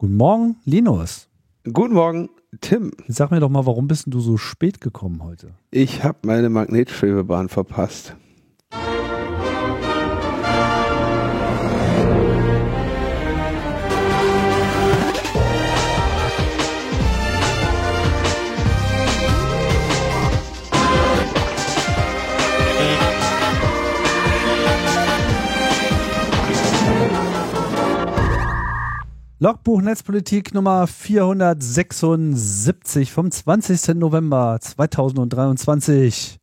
Guten Morgen, Linus. Guten Morgen, Tim. Sag mir doch mal, warum bist du so spät gekommen heute? Ich habe meine Magnetschwebebahn verpasst. Logbuch Netzpolitik Nummer 476 vom 20. November 2023.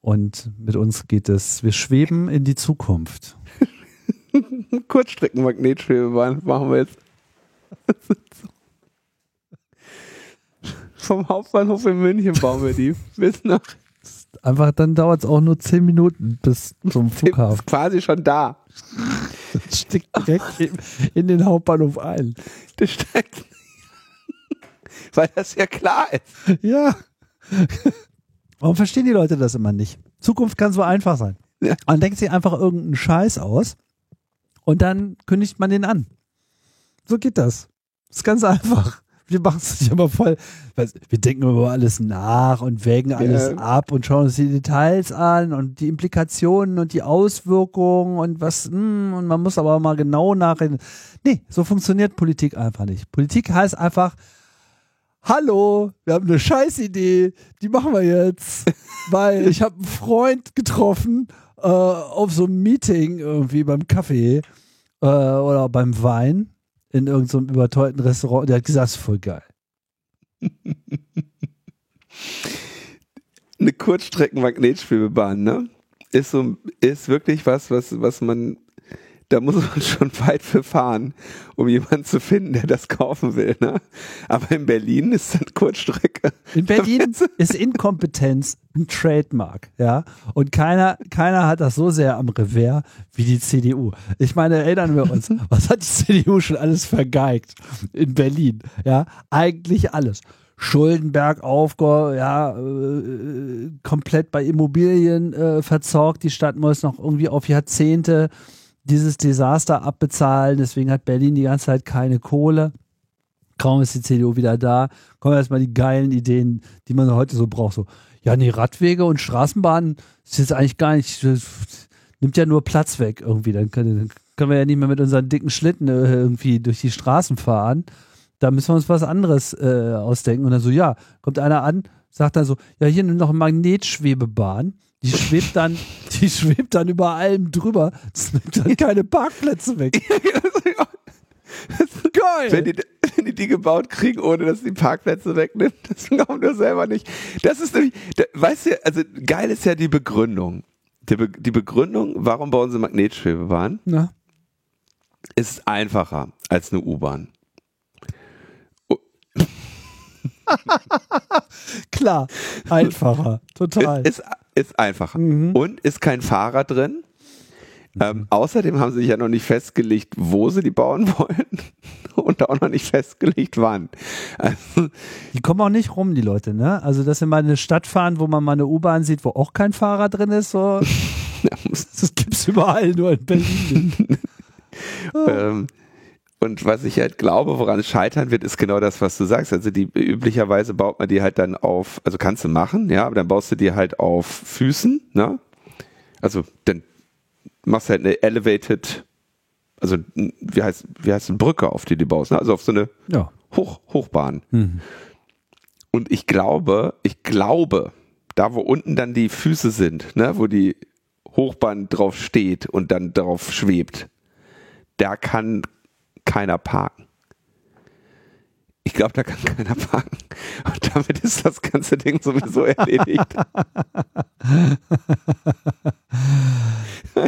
Und mit uns geht es, wir schweben in die Zukunft. Kurzstreckenmagnetschwebebahn machen wir jetzt. Vom Hauptbahnhof in München bauen wir die bis nach. Einfach, dann dauert es auch nur 10 Minuten bis zum Flughafen. Ist quasi schon da. Das steckt direkt in, in den Hauptbahnhof ein. Das steckt. Weil das ja klar ist. Ja. Warum verstehen die Leute das immer nicht? Zukunft kann so einfach sein. Ja. Man denkt sich einfach irgendeinen Scheiß aus und dann kündigt man den an. So geht das. Das ist ganz einfach. Wir machen es nicht immer voll. Wir denken über alles nach und wägen alles Ja. ab und schauen uns die Details an und die Implikationen und die Auswirkungen und was, hm, und man muss aber mal genau nachreden. Nee, so funktioniert Politik einfach nicht. Politik heißt einfach, hallo, wir haben eine Scheißidee, die machen wir jetzt, weil ich habe einen Freund getroffen äh, auf so einem Meeting irgendwie beim Kaffee äh, oder beim Wein in irgendeinem überteuerten Restaurant. Der hat gesagt, voll geil. Eine Kurzstreckenmagnetschwebebahn, ne? Ist so, ist wirklich was, was, was man, da muss man schon weit für fahren, um jemanden zu finden, der das kaufen will, ne? Aber in Berlin ist das Kurzstrecke. In Berlin ist Inkompetenz ein Trademark, ja. Und keiner, keiner hat das so sehr am Revers wie die CDU. Ich meine, erinnern wir uns, was hat die CDU schon alles vergeigt in Berlin? Ja, eigentlich alles. Schuldenberg aufge, ja, äh, komplett bei Immobilien äh, verzorgt. Die Stadt muss noch irgendwie auf Jahrzehnte dieses Desaster abbezahlen. Deswegen hat Berlin die ganze Zeit keine Kohle. Kaum ist die CDU wieder da, kommen erstmal die geilen Ideen, die man heute so braucht. So, ja, nee, Radwege und Straßenbahnen ist jetzt eigentlich gar nicht, nimmt ja nur Platz weg irgendwie. Dann können, können wir ja nicht mehr mit unseren dicken Schlitten äh, irgendwie durch die Straßen fahren. Da müssen wir uns was anderes äh, ausdenken. Und dann so, ja, kommt einer an, sagt dann so, ja, hier nimm noch eine Magnetschwebebahn. Die schwebt dann, die schwebt dann über allem drüber. Das nimmt dann keine Parkplätze weg. Geil! Wenn die, wenn die die gebaut kriegen, ohne dass die Parkplätze wegnimmt, das glauben wir selber nicht. Das ist nämlich, da, weißt du, also geil ist ja die Begründung. Die, Be die Begründung, warum bauen sie Magnetschwebebahn, Na, ist einfacher als eine U-Bahn. klar, einfacher, total. Ist, ist einfacher. Mhm. Und ist kein Fahrer drin. Ähm, außerdem haben sie sich ja noch nicht festgelegt, wo sie die bauen wollen und auch noch nicht festgelegt, wann. Also, Die kommen auch nicht rum, die Leute, ne? Also, dass sie mal in eine Stadt fahren, wo man mal eine U-Bahn sieht, wo auch kein Fahrer drin ist, so, das gibt's überall, nur in Berlin. ähm, und was ich halt glaube, woran es scheitern wird, ist genau das, was du sagst. Also die üblicherweise baut man die halt dann auf, also kannst du machen, ja, aber dann baust du die halt auf Füßen, ne? Also dann machst du halt eine elevated, also wie heißt, wie heißt eine Brücke, auf die du baust, ne? Also auf so eine Ja. Hoch, Hochbahn. Mhm. Und ich glaube, ich glaube, da wo unten dann die Füße sind, ne, wo die Hochbahn drauf steht und dann drauf schwebt, da kann keiner parken. Ich glaube, da kann keiner parken. Und damit ist das ganze Ding sowieso erledigt.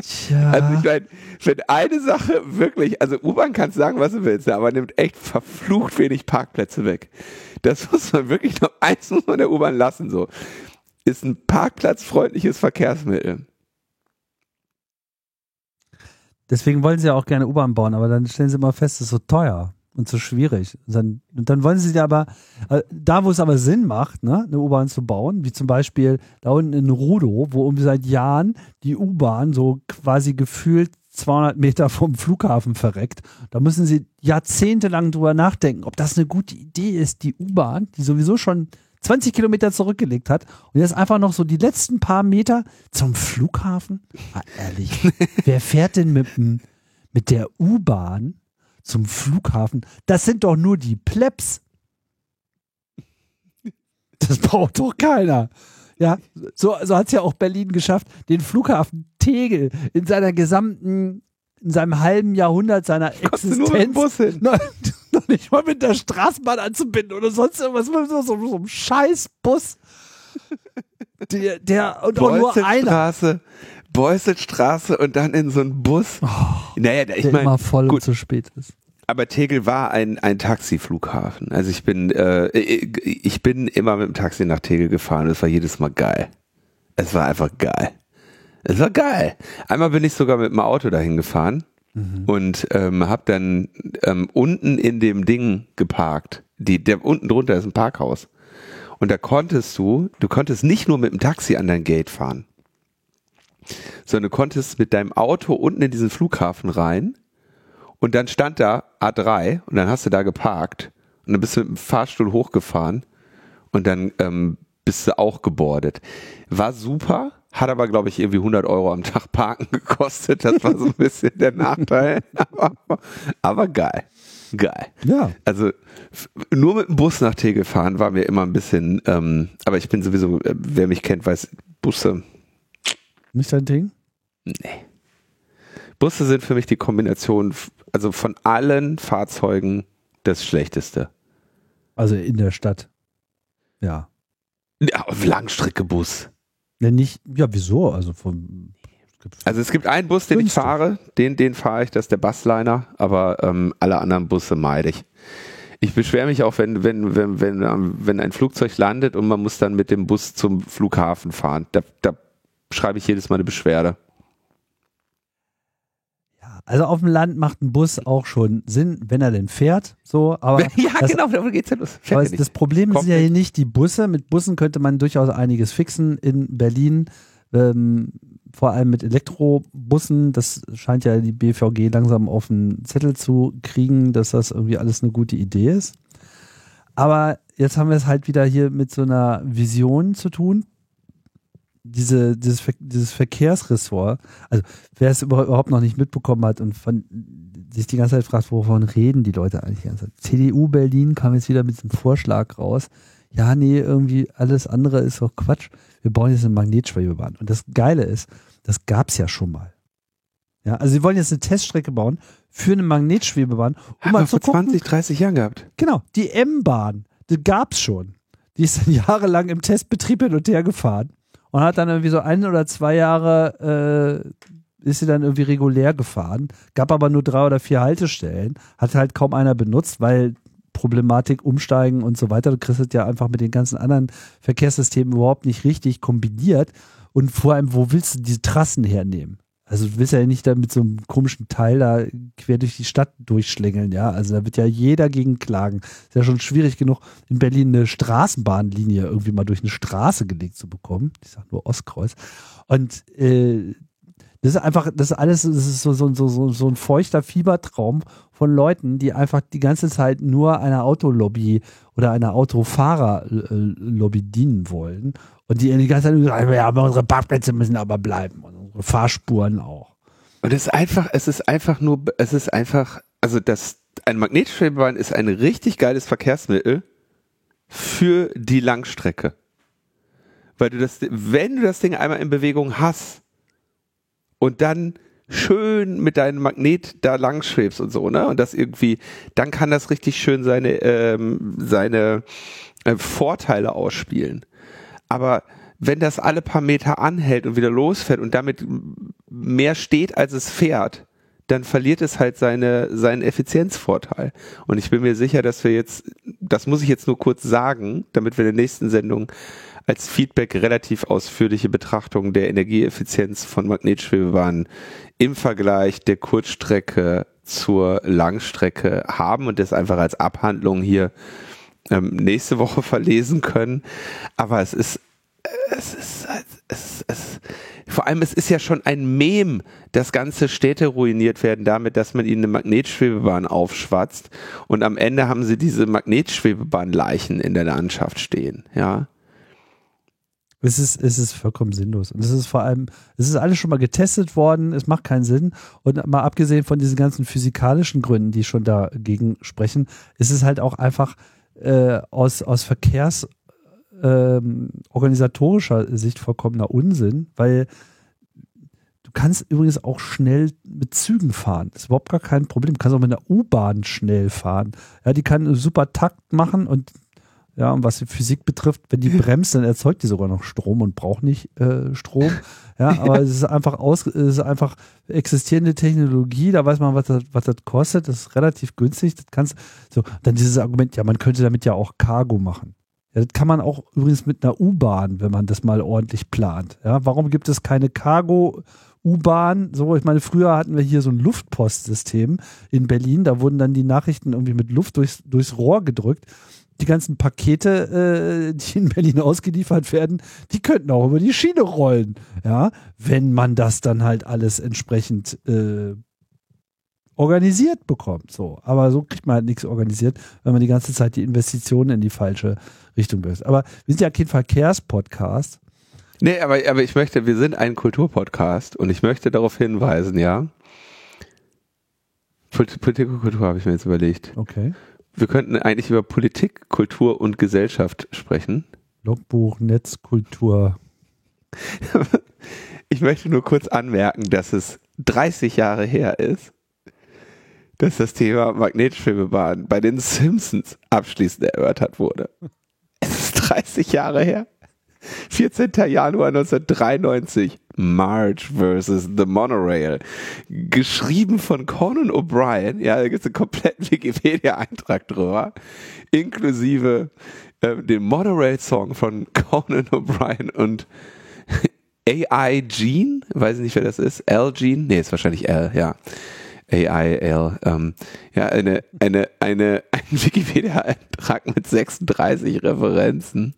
Tja. Also ich meine, wenn eine Sache wirklich, also U-Bahn kannst sagen, was du willst, aber nimmt echt verflucht wenig Parkplätze weg. Das muss man wirklich noch, eins muss man der U-Bahn lassen, so. Ist ein parkplatzfreundliches Verkehrsmittel. Deswegen wollen sie ja auch gerne U-Bahn bauen, aber dann stellen sie mal fest, es ist so teuer und so schwierig. Und dann, und dann wollen sie ja aber, äh, da wo es aber Sinn macht, ne, eine U-Bahn zu bauen, wie zum Beispiel da unten in Rudow, wo um seit Jahren die U-Bahn so quasi gefühlt 200 Meter vom Flughafen verreckt. Da müssen sie jahrzehntelang drüber nachdenken, ob das eine gute Idee ist, die U-Bahn, die sowieso schon 20 Kilometer zurückgelegt hat und jetzt einfach noch so die letzten paar Meter zum Flughafen. Ah, ehrlich, wer fährt denn mit, mit der U-Bahn zum Flughafen? Das sind doch nur die Plebs. Das braucht doch keiner. Ja, so, so hat es ja auch Berlin geschafft, den Flughafen Tegel in seiner gesamten, in seinem halben Jahrhundert seiner Existenz nur mit dem Bus hin. Nicht mal mit der Straßenbahn anzubinden oder sonst irgendwas, so, so, so einem Scheißbus. Der, der und auch nur einer. Straße, Beuselstraße und dann in so einen Bus. Oh, naja, ich der meine, immer voll gut. und zu spät ist. aber Tegel war ein, ein Taxiflughafen. Also ich bin, äh, ich bin immer mit dem Taxi nach Tegel gefahren. Es war jedes Mal geil. Es war einfach geil. Es war geil. Einmal bin ich sogar mit dem Auto dahin gefahren und ähm, habe dann ähm, unten in dem Ding geparkt. Die, der unten drunter ist ein Parkhaus. Und da konntest du, du konntest nicht nur mit dem Taxi an dein Gate fahren, sondern du konntest mit deinem Auto unten in diesen Flughafen rein und dann stand da A3 und dann hast du da geparkt und dann bist du mit dem Fahrstuhl hochgefahren und dann ähm, bist du auch gebordet. War super, hat aber glaube ich irgendwie 100 Euro am Tag parken gekostet. Das war so ein bisschen der Nachteil. Aber, aber geil. Geil. Ja. Also nur mit dem Bus nach Tegel fahren war mir immer ein bisschen, ähm, aber ich bin sowieso, äh, wer mich kennt, weiß, Busse, Nicht dein Ding? nee. Busse sind für mich die Kombination, also von allen Fahrzeugen das Schlechteste. Also in der Stadt. Ja. Ja, Langstreckebus. Ja, nicht, ja, wieso? Also vom. Also es gibt einen Bus, den ich fahre, den, den fahre ich, das ist der Busliner, aber ähm, alle anderen Busse meide ich. Ich beschwere mich auch, wenn, wenn, wenn, wenn, ähm, wenn ein Flugzeug landet und man muss dann mit dem Bus zum Flughafen fahren. Da, da schreibe ich jedes Mal eine Beschwerde. Also auf dem Land macht ein Bus auch schon Sinn, wenn er denn fährt. So, aber, ja, das, genau, davon geht's ja los. Aber ja das Problem Kommt sind ja hier nicht. nicht die Busse. Mit Bussen könnte man durchaus einiges fixen in Berlin. Ähm, vor allem mit Elektrobussen. Das scheint ja die BVG langsam auf den Zettel zu kriegen, dass das irgendwie alles eine gute Idee ist. Aber jetzt haben wir es halt wieder hier mit so einer Vision zu tun. Diese, dieses, Ver- dieses Verkehrsressort, also wer es über- überhaupt noch nicht mitbekommen hat und von, sich die ganze Zeit fragt, wovon reden die Leute eigentlich die ganze Zeit. CDU Berlin kam jetzt wieder mit diesem Vorschlag raus. Ja, nee, irgendwie alles andere ist doch Quatsch. Wir bauen jetzt eine Magnetschwebebahn. Und das Geile ist, das gab's ja schon mal. Ja, also sie wollen jetzt eine Teststrecke bauen für eine Magnetschwebebahn, um Haben mal wir zu vor gucken, 20, 30 Jahren gehabt. Genau, die M-Bahn, die gab's schon. Die ist dann jahrelang im Testbetrieb hin und her gefahren und hat dann irgendwie so ein oder zwei Jahre äh, ist sie dann irgendwie regulär gefahren, gab aber nur drei oder vier Haltestellen, hat halt kaum einer benutzt, weil Problematik umsteigen und so weiter. Du kriegst es ja einfach mit den ganzen anderen Verkehrssystemen überhaupt nicht richtig kombiniert. Und vor allem, wo willst du diese Trassen hernehmen? Also du willst ja nicht da mit so einem komischen Teil da quer durch die Stadt durchschlängeln, ja. Also da wird ja jeder gegen klagen. Ist ja schon schwierig genug, in Berlin eine Straßenbahnlinie irgendwie mal durch eine Straße gelegt zu bekommen. Ich sag nur Ostkreuz. Und äh, das ist einfach, das ist alles, das ist so, so, so, so, ein feuchter Fiebertraum von Leuten, die einfach die ganze Zeit nur einer Autolobby oder einer Autofahrerlobby dienen wollen. Und die die ganze Zeit sagen, ja, unsere Parkplätze müssen aber bleiben und Fahrspuren auch. Und es ist einfach, es ist einfach nur, es ist einfach, also das, ein Magnetschwebebahn ist ein richtig geiles Verkehrsmittel für die Langstrecke. Weil du das, wenn du das Ding einmal in Bewegung hast und dann schön mit deinem Magnet da lang schwebst und so, ne? Und das irgendwie, dann kann das richtig schön seine, ähm, seine äh, Vorteile ausspielen. Aber wenn das alle paar Meter anhält und wieder losfährt und damit mehr steht, als es fährt, dann verliert es halt seine, seinen Effizienzvorteil. Und ich bin mir sicher, dass wir jetzt, das muss ich jetzt nur kurz sagen, damit wir in der nächsten Sendung als Feedback relativ ausführliche Betrachtung der Energieeffizienz von Magnetschwebebahnen im Vergleich der Kurzstrecke zur Langstrecke haben und das einfach als Abhandlung hier ähm, nächste Woche verlesen können. Aber es ist, es ist, es, es, vor allem, es ist ja schon ein Mem, dass ganze Städte ruiniert werden damit, dass man ihnen eine Magnetschwebebahn aufschwatzt und am Ende haben sie diese Magnetschwebebahnleichen in der Landschaft stehen, ja. Es ist, es ist vollkommen sinnlos. Und es ist vor allem, es ist alles schon mal getestet worden, es macht keinen Sinn. Und mal abgesehen von diesen ganzen physikalischen Gründen, die schon dagegen sprechen, ist es halt auch einfach äh, aus, aus Verkehrs- ähm, organisatorischer Sicht vollkommener Unsinn, weil du kannst übrigens auch schnell mit Zügen fahren. Das ist überhaupt gar kein Problem. Du kannst auch mit einer U-Bahn schnell fahren. Ja, die kann einen super Takt machen und ja, und was die Physik betrifft, wenn die bremst, dann erzeugt die sogar noch Strom und braucht nicht äh, Strom. Ja, aber es ist einfach aus, es ist einfach existierende Technologie, da weiß man, was das, was das kostet. Das ist relativ günstig. Das kannst so, dann dieses Argument, ja, man könnte damit ja auch Cargo machen. Das kann man auch übrigens mit einer U-Bahn, wenn man das mal ordentlich plant. Ja, warum gibt es keine Cargo? U-Bahn, so, ich meine, früher hatten wir hier so ein Luftpostsystem in Berlin, da wurden dann die Nachrichten irgendwie mit Luft durchs, durchs Rohr gedrückt. Die ganzen Pakete, äh, die in Berlin ausgeliefert werden, die könnten auch über die Schiene rollen, ja, wenn man das dann halt alles entsprechend äh, organisiert bekommt. So. Aber so kriegt man halt nichts organisiert, wenn man die ganze Zeit die Investitionen in die falsche Richtung löst. Aber wir sind ja kein Verkehrspodcast. Nee, aber, aber ich möchte, wir sind ein Kulturpodcast und ich möchte darauf hinweisen, ja. Politik und Kultur habe ich mir jetzt überlegt. Okay. Wir könnten eigentlich über Politik, Kultur und Gesellschaft sprechen. Logbuch, Netzkultur. ich möchte nur kurz anmerken, dass es 30 Jahre her ist, dass das Thema Magnetschwebebahn bei den Simpsons abschließend erörtert wurde. Es ist 30 Jahre her. 14. Januar 1993. March vs. The Monorail. Geschrieben von Conan O'Brien. Ja, da gibt es einen kompletten Wikipedia-Eintrag drüber. Inklusive äh, dem Monorail-Song von Conan O'Brien und AI Gene. Weiß ich nicht, wer das ist. L Gene? Nee, ist wahrscheinlich L, ja. AIL, ähm, ja, eine, eine, eine, ein Wikipedia-Eintrag mit 36 Referenzen.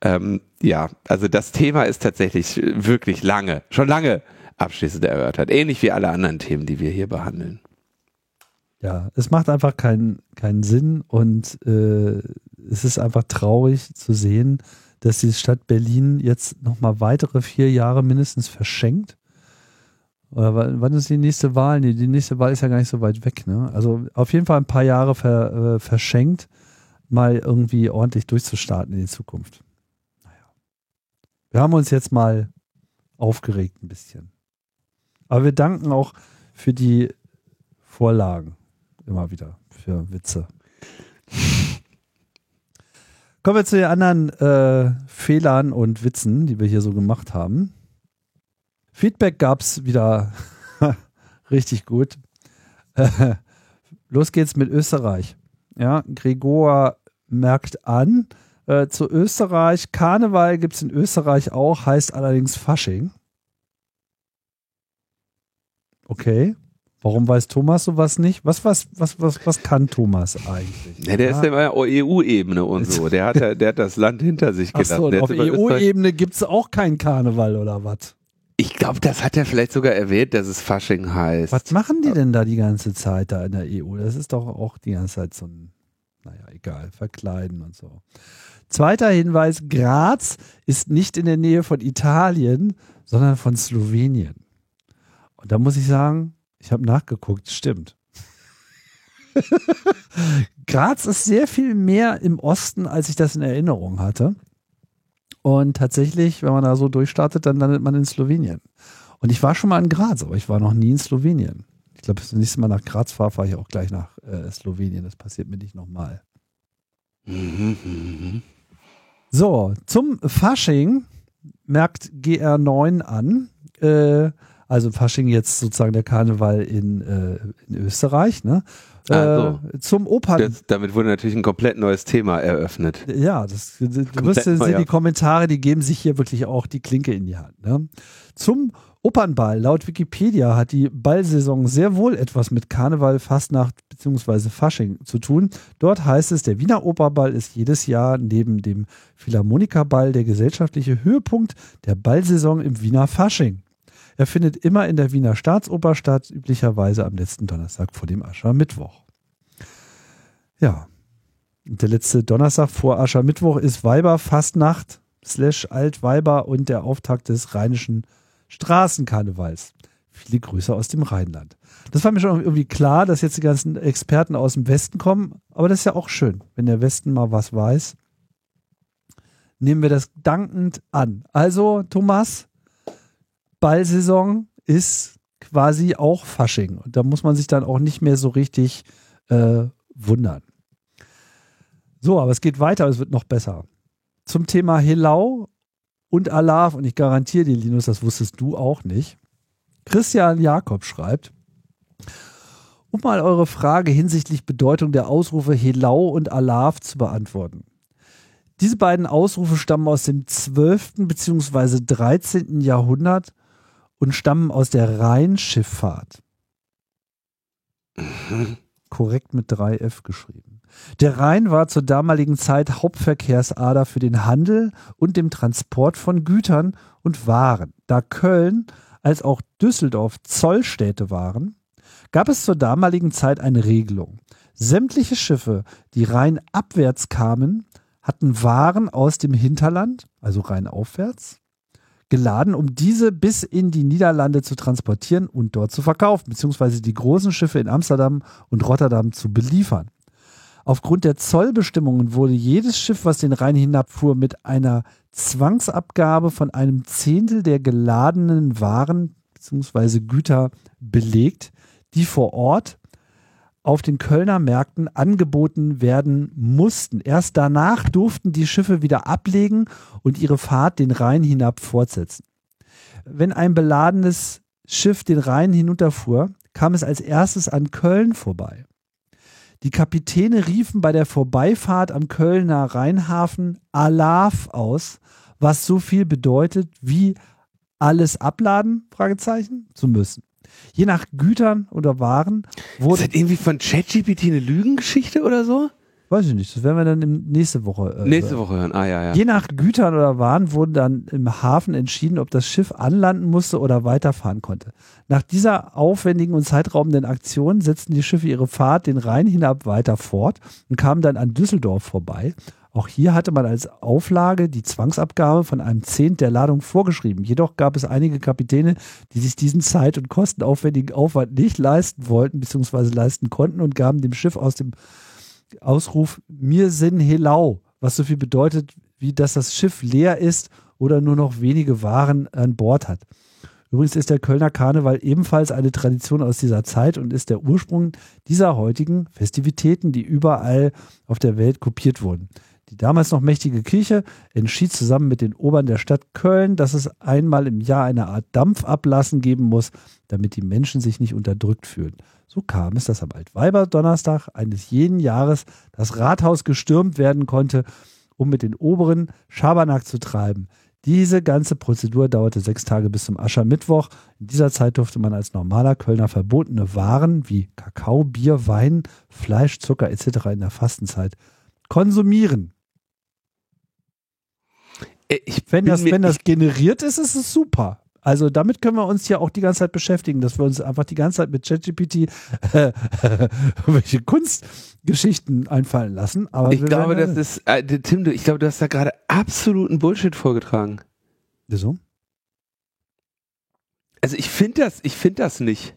Ähm, ja, also das Thema ist tatsächlich wirklich lange, schon lange abschließend erörtert. Ähnlich wie alle anderen Themen, die wir hier behandeln. Ja, es macht einfach keinen keinen Sinn und äh, es ist einfach traurig zu sehen, dass die Stadt Berlin jetzt nochmal weitere vier Jahre mindestens verschenkt oder wann ist die nächste Wahl? Nee, die nächste Wahl ist ja gar nicht so weit weg. Ne? Also auf jeden Fall ein paar Jahre ver, äh, verschenkt, mal irgendwie ordentlich durchzustarten in die Zukunft. Naja. Wir haben uns jetzt mal aufgeregt ein bisschen. Aber wir danken auch für die Vorlagen immer wieder, für Witze. Kommen wir zu den anderen äh, Fehlern und Witzen, die wir hier so gemacht haben. Feedback gab es wieder richtig gut. los geht's mit Österreich. Ja, Gregor merkt an, äh, zu Österreich, Karneval gibt es in Österreich auch, heißt allerdings Fasching. Okay. Warum weiß Thomas sowas nicht? Was, was, was, was, was kann Thomas eigentlich? Ja, der ja. ist ja EU-Ebene und so. Der hat, der hat das Land hinter sich gelassen. Ach so, auf EU-Ebene gibt es auch keinen Karneval oder was? Ich glaube, das hat er vielleicht sogar erwähnt, dass es Fasching heißt. Was machen die denn da die ganze Zeit da in der EU? Das ist doch auch die ganze Zeit so ein, naja, egal, verkleiden und so. Zweiter Hinweis, Graz ist nicht in der Nähe von Italien, sondern von Slowenien. Und da muss ich sagen, ich habe nachgeguckt, stimmt. Graz ist sehr viel mehr im Osten, als ich das in Erinnerung hatte. Und tatsächlich, wenn man da so durchstartet, dann landet man in Slowenien. Und ich war schon mal in Graz, aber ich war noch nie in Slowenien. Ich glaube, das nächste Mal nach Graz fahre, fahre ich auch gleich nach äh, Slowenien. Das passiert mir nicht nochmal. So, zum Fasching merkt GR9 an. Äh, also Fasching jetzt sozusagen der Karneval in, äh, in Österreich. Ne? Also, äh, zum Opern. Das, damit wurde natürlich ein komplett neues Thema eröffnet. Ja, das, du wirst sehen, die Kommentare, die geben sich hier wirklich auch die Klinke in die Hand. Ne? Zum Opernball. Laut Wikipedia hat die Ballsaison sehr wohl etwas mit Karneval, Fastnacht bzw. Fasching zu tun. Dort heißt es, der Wiener Operball ist jedes Jahr neben dem Philharmonikerball der gesellschaftliche Höhepunkt der Ballsaison im Wiener Fasching. Er findet immer in der Wiener Staatsoper statt, üblicherweise am letzten Donnerstag vor dem Aschermittwoch. Ja, der letzte Donnerstag vor Aschermittwoch ist Weiberfastnacht slash Altweiber und der Auftakt des rheinischen Straßenkarnevals. Viele Grüße aus dem Rheinland. Das war mir schon irgendwie klar, dass jetzt die ganzen Experten aus dem Westen kommen, aber das ist ja auch schön, wenn der Westen mal was weiß. Nehmen wir das dankend an. Also, Thomas, Ballsaison ist quasi auch Fasching. Und da muss man sich dann auch nicht mehr so richtig äh, wundern. So, aber es geht weiter, es wird noch besser. Zum Thema Helau und Alav, und ich garantiere dir, Linus, das wusstest du auch nicht. Christian Jakob schreibt, um mal eure Frage hinsichtlich Bedeutung der Ausrufe Helau und Alav zu beantworten. Diese beiden Ausrufe stammen aus dem 12. bzw. 13. Jahrhundert und stammen aus der Rheinschifffahrt. Mhm. Korrekt mit 3F geschrieben. Der Rhein war zur damaligen Zeit Hauptverkehrsader für den Handel und den Transport von Gütern und Waren. Da Köln als auch Düsseldorf Zollstädte waren, gab es zur damaligen Zeit eine Regelung. Sämtliche Schiffe, die Rhein abwärts kamen, hatten Waren aus dem Hinterland, also Rhein aufwärts, geladen, um diese bis in die Niederlande zu transportieren und dort zu verkaufen, beziehungsweise die großen Schiffe in Amsterdam und Rotterdam zu beliefern. Aufgrund der Zollbestimmungen wurde jedes Schiff, was den Rhein hinabfuhr, mit einer Zwangsabgabe von einem Zehntel der geladenen Waren bzw. Güter belegt, die vor Ort auf den Kölner Märkten angeboten werden mussten. Erst danach durften die Schiffe wieder ablegen und ihre Fahrt den Rhein hinab fortsetzen. Wenn ein beladenes Schiff den Rhein hinunterfuhr, kam es als erstes an Köln vorbei. Die Kapitäne riefen bei der Vorbeifahrt am Kölner Rheinhafen Alaf aus, was so viel bedeutet wie alles abladen, Fragezeichen, zu müssen. Je nach Gütern oder Waren wurde. Ist das irgendwie von ChatGPT eine Lügengeschichte oder so? Weiß ich nicht, das werden wir dann nächste Woche. Äh, nächste Woche hören, ah ja, ja. Je nach Gütern oder Waren wurden dann im Hafen entschieden, ob das Schiff anlanden musste oder weiterfahren konnte. Nach dieser aufwendigen und zeitraubenden Aktion setzten die Schiffe ihre Fahrt den Rhein hinab weiter fort und kamen dann an Düsseldorf vorbei. Auch hier hatte man als Auflage die Zwangsabgabe von einem Zehnt der Ladung vorgeschrieben. Jedoch gab es einige Kapitäne, die sich diesen zeit- und kostenaufwendigen Aufwand nicht leisten wollten bzw. leisten konnten und gaben dem Schiff aus dem Ausruf Mir sind Helau, was so viel bedeutet, wie dass das Schiff leer ist oder nur noch wenige Waren an Bord hat. Übrigens ist der Kölner Karneval ebenfalls eine Tradition aus dieser Zeit und ist der Ursprung dieser heutigen Festivitäten, die überall auf der Welt kopiert wurden. Die damals noch mächtige Kirche entschied zusammen mit den Obern der Stadt Köln, dass es einmal im Jahr eine Art Dampfablassen geben muss, damit die Menschen sich nicht unterdrückt fühlen. So kam es, dass am Altweiberdonnerstag eines jeden Jahres das Rathaus gestürmt werden konnte, um mit den Oberen Schabernack zu treiben. Diese ganze Prozedur dauerte sechs Tage bis zum Aschermittwoch. In dieser Zeit durfte man als normaler Kölner verbotene Waren wie Kakao, Bier, Wein, Fleisch, Zucker etc. in der Fastenzeit konsumieren. Äh, ich wenn das, wenn das generiert ist, ist es super. Also damit können wir uns ja auch die ganze Zeit beschäftigen, dass wir uns einfach die ganze Zeit mit ChatGPT äh, welche Kunstgeschichten einfallen lassen. Aber ich glaube, das ist, äh, Tim, du, ich glaube, du hast da gerade absoluten Bullshit vorgetragen. Wieso? Also ich finde das, ich finde das nicht.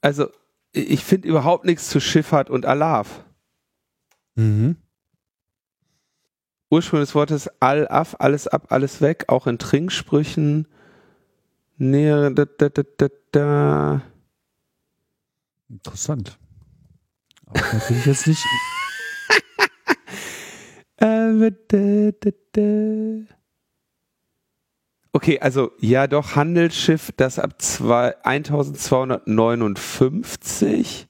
Also ich finde überhaupt nichts zu Schifffahrt und Alav. Mhm. Ursprung des Wortes all af, alles ab, alles weg, auch in Trinksprüchen. Nähere, da, da, da, da, da. Interessant. Aber natürlich jetzt nicht. okay, also ja doch, Handelsschiff, das ab zwei, 1259,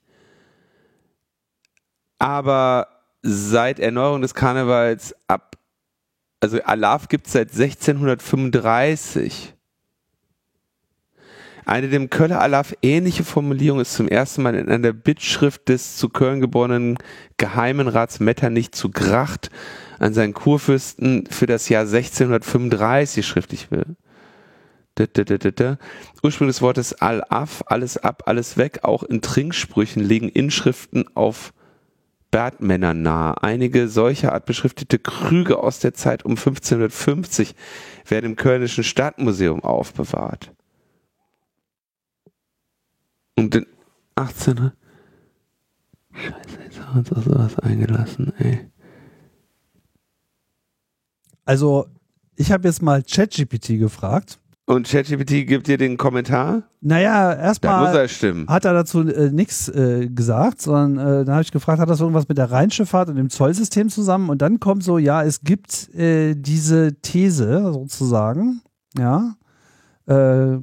aber seit Erneuerung des Karnevals ab Also Alarv gibt es seit 1635. Eine dem Köller Alarv ähnliche Formulierung ist zum ersten Mal in einer Bittschrift des zu Köln geborenen Geheimen Rats Metternich zu Gracht an seinen Kurfürsten für das Jahr 1635 schriftlich will. Ursprung des Wortes Al-Af, alles ab, alles weg, auch in Trinksprüchen liegen Inschriften auf Bergmänner nahe. Einige solcher Art beschriftete Krüge aus der Zeit um 1550 werden im Kölnischen Stadtmuseum aufbewahrt. Und in 18. Scheiße, jetzt haben wir uns auch sowas eingelassen, ey. Also, ich habe jetzt mal ChatGPT gefragt. Und ChatGPT gibt dir den Kommentar? Naja, erstmal er hat er dazu äh, nichts äh, gesagt, sondern äh, dann habe ich gefragt, hat das irgendwas mit der Rheinschifffahrt und dem Zollsystem zusammen? Und dann kommt so, ja, es gibt äh, diese These sozusagen, ja, äh,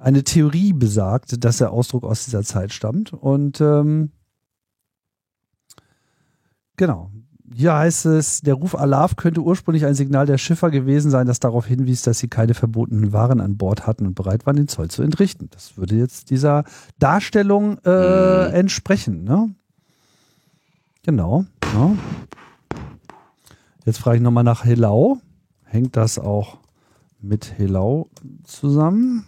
eine Theorie besagt, dass der Ausdruck aus dieser Zeit stammt. Und ähm, genau. Hier heißt es, der Ruf Alarv könnte ursprünglich ein Signal der Schiffer gewesen sein, das darauf hinwies, dass sie keine verbotenen Waren an Bord hatten und bereit waren, den Zoll zu entrichten. Das würde jetzt dieser Darstellung äh, Mhm. entsprechen. Ne? Genau. Ja. Jetzt frage ich nochmal nach Helau. Hängt das auch mit Helau zusammen?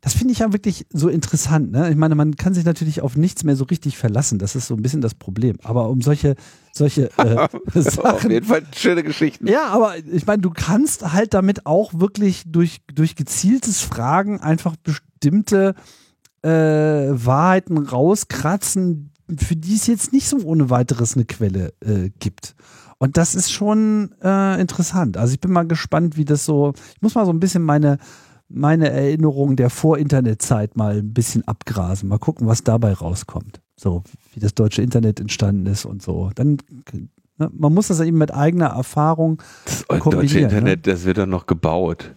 Das finde ich ja wirklich so interessant. Ne? Ich meine, man kann sich natürlich auf nichts mehr so richtig verlassen. Das ist so ein bisschen das Problem. Aber um solche, solche äh, Auf Sachen. jeden Fall schöne Geschichten. Ja, aber ich meine, du kannst halt damit auch wirklich durch, durch gezieltes Fragen einfach bestimmte äh, Wahrheiten rauskratzen, für die es jetzt nicht so ohne weiteres eine Quelle äh, gibt. Und das ist schon äh, interessant. Also ich bin mal gespannt, wie das so. Ich muss mal so ein bisschen meine, meine Erinnerung der Vor-Internet-Zeit mal ein bisschen abgrasen. Mal gucken, was dabei rauskommt. So, wie das deutsche Internet entstanden ist und so. Dann, ne, man muss das eben mit eigener Erfahrung Das deutsche kombinieren, Internet, das wird doch noch gebaut.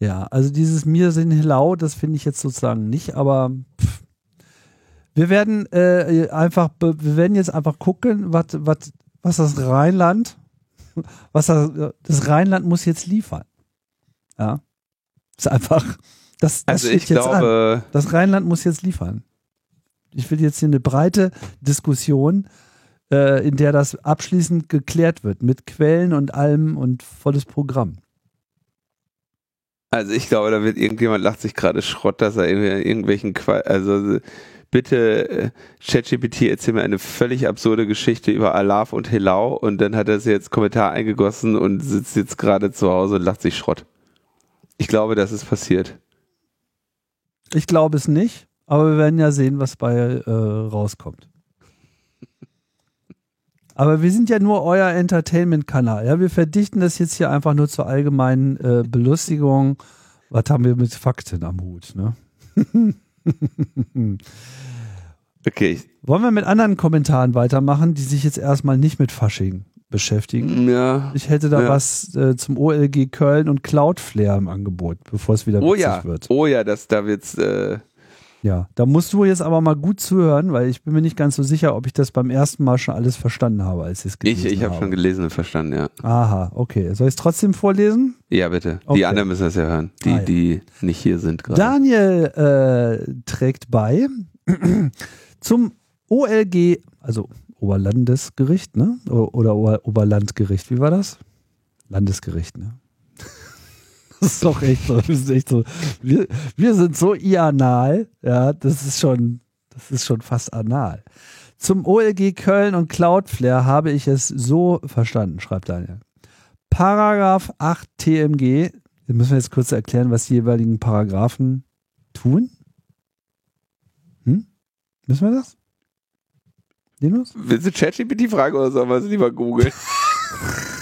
Ja, also dieses Mir sind Hilau, das finde ich jetzt sozusagen nicht, aber pff. wir werden äh, einfach, wir werden jetzt einfach gucken, was, was, was das Rheinland, was das, das Rheinland muss jetzt liefern. Ja, ist einfach, das, das Also ich jetzt an. glaube, Das Rheinland muss jetzt liefern. Ich will jetzt hier eine breite Diskussion, äh, in der das abschließend geklärt wird, mit Quellen und allem und volles Programm. also ich glaube, da wird irgendjemand lacht sich gerade Schrott, dass er irgendwie irgendwelchen Qual also bitte äh, ChatGPT erzähl mir eine völlig absurde Geschichte über Alaf und Helau und dann hat er sie jetzt Kommentar eingegossen und sitzt jetzt gerade zu Hause und lacht sich Schrott. Ich glaube, das ist passiert. Ich glaube es nicht, aber wir werden ja sehen, was bei äh, rauskommt. Aber wir sind ja nur euer Entertainment-Kanal. Ja, wir verdichten das jetzt hier einfach nur zur allgemeinen äh, Belustigung. Was haben wir mit Fakten am Hut? Ne? Okay, Wollen wir mit anderen Kommentaren weitermachen, die sich jetzt erstmal nicht mit Fasching beschäftigen? ja. Ich hätte da Ja. was äh, zum OLG Köln und Cloudflare im Angebot, bevor es wieder Oh witzig ja, wird. oh ja, das da wird's äh, Ja, da musst du jetzt aber mal gut zuhören, weil ich bin mir nicht ganz so sicher, ob ich das beim ersten Mal schon alles verstanden habe, als ich es gelesen ich ich habe habe. schon gelesen und verstanden, ja. Aha, okay. Soll ich es trotzdem vorlesen? Ja, bitte. Okay. Die anderen müssen das ja hören, die Ah, ja. die nicht hier sind gerade. Daniel äh, trägt bei zum OLG, also Oberlandesgericht, ne? Oder Ober Oberlandgericht, wie war das? Landesgericht, ne? Das ist doch echt so. Wir sind, echt so, wir, wir sind so ianal, ja, das ist schon, das ist schon fast anal. Zum OLG Köln und Cloudflare habe ich es so verstanden, schreibt Daniel. Paragraph 8 TMG, wir müssen jetzt kurz erklären, was die jeweiligen Paragraphen tun. Hm? Müssen wir das? Linus? Willst du ChatGPT fragen oder sollen wir es lieber googeln?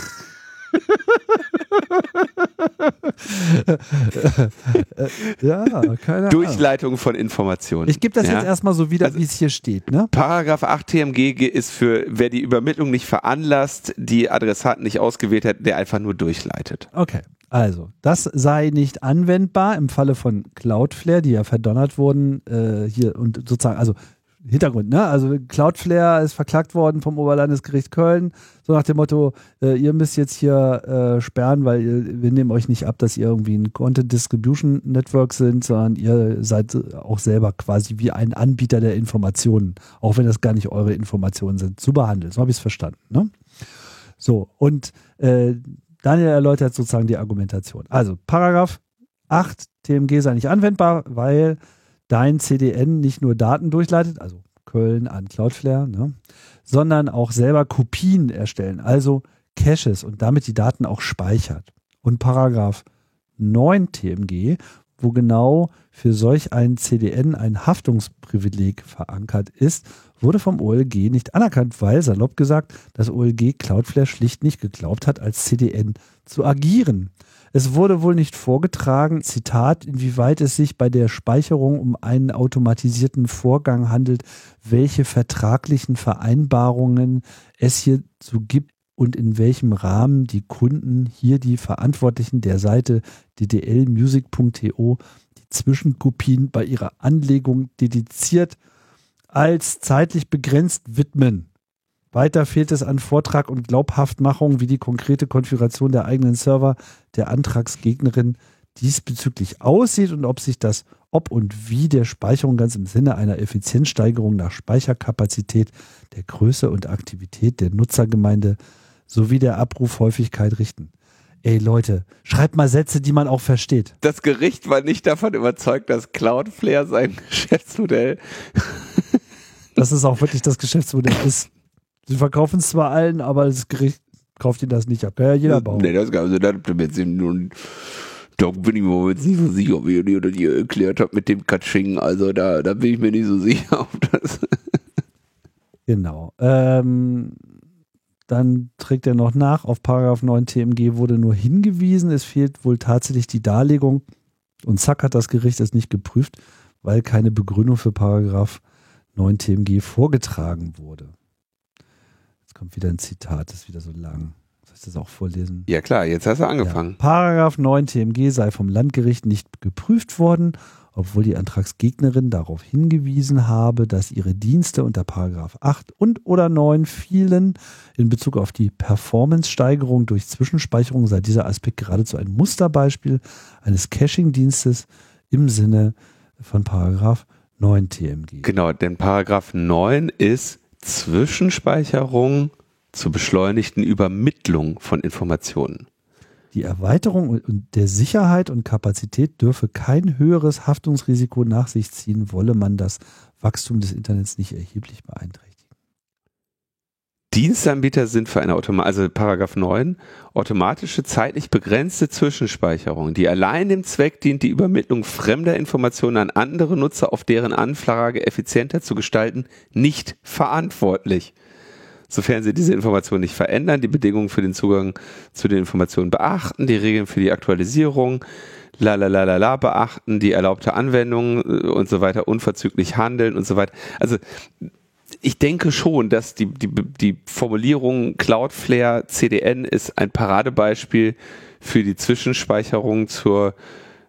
Ja, keine Ahnung. Durchleitung von Informationen. Ich gebe das ja? jetzt erstmal so wieder, Also- wie es hier steht, ne? Paragraph 8 TMG ist für, wer die Übermittlung nicht veranlasst, die Adressaten nicht ausgewählt hat, der einfach nur durchleitet. Okay. Also, das sei nicht anwendbar im Falle von Cloudflare, die ja verdonnert wurden, äh, hier und sozusagen, also Hintergrund, ne? Also Cloudflare ist verklagt worden vom Oberlandesgericht Köln, so nach dem Motto, äh, ihr müsst jetzt hier äh, sperren, weil ihr, wir nehmen euch nicht ab, dass ihr irgendwie ein Content Distribution Network sind, sondern ihr seid auch selber quasi wie ein Anbieter der Informationen, auch wenn das gar nicht eure Informationen sind, zu behandeln. So habe ich es verstanden. Ne? So, und äh, Daniel erläutert sozusagen die Argumentation. Also, Paragraph 8 TMG sei nicht anwendbar, weil dein CDN nicht nur Daten durchleitet, also Köln an Cloudflare, ne, sondern auch selber Kopien erstellen, also Caches und damit die Daten auch speichert. Und Paragraph 9 TMG, wo genau für solch ein CDN ein Haftungsprivileg verankert ist, wurde vom OLG nicht anerkannt, weil, salopp gesagt, das OLG Cloudflare schlicht nicht geglaubt hat, als CDN zu agieren. Es wurde wohl nicht vorgetragen, Zitat, inwieweit es sich bei der Speicherung um einen automatisierten Vorgang handelt, welche vertraglichen Vereinbarungen es hierzu gibt und in welchem Rahmen die Kunden hier die Verantwortlichen der Seite ddlmusic.to die Zwischenkopien bei ihrer Anlegung dediziert als zeitlich begrenzt widmen. Weiter fehlt es an Vortrag und Glaubhaftmachung, wie die konkrete Konfiguration der eigenen Server der Antragsgegnerin diesbezüglich aussieht und ob sich das ob und wie der Speicherung ganz im Sinne einer Effizienzsteigerung nach Speicherkapazität, der Größe und Aktivität der Nutzergemeinde sowie der Abrufhäufigkeit richten. Ey Leute, schreibt mal Sätze, die man auch versteht. Das Gericht war nicht davon überzeugt, dass Cloudflare sein Geschäftsmodell. dass es auch wirklich das Geschäftsmodell ist. Sie verkaufen es zwar allen, aber das Gericht kauft ihnen das nicht ab. Kann ja jeder bauen. Nee, das also da jetzt nun da bin ich mir jetzt nicht so sicher, wie ihr das hier erklärt habt mit dem Katsching. Also da, da bin ich mir nicht so sicher, ob das. genau. Ähm, dann trägt er noch nach, auf Paragraph 9 TMG wurde nur hingewiesen, es fehlt wohl tatsächlich die Darlegung und zack hat das Gericht es nicht geprüft, weil keine Begründung für Paragraph 9 TMG vorgetragen wurde kommt wieder ein Zitat, das ist wieder so lang. Soll ich das auch vorlesen? Ja klar, jetzt hast du angefangen. Ja. Paragraph 9 TMG sei vom Landgericht nicht geprüft worden, obwohl die Antragsgegnerin darauf hingewiesen habe, dass ihre Dienste unter Paragraph 8 und oder 9 fielen. In Bezug auf die Performance-Steigerung durch Zwischenspeicherung sei dieser Aspekt geradezu ein Musterbeispiel eines Caching-Dienstes im Sinne von Paragraph 9 TMG. Genau, denn Paragraph 9 ist Zwischenspeicherung zur beschleunigten Übermittlung von Informationen. Die Erweiterung der Sicherheit und Kapazität dürfe kein höheres Haftungsrisiko nach sich ziehen, wolle man das Wachstum des Internets nicht erheblich beeinträchtigen. Dienstanbieter sind für eine Automa also Paragraph 9 automatische zeitlich begrenzte Zwischenspeicherung, die allein dem Zweck dient, die Übermittlung fremder Informationen an andere Nutzer auf deren Anfrage effizienter zu gestalten, nicht verantwortlich. Sofern sie diese Informationen nicht verändern, die Bedingungen für den Zugang zu den Informationen beachten, die Regeln für die Aktualisierung, la la la la la beachten, die erlaubte Anwendung äh, und so weiter unverzüglich handeln und so weiter. Also ich denke schon, dass die, die, die Formulierung Cloudflare CDN ist ein Paradebeispiel für die Zwischenspeicherung zur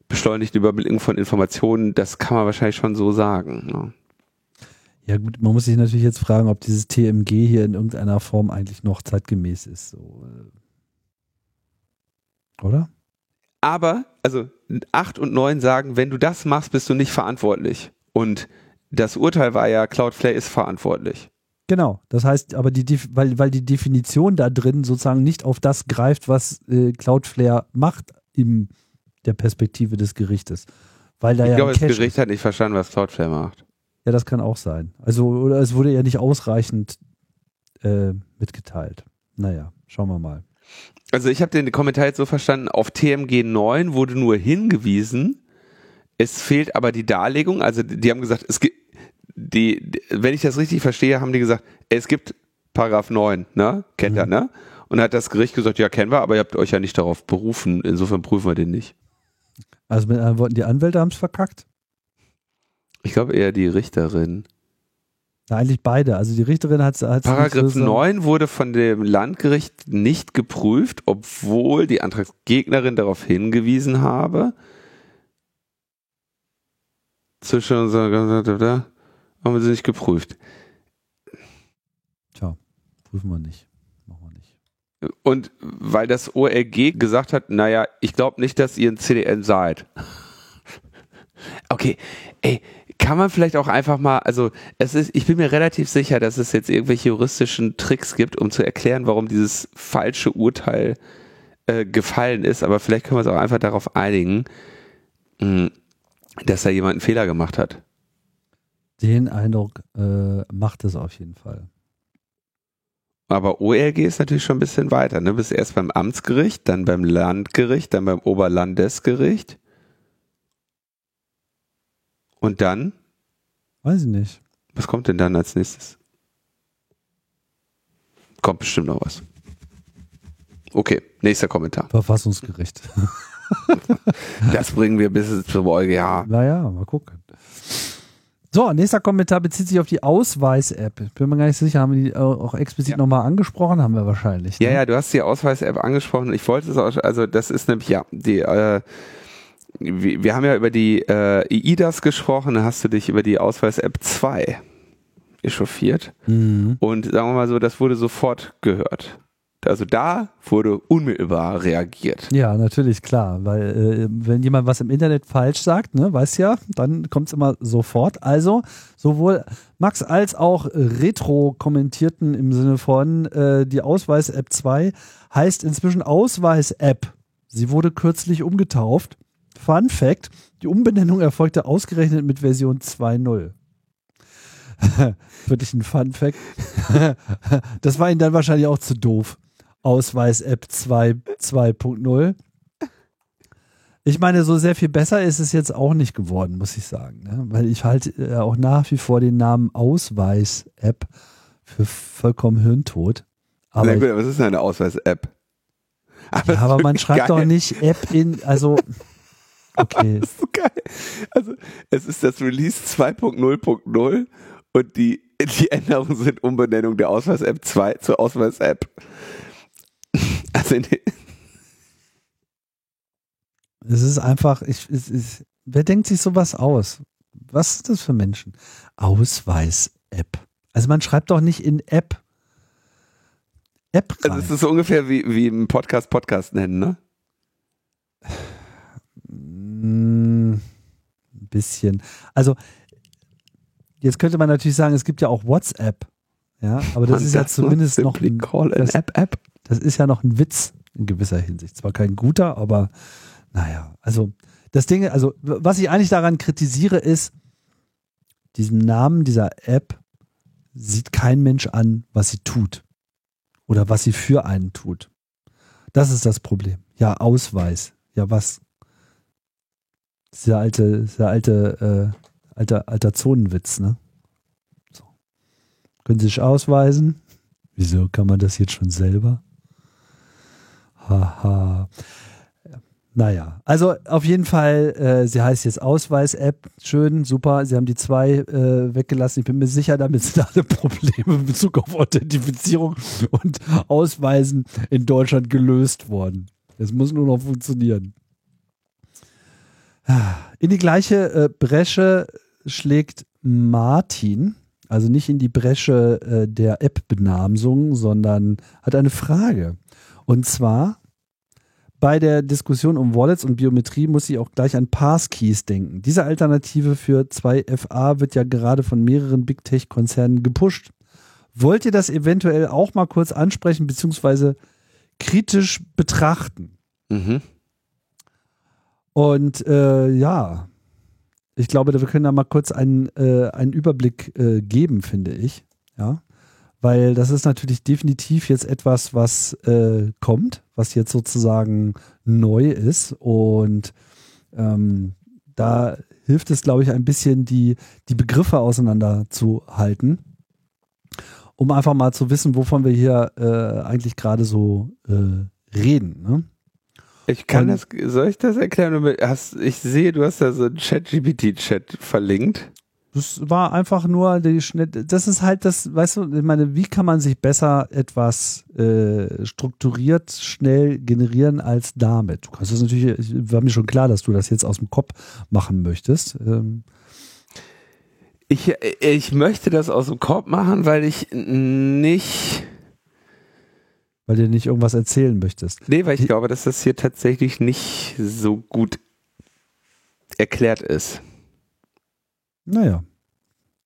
beschleunigten Übermittlung von Informationen. Das kann man wahrscheinlich schon so sagen. Ne? Ja gut, man muss sich natürlich jetzt fragen, ob dieses TMG hier in irgendeiner Form eigentlich noch zeitgemäß ist. So. Äh. Oder? Aber, also 8 und 9 sagen, wenn du das machst, bist du nicht verantwortlich. Und das Urteil war ja, Cloudflare ist verantwortlich. Genau, das heißt, aber die, weil, weil die Definition da drin sozusagen nicht auf das greift, was äh, Cloudflare macht in der Perspektive des Gerichtes. Weil da ich ja glaube, das Gericht ist. hat nicht verstanden, was Cloudflare macht. Ja, das kann auch sein. Also, oder es wurde ja nicht ausreichend äh, mitgeteilt. Naja, schauen wir mal. Also ich habe den Kommentar jetzt so verstanden, auf TMG 9 wurde nur hingewiesen, es fehlt aber die Darlegung. Also die haben gesagt, es gibt die, wenn ich das richtig verstehe, haben die gesagt, es gibt Paragraph 9, ne? Kennt mhm. er, ne? Und hat das Gericht gesagt, ja, kennen wir, aber ihr habt euch ja nicht darauf berufen, insofern prüfen wir den nicht. Also mit anderen Worten, die Anwälte haben es verkackt? Ich glaube eher die Richterin. Na, eigentlich beide. Also die Richterin hat es. Paragraph so 9 wurde von dem Landgericht nicht geprüft, obwohl die Antragsgegnerin darauf hingewiesen habe zwischen Haben sie nicht geprüft. Tja, prüfen wir nicht. Machen wir nicht. Und weil das OLG gesagt hat, naja, ich glaube nicht, dass ihr ein CDN seid. Okay, ey, kann man vielleicht auch einfach mal, also es ist, ich bin mir relativ sicher, dass es jetzt irgendwelche juristischen Tricks gibt, um zu erklären, warum dieses falsche Urteil äh, gefallen ist, aber vielleicht können wir uns auch einfach darauf einigen, mh, dass da jemand einen Fehler gemacht hat. Den Eindruck äh, macht es auf jeden Fall. Aber OLG ist natürlich schon ein bisschen weiter. Ne? Bist erst beim Amtsgericht, dann beim Landgericht, dann beim Oberlandesgericht. Und dann? Weiß ich nicht. Was kommt denn dann als nächstes? Kommt bestimmt noch was. Okay, nächster Kommentar. Verfassungsgericht. das bringen wir bis zum EuGH. Naja, mal gucken. So, nächster Kommentar bezieht sich auf die Ausweis-App. Ich bin mir gar nicht sicher, haben wir die auch explizit ja. nochmal angesprochen? Haben wir wahrscheinlich. Ne? Ja, ja, du hast die Ausweis-App angesprochen. Ich wollte es auch, also das ist nämlich, ja, die, äh, wir, wir haben ja über die äh, IIDAS gesprochen, da hast du dich über die Ausweis-App 2 echauffiert. Mhm. Und sagen wir mal so, das wurde sofort gehört. Also da wurde unmittelbar reagiert. Ja, natürlich, klar, weil äh, wenn jemand was im Internet falsch sagt, ne, weiß ja, dann kommt es immer sofort. Also sowohl Max als auch Retro kommentierten im Sinne von äh, die Ausweis-App 2 heißt inzwischen Ausweis-App. Sie wurde kürzlich umgetauft. Fun Fact, die Umbenennung erfolgte ausgerechnet mit Version 2.0. Wirklich ein Fun Fact. das war ihnen dann wahrscheinlich auch zu doof. Ausweis-App 2.0. Ich meine, so sehr viel besser ist es jetzt auch nicht geworden, muss ich sagen. Ne? Weil ich halte äh, auch nach wie vor den Namen Ausweis-App für vollkommen hirntot. Aber, gut, was ist denn eine Ausweis-App? Aber, ja, aber man schreibt geil. doch nicht App in, also okay. das ist so geil. Also es ist das Release 2.0.0 und die, die Änderungen sind Umbenennung der Ausweis-App 2 zur Ausweis-App. Also es ist einfach, ich, es ist, wer denkt sich sowas aus? Was ist das für Menschen? Ausweis-App. Also man schreibt doch nicht in App. App rein. Also es ist so ungefähr wie, wie im Podcast Podcast nennen, ne? Ein mm, bisschen. Also jetzt könnte man natürlich sagen, es gibt ja auch WhatsApp. Ja, aber das Man, ist ja zumindest noch ein, das, App, App. das ist ja noch ein Witz in gewisser Hinsicht. Zwar kein guter, aber naja, also das Ding, also was ich eigentlich daran kritisiere, ist, diesen Namen dieser App sieht kein Mensch an, was sie tut oder was sie für einen tut. Das ist das Problem. Ja, Ausweis. Ja, was? Dieser alte, dieser alte, äh, alter, alter Zonenwitz, ne? Können Sie sich ausweisen? Wieso kann man das jetzt schon selber? Haha. Naja, also auf jeden Fall, äh, sie heißt jetzt Ausweis-App. Schön, super. Sie haben die zwei äh, weggelassen. Ich bin mir sicher, damit sind alle Probleme in Bezug auf Authentifizierung und Ausweisen in Deutschland gelöst worden. Es muss nur noch funktionieren. In die gleiche äh, Bresche schlägt Martin, also nicht in die Bresche äh, der App-Benamsung, sondern hat eine Frage. Und zwar bei der Diskussion um Wallets und Biometrie muss ich auch gleich an Passkeys denken. Diese Alternative für 2FA wird ja gerade von mehreren Big Tech-Konzernen gepusht. Wollt ihr das eventuell auch mal kurz ansprechen, beziehungsweise kritisch betrachten? Mhm. Und äh, ja, ich glaube, wir können da mal kurz einen, äh, einen Überblick äh, geben, finde ich. Ja weil das ist natürlich definitiv jetzt etwas, was äh, kommt, was jetzt sozusagen neu ist und ähm, da hilft es, glaube ich, ein bisschen die, die Begriffe auseinanderzuhalten, um einfach mal zu wissen, wovon wir hier äh, eigentlich gerade so äh, reden. Ne? Ich kann und, das, soll ich das erklären? Hast, ich sehe, du hast da so einen Chat-GPT-Chat verlinkt. Das war einfach nur die Schnitt. Das ist halt das, weißt du, ich meine, wie kann man sich besser etwas äh, strukturiert, schnell generieren als damit? Du kannst das natürlich, war mir schon klar, dass du das jetzt aus dem Kopf machen möchtest. Ähm. Ich, ich möchte das aus dem Korb machen, weil ich nicht. Weil du nicht irgendwas erzählen möchtest. Nee, weil ich, ich glaube, dass das hier tatsächlich nicht so gut erklärt ist. Naja,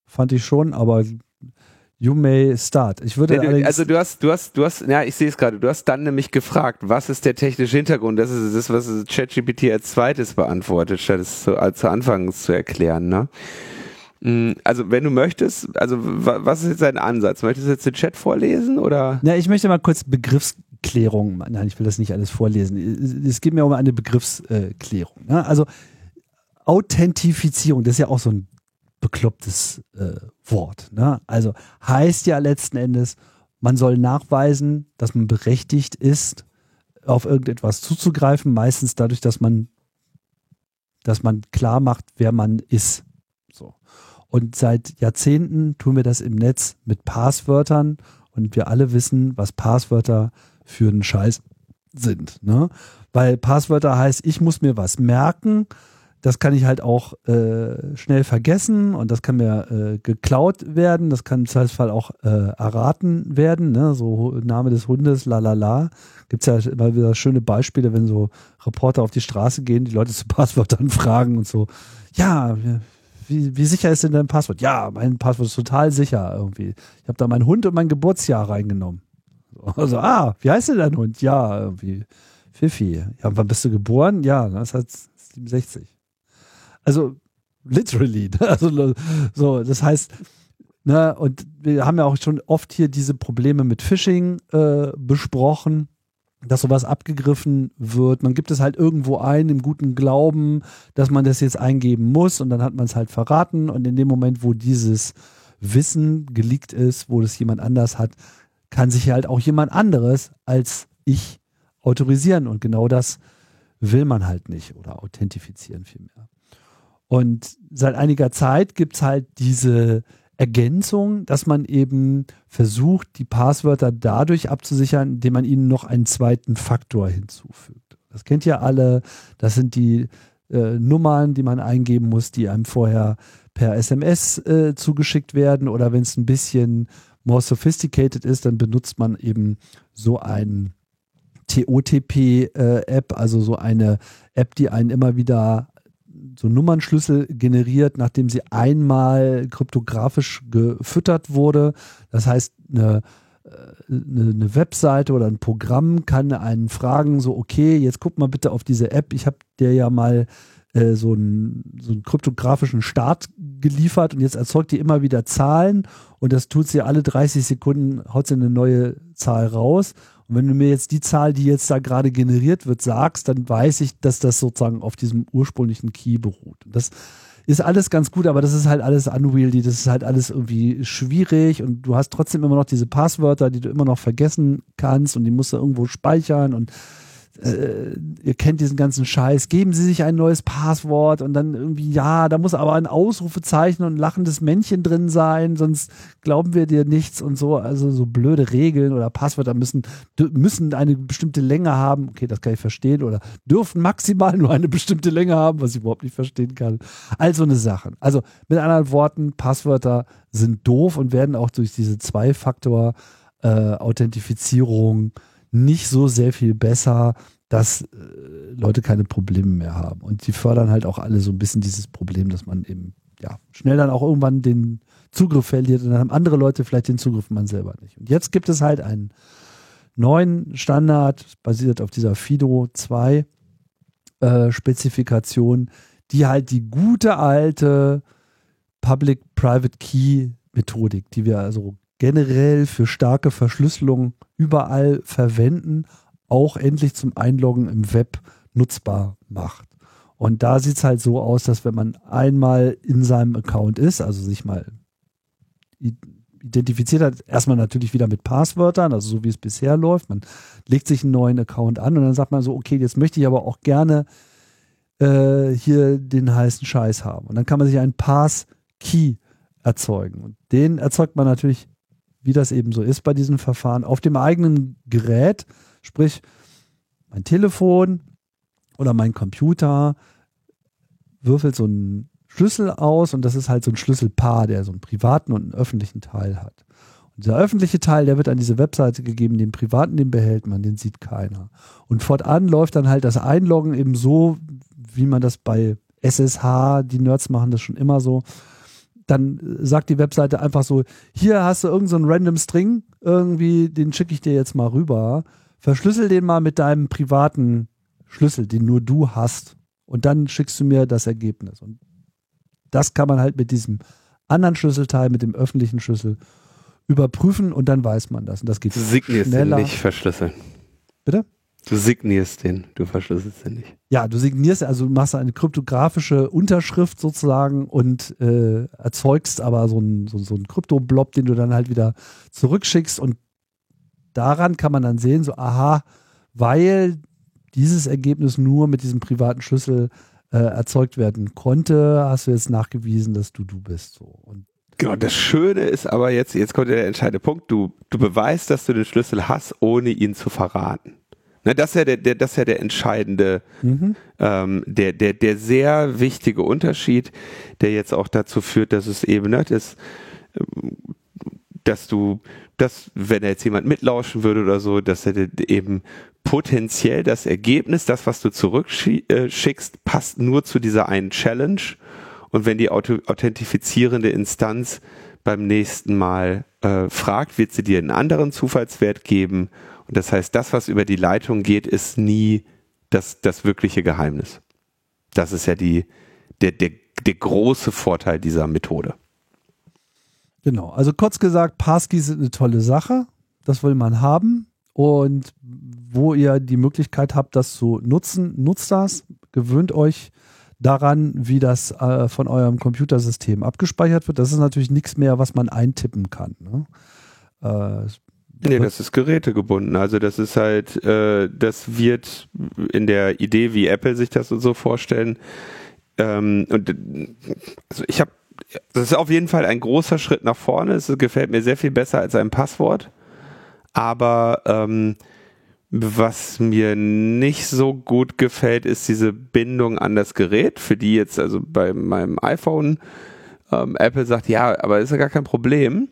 fand ich schon, aber you may start. Ich würde nee, also du hast, du hast, du hast, ja, ich sehe es gerade. Du hast dann nämlich gefragt, was ist der technische Hintergrund? Das ist das, was ChatGPT als zweites beantwortet, statt es zu, zu Anfang zu erklären. Ne? Mm, also wenn du möchtest, also was ist jetzt dein Ansatz? Möchtest du jetzt den Chat vorlesen oder? Na, ich möchte mal kurz Begriffsklärung. Nein, ich will das nicht alles vorlesen. Es geht mir um eine Begriffsklärung. Ne? Also Authentifizierung, das ist ja auch so ein beklopptes äh, Wort. Ne? Also heißt ja letzten Endes, man soll nachweisen, dass man berechtigt ist, auf irgendetwas zuzugreifen, meistens dadurch, dass man, dass man klar macht, wer man ist. Und seit Jahrzehnten tun wir das im Netz mit Passwörtern und wir alle wissen, was Passwörter für einen Scheiß sind. Ne? Weil Passwörter heißt, ich muss mir was merken das kann ich halt auch äh, schnell vergessen und das kann mir äh, geklaut werden, das kann im Zweifelsfall auch äh, erraten werden, ne? so Name des Hundes, la la la. Gibt es ja immer wieder schöne Beispiele, wenn so Reporter auf die Straße gehen, die Leute zu Passwörtern fragen und so, ja, wie, wie sicher ist denn dein Passwort? Ja, mein Passwort ist total sicher irgendwie. Ich habe da meinen Hund und mein Geburtsjahr reingenommen. Also, ah, wie heißt denn dein Hund? Ja, irgendwie Fifi. Ja, wann bist du geboren? Ja, das hat 67. Also literally. Ne? Also so, das heißt, ne, und wir haben ja auch schon oft hier diese Probleme mit Phishing äh, besprochen, dass sowas abgegriffen wird. Man gibt es halt irgendwo ein im guten Glauben, dass man das jetzt eingeben muss und dann hat man es halt verraten und in dem Moment, wo dieses Wissen geleakt ist, wo das jemand anders hat, kann sich halt auch jemand anderes als ich autorisieren und genau das will man halt nicht oder authentifizieren vielmehr. Und seit einiger Zeit gibt es halt diese Ergänzung, dass man eben versucht, die Passwörter dadurch abzusichern, indem man ihnen noch einen zweiten Faktor hinzufügt. Das kennt ihr alle. Das sind die äh, Nummern, die man eingeben muss, die einem vorher per SMS äh, zugeschickt werden. Oder wenn es ein bisschen more sophisticated ist, dann benutzt man eben so ein TOTP-App, äh, also so eine App, die einen immer wieder so Nummernschlüssel generiert, nachdem sie einmal kryptografisch gefüttert wurde. Das heißt, eine, eine, eine Webseite oder ein Programm kann einen fragen, so, okay, jetzt guck mal bitte auf diese App. Ich habe dir ja mal äh, so, einen, so einen kryptografischen Start geliefert und jetzt erzeugt die immer wieder Zahlen und das tut sie alle 30 Sekunden, haut sie eine neue Zahl raus und wenn du mir jetzt die Zahl, die jetzt da gerade generiert wird, sagst, dann weiß ich, dass das sozusagen auf diesem ursprünglichen Key beruht. Und das ist alles ganz gut, aber das ist halt alles unwieldy, das ist halt alles irgendwie schwierig und du hast trotzdem immer noch diese Passwörter, die du immer noch vergessen kannst und die musst du irgendwo speichern und äh, ihr kennt diesen ganzen Scheiß, geben Sie sich ein neues Passwort und dann irgendwie, ja, da muss aber ein Ausrufezeichen und ein lachendes Männchen drin sein, sonst glauben wir dir nichts und so. Also so blöde Regeln oder Passwörter müssen, müssen eine bestimmte Länge haben. Okay, das kann ich verstehen. Oder dürfen maximal nur eine bestimmte Länge haben, was ich überhaupt nicht verstehen kann. Also eine Sache. Also mit anderen Worten, Passwörter sind doof und werden auch durch diese Zwei-Faktor-Authentifizierung äh, nicht so sehr viel besser, dass äh, Leute keine Probleme mehr haben. Und die fördern halt auch alle so ein bisschen dieses Problem, dass man eben ja schnell dann auch irgendwann den Zugriff verliert und dann haben andere Leute vielleicht den Zugriff, man selber nicht. Und jetzt gibt es halt einen neuen Standard, basiert auf dieser FIDO 2 äh, Spezifikation, die halt die gute alte Public-Private Key Methodik, die wir also generell für starke Verschlüsselung überall verwenden, auch endlich zum Einloggen im Web nutzbar macht. Und da sieht es halt so aus, dass wenn man einmal in seinem Account ist, also sich mal identifiziert hat, erstmal natürlich wieder mit Passwörtern, also so wie es bisher läuft. Man legt sich einen neuen Account an und dann sagt man so, okay, jetzt möchte ich aber auch gerne äh, hier den heißen Scheiß haben. Und dann kann man sich einen Pass-Key erzeugen. Und den erzeugt man natürlich wie das eben so ist bei diesen Verfahren, auf dem eigenen Gerät, sprich mein Telefon oder mein Computer, würfelt so einen Schlüssel aus und das ist halt so ein Schlüsselpaar, der so einen privaten und einen öffentlichen Teil hat. Und dieser öffentliche Teil, der wird an diese Webseite gegeben, den privaten, den behält man, den sieht keiner. Und fortan läuft dann halt das Einloggen eben so, wie man das bei SSH, die Nerds machen das schon immer so. Dann sagt die Webseite einfach so, hier hast du irgendeinen so random String, irgendwie, den schicke ich dir jetzt mal rüber. Verschlüssel den mal mit deinem privaten Schlüssel, den nur du hast. Und dann schickst du mir das Ergebnis. Und das kann man halt mit diesem anderen Schlüsselteil, mit dem öffentlichen Schlüssel überprüfen und dann weiß man das. Und das geht Signierst schneller. Nicht verschlüsseln. Bitte? Du signierst den, du verschlüsselst den nicht. Ja, du signierst, also du machst eine kryptografische Unterschrift sozusagen und äh, erzeugst aber so einen so, so Kryptoblob, den du dann halt wieder zurückschickst und daran kann man dann sehen, so aha, weil dieses Ergebnis nur mit diesem privaten Schlüssel äh, erzeugt werden konnte, hast du jetzt nachgewiesen, dass du du bist. So. Und Genau, das Schöne ist aber jetzt, jetzt kommt der entscheidende Punkt, du, du beweist, dass du den Schlüssel hast, ohne ihn zu verraten. Ne, das ist ja der, der, das ist ja der entscheidende, mhm. ähm, der, der, der sehr wichtige Unterschied, der jetzt auch dazu führt, dass es eben nicht ist, ähm, dass du, dass, wenn jetzt jemand mitlauschen würde oder so, dass er eben potenziell das Ergebnis, das, was du zurückschickst, äh, passt nur zu dieser einen Challenge. Und wenn die authentifizierende Instanz beim nächsten Mal äh, fragt, wird sie dir einen anderen Zufallswert geben und das heißt, das, was über die Leitung geht, ist nie das, das wirkliche Geheimnis. Das ist ja die, der, der, der große Vorteil dieser Methode. Genau, also kurz gesagt, Passkeys sind eine tolle Sache. Das will man haben. Und wo ihr die Möglichkeit habt, das zu nutzen, nutzt das. Gewöhnt euch daran, wie das äh, von eurem Computersystem abgespeichert wird. Das ist natürlich nichts mehr, was man eintippen kann. Ne? Äh, Nee, das ist gerätegebunden. Also das ist halt, äh, das wird in der Idee, wie Apple sich das so vorstellen. Ähm, und also ich habe, das ist auf jeden Fall ein großer Schritt nach vorne. Es gefällt mir sehr viel besser als ein Passwort. Aber ähm, was mir nicht so gut gefällt, ist diese Bindung an das Gerät, für die jetzt, also bei meinem iPhone, ähm, Apple sagt, ja, aber ist ja gar kein Problem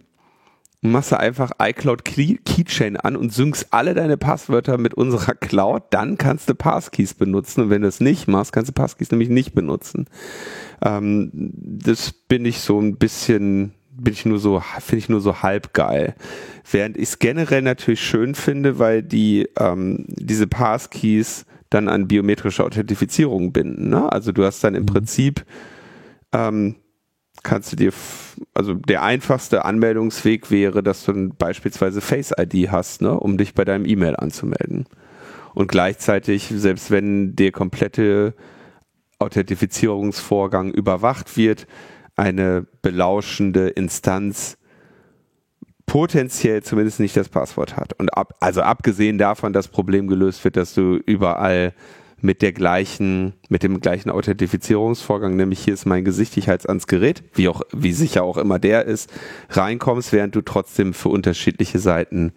machst du einfach iCloud Keychain an und synkst alle deine Passwörter mit unserer Cloud, dann kannst du Passkeys benutzen. Und wenn du es nicht machst, kannst du Passkeys nämlich nicht benutzen. Ähm, das bin ich so ein bisschen, bin ich nur so, finde ich nur so halb geil. Während ich es generell natürlich schön finde, weil die ähm, diese Passkeys dann an biometrische Authentifizierung binden. Ne? Also du hast dann im mhm. Prinzip ähm, kannst du dir, also der einfachste Anmeldungsweg wäre, dass du beispielsweise Face ID hast, ne, um dich bei deinem E-Mail anzumelden. Und gleichzeitig, selbst wenn der komplette Authentifizierungsvorgang überwacht wird, eine belauschende Instanz potenziell zumindest nicht das Passwort hat. Und ab, also abgesehen davon, dass das Problem gelöst wird, dass du überall mit der gleichen, mit dem gleichen Authentifizierungsvorgang, nämlich hier ist mein Gesicht, ich halte es ans Gerät, wie auch, wie sicher auch immer der ist, reinkommst, während du trotzdem für unterschiedliche Seiten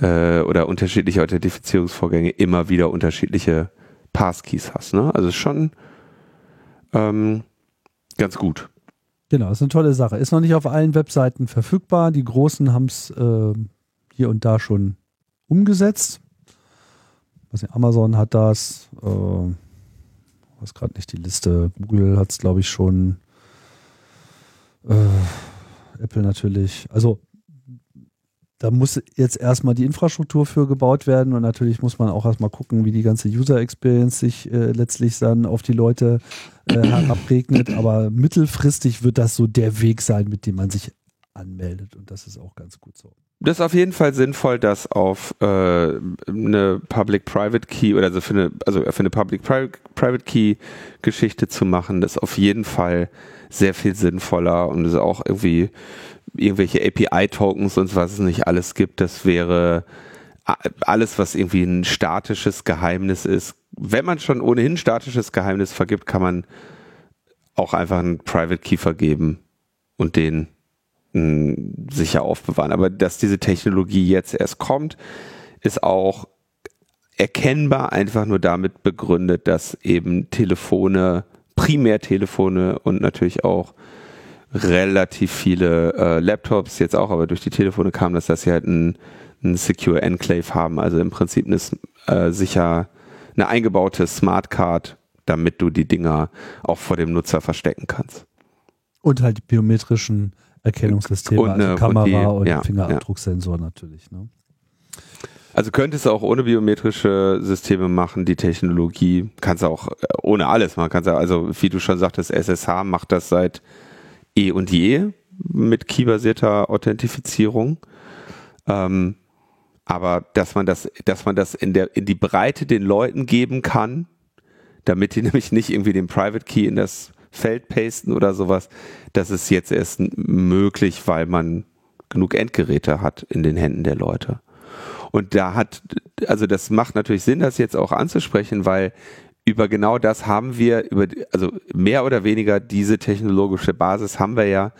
äh, oder unterschiedliche Authentifizierungsvorgänge immer wieder unterschiedliche Passkeys hast. Ne? Also schon ähm, ganz gut. Genau, ist eine tolle Sache. Ist noch nicht auf allen Webseiten verfügbar. Die großen haben es äh, hier und da schon umgesetzt nicht, Amazon hat das, äh, weiß gerade nicht die Liste, Google hat es, glaube ich, schon, äh, Apple natürlich. Also da muss jetzt erstmal die Infrastruktur für gebaut werden und natürlich muss man auch erstmal gucken, wie die ganze User Experience sich äh, letztlich dann auf die Leute äh, herabregnet. Aber mittelfristig wird das so der Weg sein, mit dem man sich anmeldet und das ist auch ganz gut so das ist auf jeden Fall sinnvoll, das auf äh, eine Public-Private Key oder also für eine, also für eine Public-Private Key Geschichte zu machen. Das ist auf jeden Fall sehr viel sinnvoller und ist auch irgendwie irgendwelche API-Tokens und was es nicht alles gibt. Das wäre alles, was irgendwie ein statisches Geheimnis ist. Wenn man schon ohnehin statisches Geheimnis vergibt, kann man auch einfach einen Private Key vergeben und den sicher aufbewahren. Aber dass diese Technologie jetzt erst kommt, ist auch erkennbar einfach nur damit begründet, dass eben Telefone Primärtelefone und natürlich auch relativ viele äh, Laptops jetzt auch, aber durch die Telefone kam das, dass sie halt ein, ein Secure Enclave haben, also im Prinzip eine, äh, sicher eine eingebaute Smart Card, damit du die Dinger auch vor dem Nutzer verstecken kannst. Und halt die biometrischen Erkennungssysteme, Und also eine- Kamera und die- und, ja, Fingerabdrucksensor natürlich. Ne? Also könntest du auch ohne biometrische Systeme machen, die Technologie kannst du auch äh, ohne alles machen. Kannst du, also wie du schon sagtest, SSH macht das seit eh und je mit keybasierter Authentifizierung. Ähm, aber dass man das, dass man das in der in die Breite den Leuten geben kann, damit die nämlich nicht irgendwie den Private Key in das Feld pasten oder sowas, das ist jetzt erst möglich, weil man genug Endgeräte hat in den Händen der Leute. Und da hat, also das macht natürlich Sinn, das jetzt auch anzusprechen, weil über genau das haben wir, über, also mehr oder weniger diese technologische Basis haben wir ja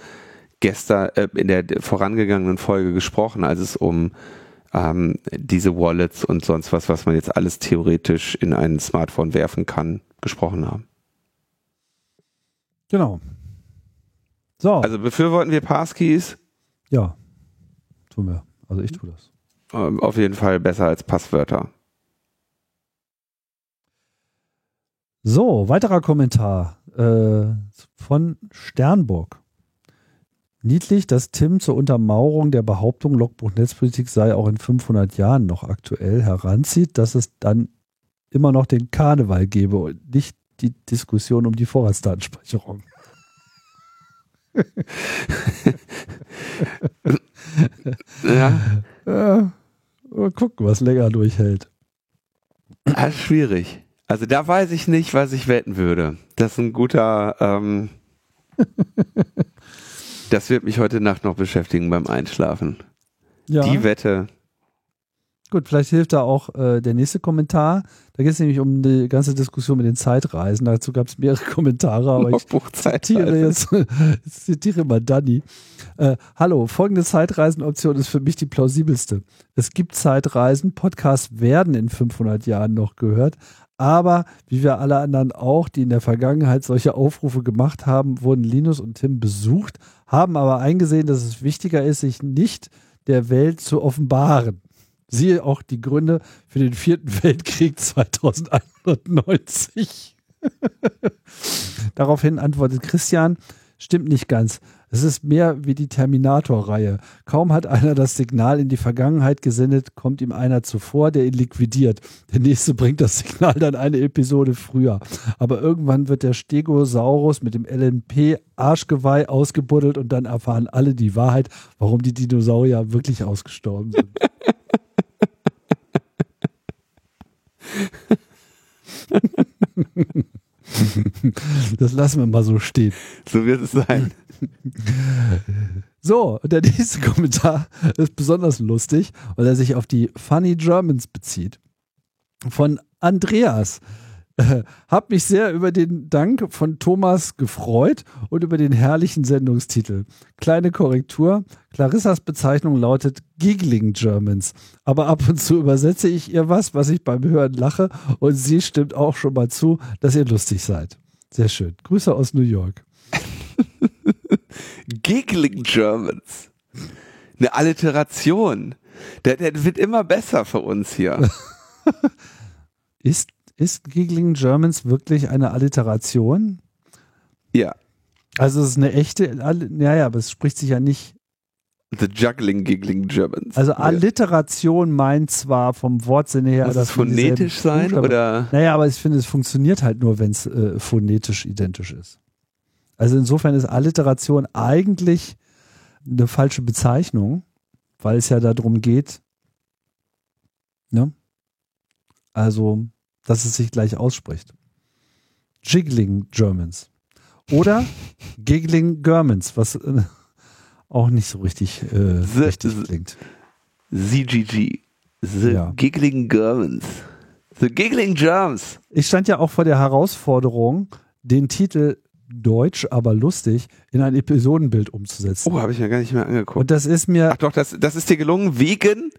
gestern äh, in der vorangegangenen Folge gesprochen, als es um ähm, diese Wallets und sonst was, was man jetzt alles theoretisch in ein Smartphone werfen kann, gesprochen haben. Genau. So, Also befürworten wir Passkeys ja, tun wir. Also ich tue das. ähm, auf jeden Fall besser als Passwörter. So, weiterer Kommentar äh, von Sternburg. Niedlich, dass Tim zur Untermauerung der Behauptung, Logbuch Netzpolitik sei auch in 500 Jahren noch aktuell, heranzieht, dass es dann immer noch den Karneval gäbe und nicht die Diskussion um die Vorratsdatenspeicherung. Ja, Ja, mal gucken, was länger durchhält. das ist schwierig. Also da weiß ich nicht, was ich wetten würde. Das ist ein guter, ähm, das wird mich heute Nacht noch beschäftigen beim Einschlafen. Ja. Die Wette. Gut, vielleicht hilft da auch äh, der nächste Kommentar. Da geht es nämlich um die ganze Diskussion mit den Zeitreisen. Dazu gab es mehrere Kommentare, aber ich zitiere jetzt, ich zitiere mal Danny. Äh, hallo, folgende Zeitreisenoption ist für mich die plausibelste. Es gibt Zeitreisen, Podcasts werden in 500 Jahren noch gehört, aber wie wir alle anderen auch, die in der Vergangenheit solche Aufrufe gemacht haben, wurden Linus und Tim besucht, haben aber eingesehen, dass es wichtiger ist, sich nicht der Welt zu offenbaren. Siehe auch die Gründe für den vierten Weltkrieg 2190. Daraufhin antwortet Christian, stimmt nicht ganz. Es ist mehr wie die Terminator-Reihe. Kaum hat einer das Signal in die Vergangenheit gesendet, kommt ihm einer zuvor, der ihn liquidiert. Der nächste bringt das Signal dann eine Episode früher. Aber irgendwann wird der Stegosaurus mit dem LNP-Arschgeweih ausgebuddelt und dann erfahren alle die Wahrheit, warum die Dinosaurier wirklich ausgestorben sind. Das lassen wir mal so stehen. So wird es sein. So, der nächste Kommentar ist besonders lustig, weil er sich auf die Funny Germans bezieht. Von Andreas. Äh, hab mich sehr über den Dank von Thomas gefreut und über den herrlichen Sendungstitel. Kleine Korrektur. Clarissas Bezeichnung lautet Giggling Germans. Aber ab und zu übersetze ich ihr was, was ich beim Hören lache und sie stimmt auch schon mal zu, dass ihr lustig seid. Sehr schön. Grüße aus New York. Giggling Germans. Eine Alliteration. Der, der wird immer besser für uns hier. Ist, ist Giggling Germans wirklich eine Alliteration? Ja. Also es ist eine echte, All- ja, ja, aber es spricht sich ja nicht. The Juggling Giggling Germans. Also. Alliteration meint zwar vom Wortsinne her, Muss dass es phonetisch sein Buchstaben- oder? Naja, aber ich finde, es funktioniert halt nur, wenn es äh, phonetisch identisch ist. Also insofern ist Alliteration eigentlich eine falsche Bezeichnung, weil es ja darum geht, ne? Also, dass es sich gleich ausspricht. Jiggling Germans. Oder Giggling Germans, was äh, auch nicht so richtig, äh, The- richtig the- klingt. ZGG. The Ja. Giggling Germans. The Giggling Germs. Ich stand ja auch vor der Herausforderung, den Titel Deutsch, aber lustig in ein Episodenbild umzusetzen. Oh, habe ich mir gar nicht mehr angeguckt. Und das ist mir, Ach doch, das, das ist dir gelungen wegen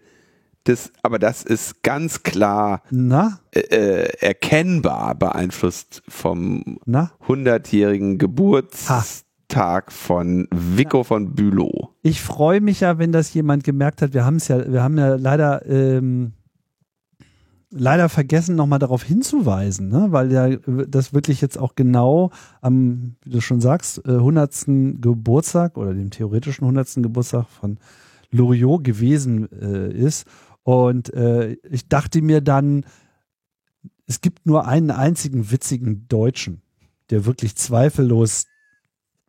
das, aber das ist ganz klar Na? äh, erkennbar beeinflusst vom Na? 100-jährigen Geburtstag von Vico von Bülow. Ich freue mich ja, wenn das jemand gemerkt hat. Wir haben es ja, wir haben ja leider, ähm, leider vergessen, nochmal darauf hinzuweisen, ne? weil ja das wirklich jetzt auch genau am, wie du schon sagst, äh, 100. Geburtstag oder dem theoretischen 100. Geburtstag von Loriot gewesen äh, ist. Und äh, ich dachte mir dann, es gibt nur einen einzigen witzigen Deutschen, der wirklich zweifellos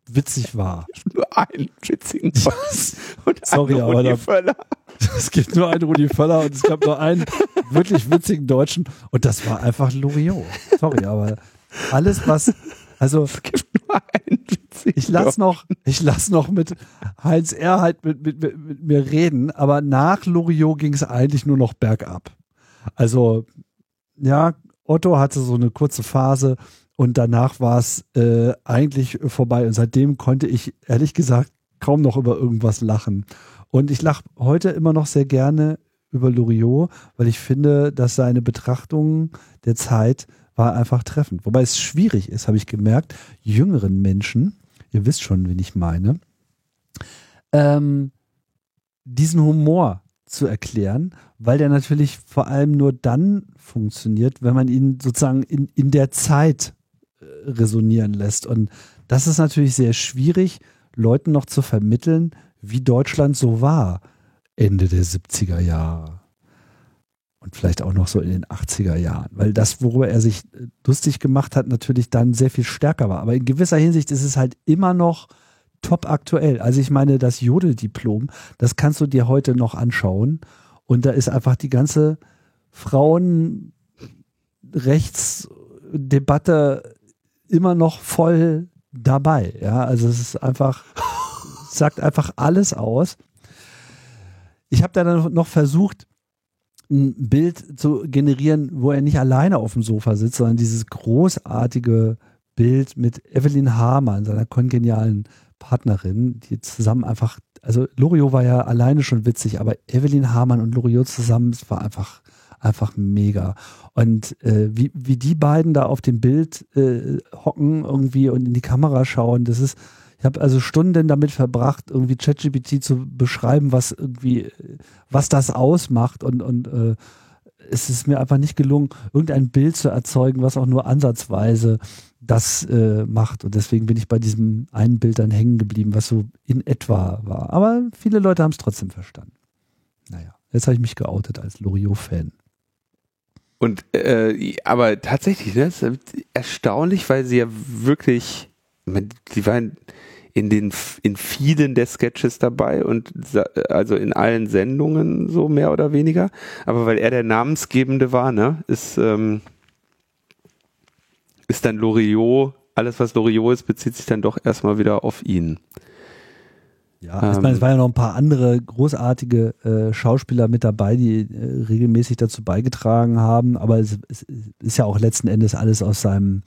witzig war. Nur einen witzigen und Sorry, aber da-. Es gibt nur einen Rudi Völler und es gab nur einen wirklich witzigen Deutschen und das war einfach Loriot. Sorry, aber alles was, also Es gibt nur einen witzigen ich lass noch, ich lass noch mit Heinz Erhard mit, mit, mit, mit mir reden, aber nach Loriot ging es eigentlich nur noch bergab. Also ja, Otto hatte so eine kurze Phase und danach war es äh, eigentlich vorbei und seitdem konnte ich ehrlich gesagt kaum noch über irgendwas lachen. Und ich lache heute immer noch sehr gerne über Loriot, weil ich finde, dass seine Betrachtung der Zeit war einfach treffend. Wobei es schwierig ist, habe ich gemerkt, jüngeren Menschen, ihr wisst schon, wen ich meine, ähm, diesen Humor zu erklären, weil der natürlich vor allem nur dann funktioniert, wenn man ihn sozusagen in, in der Zeit äh, resonieren lässt. Und das ist natürlich sehr schwierig, Leuten noch zu vermitteln, wie Deutschland so war Ende der 70er Jahre. Und vielleicht auch noch so in den 80er Jahren, weil das, worüber er sich äh, lustig gemacht hat, natürlich dann sehr viel stärker war. Aber in gewisser Hinsicht ist es halt immer noch top aktuell. Also ich meine, das Jodeldiplom, das kannst du dir heute noch anschauen. Und da ist einfach die ganze Frauenrechtsdebatte immer noch voll dabei. Ja, also es ist einfach, sagt einfach alles aus. Ich habe dann noch versucht, ein Bild zu generieren, wo er nicht alleine auf dem Sofa sitzt, sondern dieses großartige Bild mit Evelyn Hamann, seiner kongenialen Partnerin, die zusammen einfach, also Loriot war ja alleine schon witzig, aber Evelyn Hamann und Loriot zusammen, es war einfach, einfach mega. Und äh, wie, wie die beiden da auf dem Bild äh, hocken irgendwie und in die Kamera schauen, das ist, ich habe also Stunden damit verbracht, irgendwie ChatGPT zu beschreiben, was irgendwie, was das ausmacht und, und äh, es ist mir einfach nicht gelungen, irgendein Bild zu erzeugen, was auch nur ansatzweise das äh, macht. Und deswegen bin ich bei diesem einen Bild dann hängen geblieben, was so in etwa war. Aber viele Leute haben es trotzdem verstanden. Naja, jetzt habe ich mich geoutet als Loriot-Fan. Und äh, aber tatsächlich, ne, das ist erstaunlich, weil sie ja wirklich, die waren in den in vielen der Sketches dabei und also in allen Sendungen so mehr oder weniger. Aber weil er der Namensgebende war, ne, ist ähm, ist dann Loriot, alles was Loriot ist, bezieht sich dann doch erstmal wieder auf ihn. Ja, ich Ähm. meine, es waren ja noch ein paar andere großartige äh, Schauspieler mit dabei, die äh, regelmäßig dazu beigetragen haben, aber es, es ist ja auch letzten Endes alles aus seinem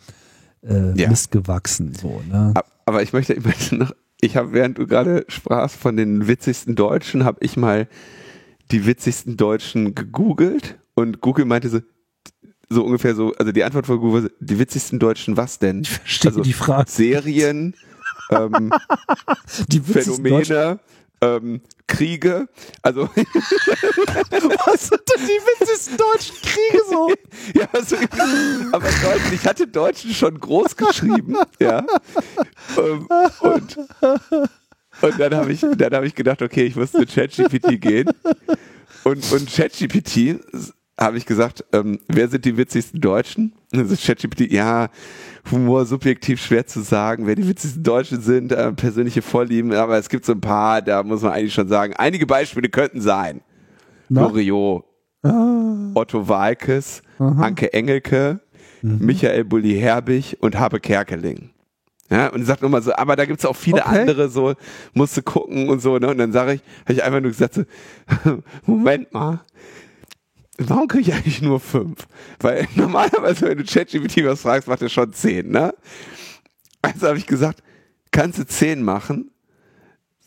äh, Ja. Mist gewachsen. So, ne? Ab- Aber ich möchte, ich möchte noch, ich habe, während du gerade sprachst von den witzigsten Deutschen, habe ich mal die witzigsten Deutschen gegoogelt und Google meinte so, so ungefähr so, also die Antwort von Google, die witzigsten Deutschen was denn? Ich verstehe also die Frage. Serien, ähm, Die Phänomene, ähm, Kriege, also Was sind denn die witzigsten deutschen Kriege so? ja, also, aber Deutschen, ich hatte Deutschen schon groß geschrieben, ja. Ähm, und, und dann habe ich, dann habe ich gedacht, okay, ich muss zu ChatGPT gehen. Und, und ChatGPT habe ich gesagt, ähm, wer sind die witzigsten Deutschen? Sagt ChatGPT, ja, Humor subjektiv schwer zu sagen, wer die witzigsten Deutschen sind, äh, persönliche Vorlieben, aber es gibt so ein paar, da muss man eigentlich schon sagen, einige Beispiele könnten sein. Loriot, Ah, Otto Walkes, Anke Engelke, Mhm. Michael Bulli-Herbig und Habe Kerkeling. Ja, und sagt nochmal so, aber da gibt's auch viele Okay. andere, so, musst du gucken und so, ne? Und dann sage ich, habe ich einfach nur gesagt, so, Moment mal, warum kriege ich eigentlich nur fünf? Weil normalerweise, wenn du ChatGPT was fragst, macht er schon zehn, ne? Also habe ich gesagt, kannst du zehn machen?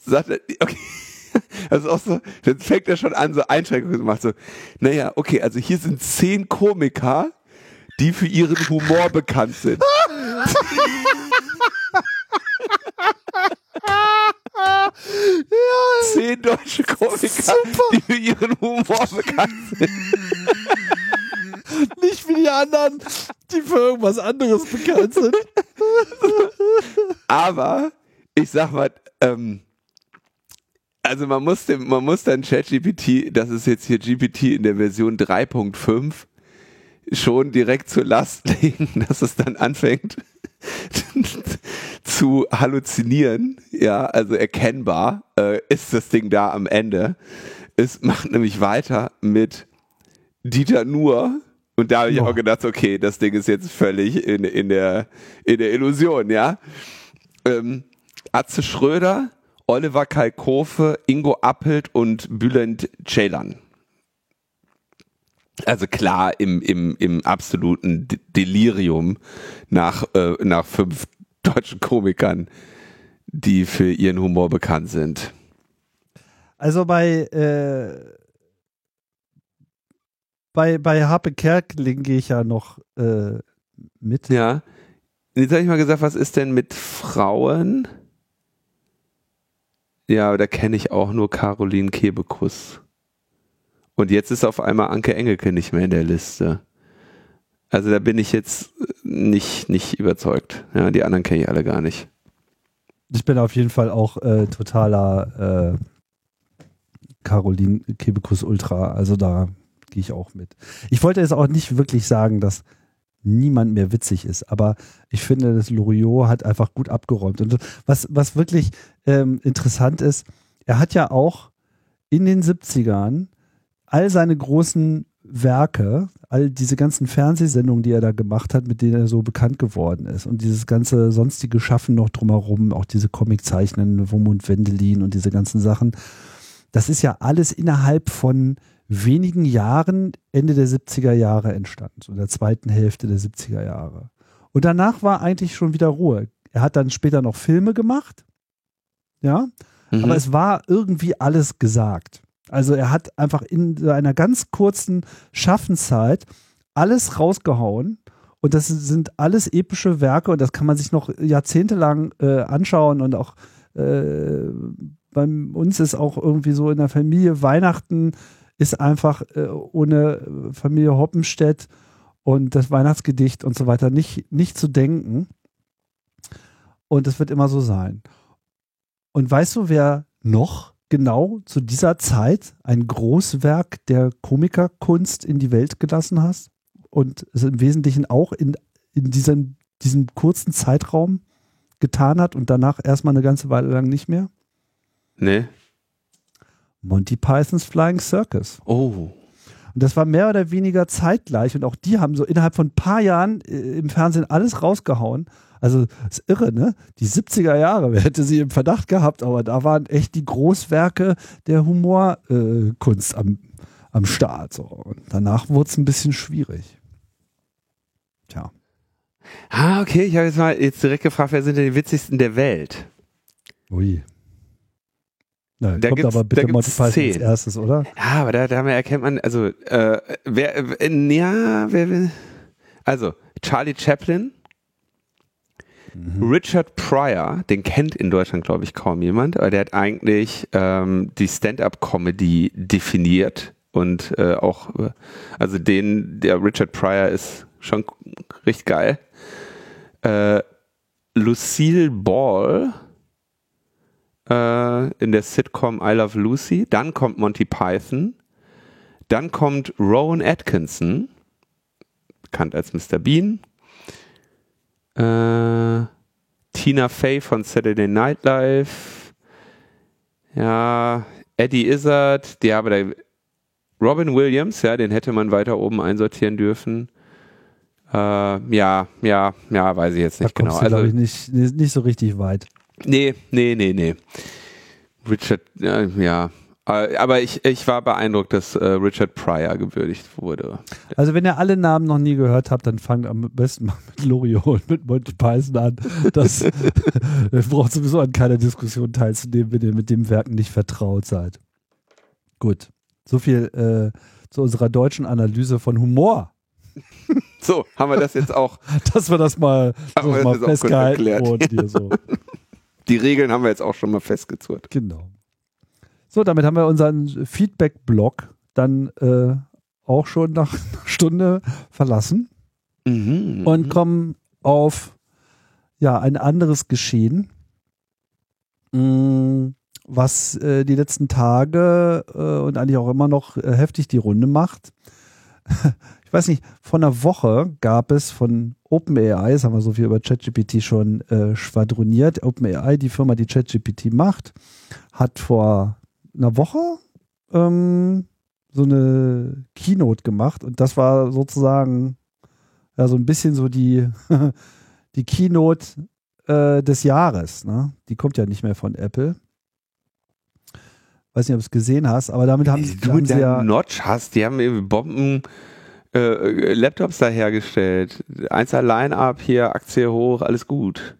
Sagt er, okay. Also auch so, dann fängt er schon an, so Einschränkungen zu machen. So, naja, okay, also hier sind zehn Komiker, die für ihren Humor bekannt sind. ja, Zehn deutsche Komiker, die für ihren Humor bekannt sind. nicht wie die anderen, die für irgendwas anderes bekannt sind. Aber ich sag mal, ähm, also man muss dem, man muss dann ChatGPT, das ist jetzt hier GPT in der Version 3.5, schon direkt zur Last legen, dass es dann anfängt zu halluzinieren. Ja, also erkennbar äh, ist das Ding da am Ende. Es macht nämlich weiter mit Dieter Nuhr. Und da habe ich Ja. auch gedacht, okay, das Ding ist jetzt völlig in, in, der, in der Illusion, ja. Ähm, Atze Schröder, Oliver Kalkofe, Ingo Appelt und Bülent Ceylan. Also klar, im, im, im absoluten De- Delirium nach, äh, nach fünf deutschen Komikern, die für ihren Humor bekannt sind. Also bei, äh, bei, bei Harpe Kerkeling gehe ich ja noch äh, mit. Ja. Jetzt habe ich mal gesagt, was ist denn mit Frauen? Ja, da kenne ich auch nur Caroline Kebekus. Und jetzt ist auf einmal Anke Engelke nicht mehr in der Liste. Also da bin ich jetzt nicht, nicht überzeugt. Ja, die anderen kenne ich alle gar nicht. Ich bin auf jeden Fall auch äh, totaler äh, Caroline Kebekus Ultra. Also da gehe ich auch mit. Ich wollte jetzt auch nicht wirklich sagen, dass niemand mehr witzig ist, aber ich finde, dass Loriot hat einfach gut abgeräumt. Und was, was wirklich ähm, interessant ist, er hat ja auch in den 70ern all seine großen Werke, all diese ganzen Fernsehsendungen, die er da gemacht hat, mit denen er so bekannt geworden ist und dieses ganze sonstige Schaffen noch drumherum, auch diese Comiczeichnen, Wumund Wendelin und diese ganzen Sachen, das ist ja alles innerhalb von wenigen Jahren, Ende der 70er Jahre entstanden, so in der zweiten Hälfte der 70er Jahre. Und danach war eigentlich schon wieder Ruhe. Er hat dann später noch Filme gemacht, ja, Mhm. aber es war irgendwie alles gesagt. Also er hat einfach in einer ganz kurzen Schaffenszeit alles rausgehauen und das sind alles epische Werke und das kann man sich noch jahrzehntelang äh, anschauen und auch äh, bei uns ist auch irgendwie so in der Familie Weihnachten ist einfach äh, ohne Familie Hoppenstedt und das Weihnachtsgedicht und so weiter nicht, nicht zu denken. Und es wird immer so sein. Und weißt du, wer noch genau zu dieser Zeit ein Großwerk der Komikerkunst in die Welt gelassen hat? Und es im Wesentlichen auch in, in diesem, diesem kurzen Zeitraum getan hat und danach erstmal eine ganze Weile lang nicht mehr? Nee. Monty Pythons Flying Circus. Oh. Und das war mehr oder weniger zeitgleich und auch die haben so innerhalb von ein paar Jahren äh, im Fernsehen alles rausgehauen. Also ist irre, ne? Die 70er Jahre, wer hätte sie im Verdacht gehabt, aber da waren echt die Großwerke der Humorkunst äh, am, am Start. So. Und danach wurde es ein bisschen schwierig. Tja. Ah, okay, ich habe jetzt mal jetzt direkt gefragt, wer sind denn die witzigsten der Welt? Ui. Na, Da kommt aber bitte Monty Python als erstes, oder? Ja, aber da, da erkennt man, also, äh, wer, äh, ja, wer will, also, Charlie Chaplin, Richard Pryor, den kennt in Deutschland, glaube ich, kaum jemand, aber der hat eigentlich ähm, die Stand-up-Comedy definiert und äh, auch, äh, also den, der Richard Pryor ist schon richtig geil. Äh, Lucille Ball äh, in der Sitcom I Love Lucy, dann kommt Monty Python, dann kommt Rowan Atkinson, bekannt als Mr. Bean, äh, Tina Fey von Saturday Night Live, ja, Eddie Izzard, ja, aber der Robin Williams, ja, den hätte man weiter oben einsortieren dürfen. Äh, ja, ja, ja, weiß ich jetzt Da nicht genau. kommst du, glaube ich, nicht, nicht nicht so richtig weit. Nee, nee, nee, nee. Richard, ja, ja. Äh, Aber ich, ich war beeindruckt, dass äh, Richard Pryor gewürdigt wurde. Also wenn ihr alle Namen noch nie gehört habt, dann fangt am besten mal mit Loriot und mit Monty Python an. Das braucht sowieso an keiner Diskussion teilzunehmen, wenn ihr mit dem Werken nicht vertraut seid. Gut. So viel äh, zu unserer deutschen Analyse von Humor. So, haben wir das jetzt auch. Dass wir das mal, Haben wir mal das kurz festgehalten wurden hier so. Die Regeln haben wir jetzt auch schon mal festgezurrt. Genau. So, damit haben wir unseren Feedback-Blog dann äh, auch schon nach einer Stunde verlassen Mhm. und kommen auf ja, ein anderes Geschehen, mh, was äh, die letzten Tage äh, und eigentlich auch immer noch äh, heftig die Runde macht. Ich weiß nicht, vor einer Woche gab es von OpenAI, das haben wir so viel über ChatGPT schon äh, schwadroniert, OpenAI, die Firma, die ChatGPT macht, hat vor einer Woche ähm, so eine Keynote gemacht und das war sozusagen ja so ein bisschen so die, die Keynote äh, des Jahres. Ne? Die kommt ja nicht mehr von Apple. Weiß nicht, ob du es gesehen hast, aber damit haben, du haben sie ja. Notch hast, die haben Bomben äh, Laptops da hergestellt. Eins Line-Up hier, Aktie hoch, alles gut.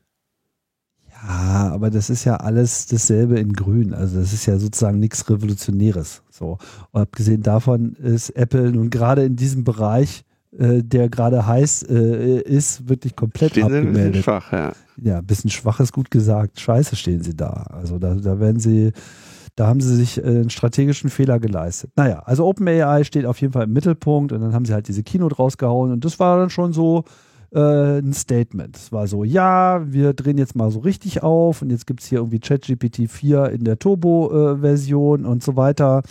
Ja, aber das ist ja alles dasselbe in Grün. Also das ist ja sozusagen nichts Revolutionäres. So. Und abgesehen davon ist Apple nun gerade in diesem Bereich, äh, der gerade heiß äh, ist, wirklich komplett Stehen sie ein bisschen abgemeldet. schwach, ja. Ja, ein bisschen schwach ist gut gesagt. Scheiße stehen sie da. Also da, da werden sie, da haben sie sich äh, einen strategischen Fehler geleistet. Naja, also OpenAI steht auf jeden Fall im Mittelpunkt und dann haben sie halt diese Keynote rausgehauen und das war dann schon so äh, ein Statement. Es war so, ja, wir drehen jetzt mal so richtig auf und jetzt gibt es hier irgendwie ChatGPT 4 in der Turbo-Version und so weiter.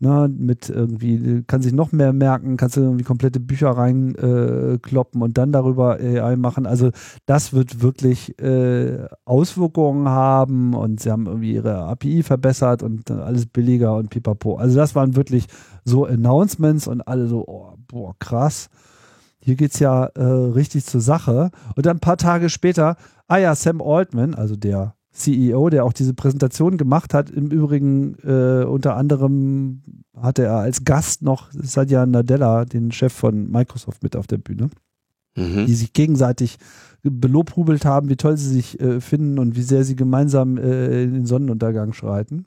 Ne, mit irgendwie, kann sich noch mehr merken, kannst du irgendwie komplette Bücher reinkloppen äh, und dann darüber AI machen. Also das wird wirklich äh, Auswirkungen haben und sie haben irgendwie ihre API verbessert und dann alles billiger und pipapo. Also das waren wirklich so Announcements und alle so, oh, boah, krass. Hier geht's ja äh, richtig zur Sache. Und dann ein paar Tage später, ah ja, Sam Altman, also der CEO, der auch diese Präsentation gemacht hat, im Übrigen äh, unter anderem hatte er als Gast noch Satya Nadella, den Chef von Microsoft, mit auf der Bühne Mhm. die sich gegenseitig belobhubelt haben, wie toll sie sich äh, finden und wie sehr sie gemeinsam äh, in den Sonnenuntergang schreiten.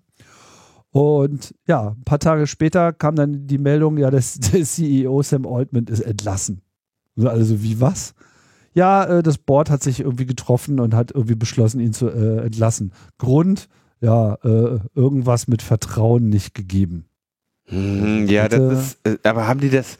Und ja, ein paar Tage später kam dann die Meldung, ja, das, der CEO Sam Altman ist entlassen. Und Also wie was? Ja, äh, das Board hat sich irgendwie getroffen und hat irgendwie beschlossen, ihn zu äh, entlassen. Grund, ja, äh, irgendwas mit Vertrauen nicht gegeben. Mhm, Ja, Bitte. das ist, äh, aber haben die das,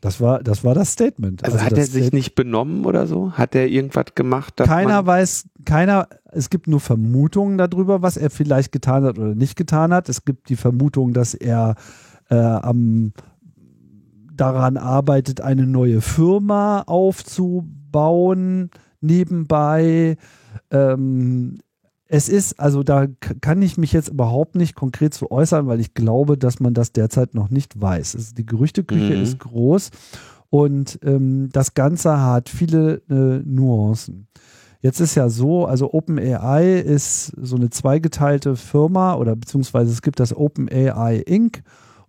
Das war, das war das Statement. also, hat das er sich nicht benommen oder so? Hat er irgendwas gemacht? Keiner weiß, keiner, es gibt nur Vermutungen darüber, was er vielleicht getan hat oder nicht getan hat. Es gibt die Vermutung, dass er äh, am, daran arbeitet, eine neue Firma aufzubauen, nebenbei. Ähm, es ist, also da kann ich mich jetzt überhaupt nicht konkret zu äußern, weil ich glaube, dass man das derzeit noch nicht weiß. Also die Gerüchteküche Mhm. ist groß und ähm, das Ganze hat viele äh, Nuancen. Jetzt ist ja so, also OpenAI ist so eine zweigeteilte Firma oder beziehungsweise es gibt das OpenAI Inc.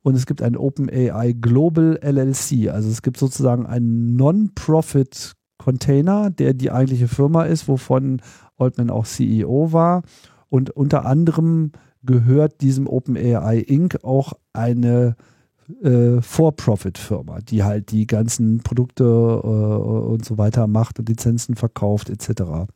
und es gibt ein OpenAI Global LLC. Also es gibt sozusagen einen Non-Profit Container, der die eigentliche Firma ist, wovon Altman auch CEO war. Und unter anderem gehört diesem OpenAI Inc. auch eine äh, For-Profit-Firma, die halt die ganzen Produkte äh, und so weiter macht und Lizenzen verkauft etc.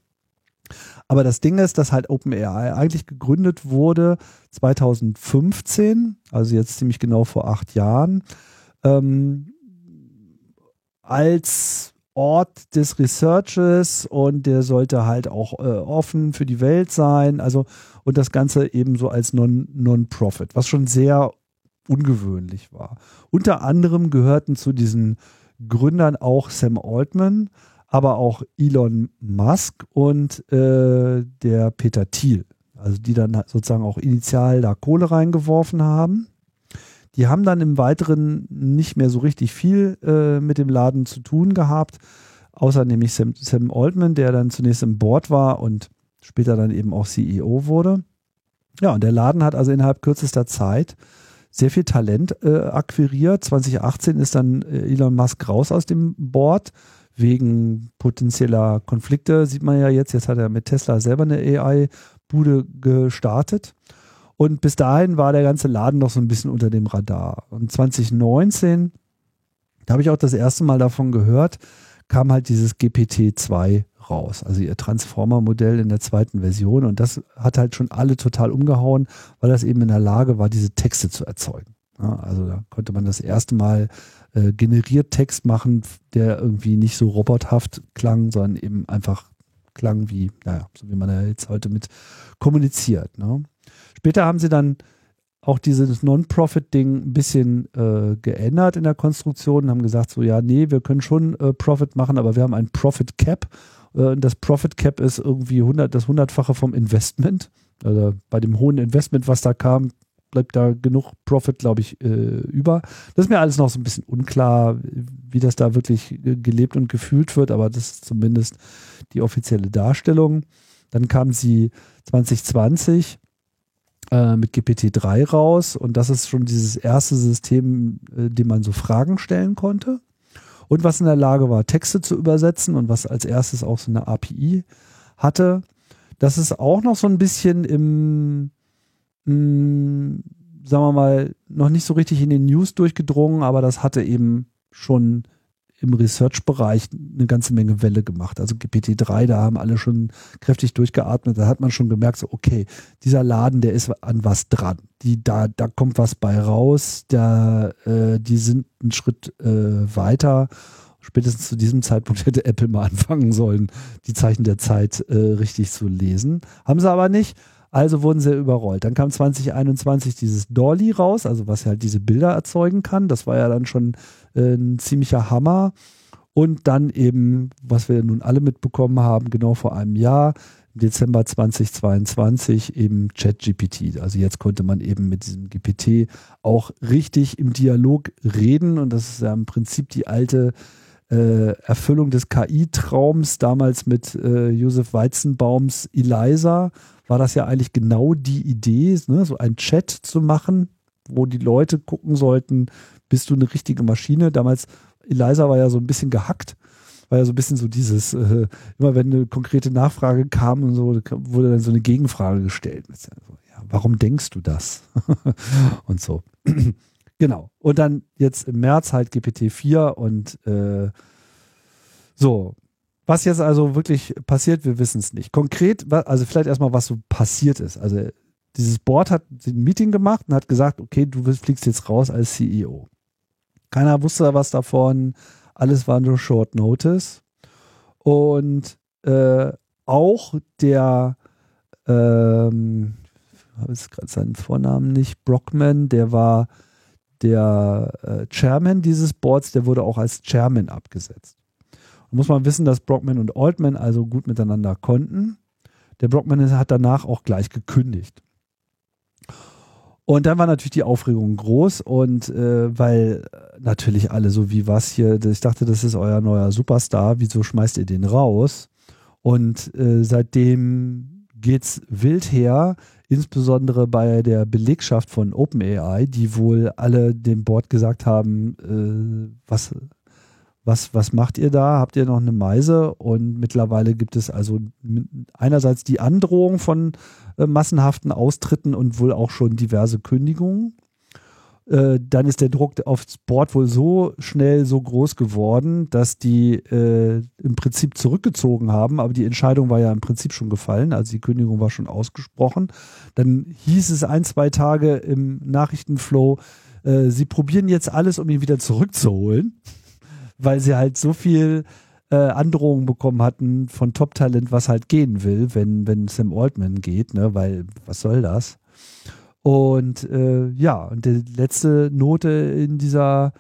Aber das Ding ist, dass halt OpenAI eigentlich gegründet wurde 2015, also jetzt ziemlich genau vor acht Jahren, ähm, als Ort des Researches und der sollte halt auch äh, offen für die Welt sein, also und das Ganze eben so als Non- Non-Profit, was schon sehr ungewöhnlich war. Unter anderem gehörten zu diesen Gründern auch Sam Altman, aber auch Elon Musk und äh, der Peter Thiel, also die dann sozusagen auch initial da Kohle reingeworfen haben. Die haben dann im Weiteren nicht mehr so richtig viel äh, mit dem Laden zu tun gehabt, außer nämlich Sam, Sam Altman, der dann zunächst im Board war und später dann eben auch CEO wurde. Ja, und der Laden hat also innerhalb kürzester Zeit sehr viel Talent äh, akquiriert. 2018 ist dann äh, Elon Musk raus aus dem Board wegen potenzieller Konflikte, sieht man ja jetzt. Jetzt hat er mit Tesla selber eine AI-Bude gestartet. Und bis dahin war der ganze Laden noch so ein bisschen unter dem Radar. Und 2019, da habe ich auch das erste Mal davon gehört, kam halt dieses GPT-2 raus. Also ihr Transformer-Modell in der zweiten Version. Und das hat halt schon alle total umgehauen, weil das eben in der Lage war, diese Texte zu erzeugen. Also da konnte man das erste Mal äh, generiert Text machen, der irgendwie nicht so robothaft klang, sondern eben einfach klang wie, naja, so wie man ja jetzt heute mit kommuniziert. Ne? Später haben sie dann auch dieses Non-Profit-Ding ein bisschen äh, geändert in der Konstruktion, haben gesagt, so ja, nee, wir können schon äh, Profit machen, aber wir haben ein Profit Cap. Äh, das Profit Cap ist irgendwie 100, das hundertfache vom Investment. Also bei dem hohen Investment, was da kam, bleibt da genug Profit, glaube ich, äh, über. Das ist mir alles noch so ein bisschen unklar, wie das da wirklich gelebt und gefühlt wird, aber das ist zumindest die offizielle Darstellung. Dann kam sie 2020 äh, mit GPT-3 raus und das ist schon dieses erste System, äh, dem man so Fragen stellen konnte und was in der Lage war, Texte zu übersetzen und was als erstes auch so eine API hatte. Das ist auch noch so ein bisschen im mh, sagen wir mal, noch nicht so richtig in den News durchgedrungen, aber das hatte eben schon im Research-Bereich eine ganze Menge Welle gemacht. Also GPT-3, da haben alle schon kräftig durchgeatmet. Da hat man schon gemerkt, so, okay, dieser Laden, der ist an was dran. Die, da, da kommt was bei raus. Da, äh, die sind einen Schritt äh, weiter. Spätestens zu diesem Zeitpunkt hätte Apple mal anfangen sollen, die Zeichen der Zeit äh, richtig zu lesen. Haben sie aber nicht. Also wurden sie überrollt. Dann kam 2021 dieses Dolly raus, also was halt diese Bilder erzeugen kann. Das war ja dann schon äh, ein ziemlicher Hammer. Und dann eben, was wir nun alle mitbekommen haben, genau vor einem Jahr, im Dezember 2022 eben ChatGPT. Also jetzt konnte man eben mit diesem GPT auch richtig im Dialog reden und das ist ja im Prinzip die alte äh, Erfüllung des KI-Traums damals mit äh, Josef Weizenbaums Eliza war das ja eigentlich genau die Idee, ne, so ein Chat zu machen, wo die Leute gucken sollten, bist du eine richtige Maschine? Damals, Eliza war ja so ein bisschen gehackt, war ja so ein bisschen so dieses, äh, immer wenn eine konkrete Nachfrage kam und so, wurde dann so eine Gegenfrage gestellt. Ja, warum denkst du das? und so. Genau. Und dann jetzt im März halt GPT-4 und äh, so, was jetzt also wirklich passiert, wir wissen es nicht. Konkret, also vielleicht erstmal, was so passiert ist. Also dieses Board hat ein Meeting gemacht und hat gesagt, okay, du fliegst jetzt raus als CEO. Keiner wusste was davon. Alles war nur Short Notice. Und äh, auch der, ähm, ich habe jetzt gerade seinen Vornamen nicht, Brockman, der war der äh, Chairman dieses Boards, der wurde auch als Chairman abgesetzt muss man wissen, dass Brockman und Altman also gut miteinander konnten. Der Brockman hat danach auch gleich gekündigt. Und dann war natürlich die Aufregung groß und äh, weil natürlich alle so wie was hier, ich dachte, das ist euer neuer Superstar, wieso schmeißt ihr den raus? Und äh, seitdem geht's wild her, insbesondere bei der Belegschaft von OpenAI, die wohl alle dem Board gesagt haben, äh, was was, was macht ihr da? Habt ihr noch eine Meise? Und mittlerweile gibt es also einerseits die Androhung von äh, massenhaften Austritten und wohl auch schon diverse Kündigungen. Äh, dann ist der Druck aufs Board wohl so schnell so groß geworden, dass die äh, im Prinzip zurückgezogen haben, aber die Entscheidung war ja im Prinzip schon gefallen, also die Kündigung war schon ausgesprochen. Dann hieß es ein, zwei Tage im Nachrichtenflow, äh, sie probieren jetzt alles, um ihn wieder zurückzuholen weil sie halt so viel äh, Androhungen bekommen hatten von Top-Talent, was halt gehen will, wenn, wenn Sam Altman geht, ne, weil was soll das? Und äh, ja, und die letzte Note in dieser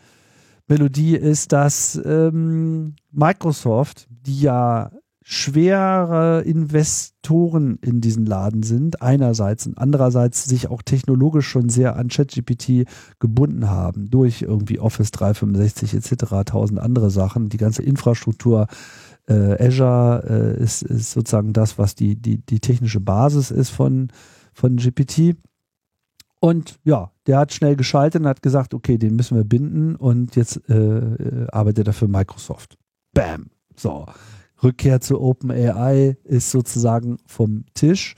Melodie ist, dass ähm, Microsoft, die ja schwere Investoren in diesen Laden sind, einerseits und andererseits sich auch technologisch schon sehr an ChatGPT gebunden haben, durch irgendwie Office 365 etc., tausend andere Sachen, die ganze Infrastruktur. Äh, Azure äh, ist, ist sozusagen das, was die, die, die technische Basis ist von, von GPT. Und ja, der hat schnell geschaltet und hat gesagt, okay, den müssen wir binden und jetzt äh, äh arbeitet er für Microsoft. Bam. So. Rückkehr zu OpenAI ist sozusagen vom Tisch.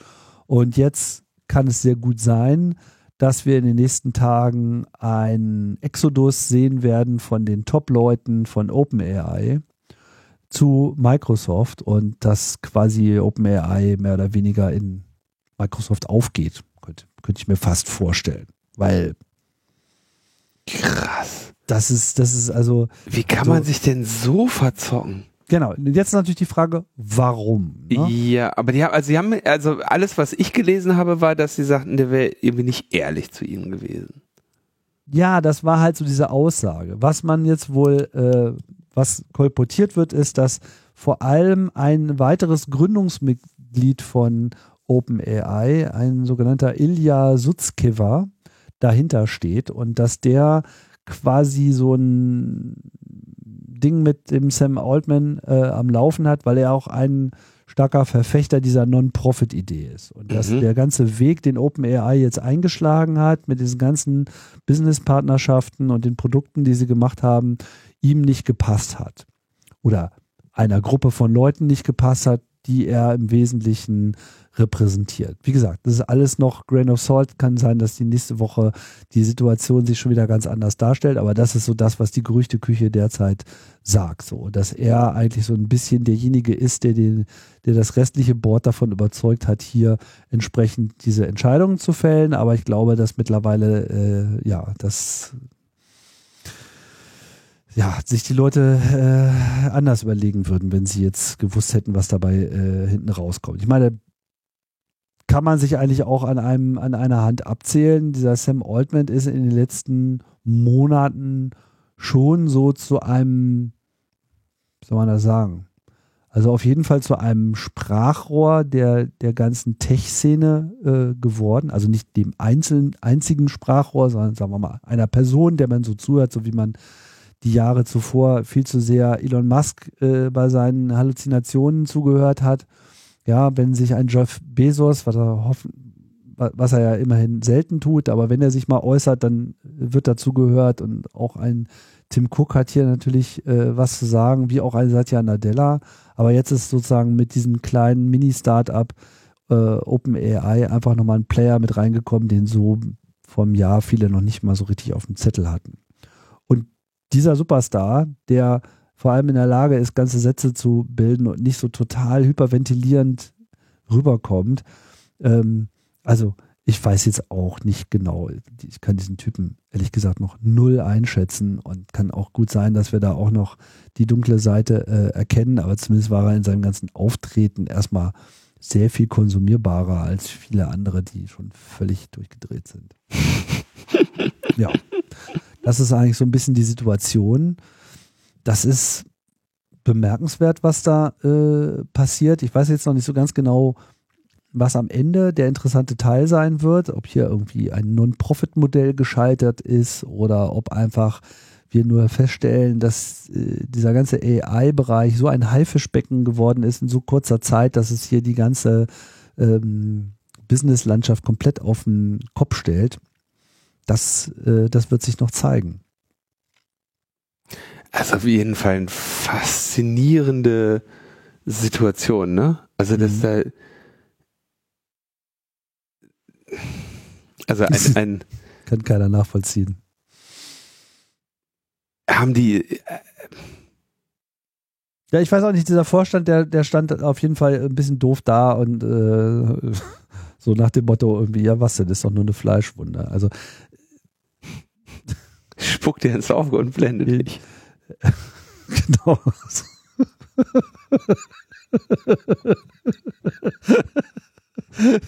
Und jetzt kann es sehr gut sein, dass wir in den nächsten Tagen einen Exodus sehen werden von den Top-Leuten von OpenAI zu Microsoft und dass quasi OpenAI mehr oder weniger in Microsoft aufgeht. Könnte, ich mir fast vorstellen. Weil. Krass. Das ist, das ist also. Wie kann so, man sich denn so verzocken? Genau. Jetzt natürlich die Frage, warum? Ne? Ja, aber die haben, also sie haben, also alles, was ich gelesen habe, war, dass sie sagten, der wäre irgendwie nicht ehrlich zu ihnen gewesen. Ja, das war halt so diese Aussage. Was man jetzt wohl, äh, was kolportiert wird, ist, dass vor allem ein weiteres Gründungsmitglied von OpenAI, ein sogenannter Ilya Sutzkever, dahinter steht und dass der quasi so ein Ding mit dem Sam Altman äh, am Laufen hat, weil er auch ein starker Verfechter dieser Non-Profit-Idee ist. Und dass mhm. der ganze Weg, den OpenAI jetzt eingeschlagen hat, mit diesen ganzen Business-Partnerschaften und den Produkten, die sie gemacht haben, ihm nicht gepasst hat. Oder einer Gruppe von Leuten nicht gepasst hat, die er im Wesentlichen repräsentiert. Wie gesagt, das ist alles noch Grain of Salt. Kann sein, dass die nächste Woche die Situation sich schon wieder ganz anders darstellt, aber das ist so das, was die Gerüchteküche derzeit sagt. So, dass er eigentlich so ein bisschen derjenige ist, der, den, der das restliche Board davon überzeugt hat, hier entsprechend diese Entscheidungen zu fällen. Aber ich glaube, dass mittlerweile, äh, ja, das ja, sich die Leute äh, anders überlegen würden, wenn sie jetzt gewusst hätten, was dabei äh, hinten rauskommt. Ich meine, kann man sich eigentlich auch an einem, an einer Hand abzählen. Dieser Sam Altman ist in den letzten Monaten schon so zu einem, wie soll man das sagen? Also auf jeden Fall zu einem Sprachrohr der, der ganzen Tech-Szene äh, geworden. Also nicht dem einzelnen, einzigen Sprachrohr, sondern sagen wir mal einer Person, der man so zuhört, so wie man die Jahre zuvor viel zu sehr Elon Musk äh, bei seinen Halluzinationen zugehört hat ja, wenn sich ein Jeff Bezos, was er hoffen, was er ja immerhin selten tut, aber wenn er sich mal äußert, dann wird dazu gehört und auch ein Tim Cook hat hier natürlich äh, was zu sagen, wie auch ein Satya Nadella. Aber jetzt ist sozusagen mit diesem kleinen Mini-Startup äh, OpenAI einfach nochmal ein Player mit reingekommen, den so vom Jahr viele noch nicht mal so richtig auf dem Zettel hatten. Und dieser Superstar, der vor allem in der Lage ist, ganze Sätze zu bilden und nicht so total hyperventilierend rüberkommt. Ähm, also ich weiß jetzt auch nicht genau, ich kann diesen Typen ehrlich gesagt noch null einschätzen und kann auch gut sein, dass wir da auch noch die dunkle Seite äh, erkennen, aber zumindest war er in seinem ganzen Auftreten erstmal sehr viel konsumierbarer als viele andere, die schon völlig durchgedreht sind. ja, das ist eigentlich so ein bisschen die Situation das ist bemerkenswert, was da äh, passiert. Ich weiß jetzt noch nicht so ganz genau, was am Ende der interessante Teil sein wird, ob hier irgendwie ein Non-Profit-Modell gescheitert ist oder ob einfach wir nur feststellen, dass äh, dieser ganze AI-Bereich so ein Haifischbecken geworden ist in so kurzer Zeit, dass es hier die ganze ähm, Business-Landschaft komplett auf den Kopf stellt. Das, äh, das wird sich noch zeigen. Also auf jeden Fall eine faszinierende Situation, ne? Also das mhm. da also ein, ein kann keiner nachvollziehen. Haben die äh, ja, ich weiß auch nicht, dieser Vorstand, der, der stand auf jeden Fall ein bisschen doof da und äh, so nach dem Motto irgendwie, ja was denn, ist doch nur eine Fleischwunde. Also spuckt dir ins Auge und blendet dich. Genau.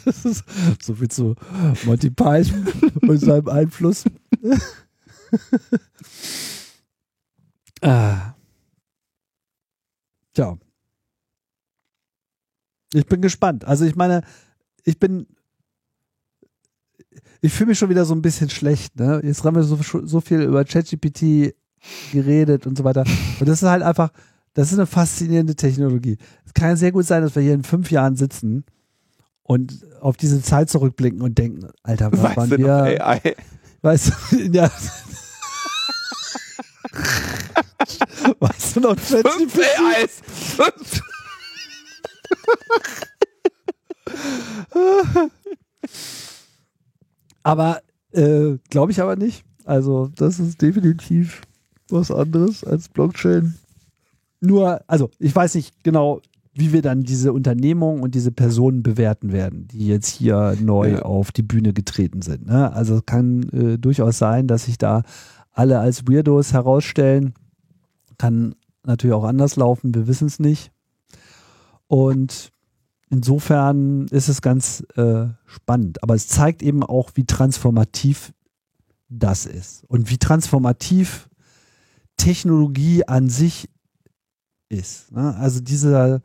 Das ist so viel zu Monty Python und seinem Einfluss. ah. Tja. Ich bin gespannt. Also ich meine, ich bin ich fühle mich schon wieder so ein bisschen schlecht. Ne? Jetzt haben wir so, so viel über ChatGPT geredet und so weiter. Und das ist halt einfach, das ist eine faszinierende Technologie. Es kann sehr gut sein, dass wir hier in fünf Jahren sitzen und auf diese Zeit zurückblicken und denken, Alter, was weißt waren wir? AI? Weißt du, ja. weißt du noch, fünf AIs. Fünf. Aber äh, glaube ich aber nicht. Also das ist definitiv was anderes als Blockchain. Nur, also ich weiß nicht genau, wie wir dann diese Unternehmung und diese Personen bewerten werden, die jetzt hier neu ja. auf die Bühne getreten sind. Ne? Also kann äh, durchaus sein, dass sich da alle als Weirdos herausstellen. Kann natürlich auch anders laufen, wir wissen es nicht. Und insofern ist es ganz äh, spannend. Aber es zeigt eben auch, wie transformativ das ist und wie transformativ Technologie an sich ist. Ne? Also dieser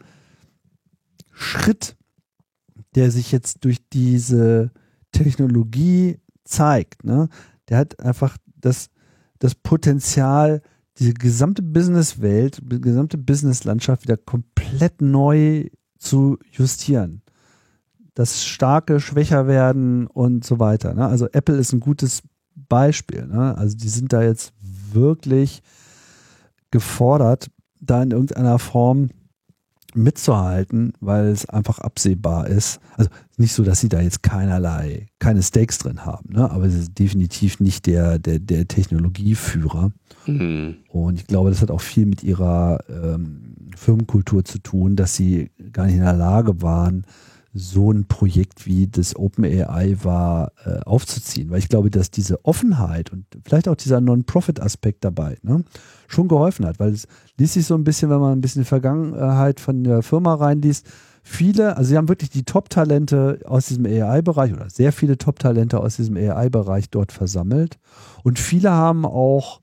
Schritt, der sich jetzt durch diese Technologie zeigt, ne? der hat einfach das, das Potenzial, diese gesamte Businesswelt, die gesamte Businesslandschaft wieder komplett neu zu justieren. Das starke schwächer werden und so weiter. Ne? Also Apple ist ein gutes Beispiel. Ne? Also die sind da jetzt wirklich gefordert, da in irgendeiner Form mitzuhalten, weil es einfach absehbar ist. Also nicht so, dass sie da jetzt keinerlei, keine Stakes drin haben, ne? aber sie sind definitiv nicht der, der, der Technologieführer. Mhm. Und ich glaube, das hat auch viel mit ihrer ähm, Firmenkultur zu tun, dass sie gar nicht in der Lage waren, so ein Projekt wie das OpenAI war äh, aufzuziehen. Weil ich glaube, dass diese Offenheit und vielleicht auch dieser Non-Profit-Aspekt dabei ne, schon geholfen hat. Weil es liest sich so ein bisschen, wenn man ein bisschen die Vergangenheit von der Firma reinliest, viele, also sie haben wirklich die Top-Talente aus diesem AI-Bereich oder sehr viele Top-Talente aus diesem AI-Bereich dort versammelt. Und viele haben auch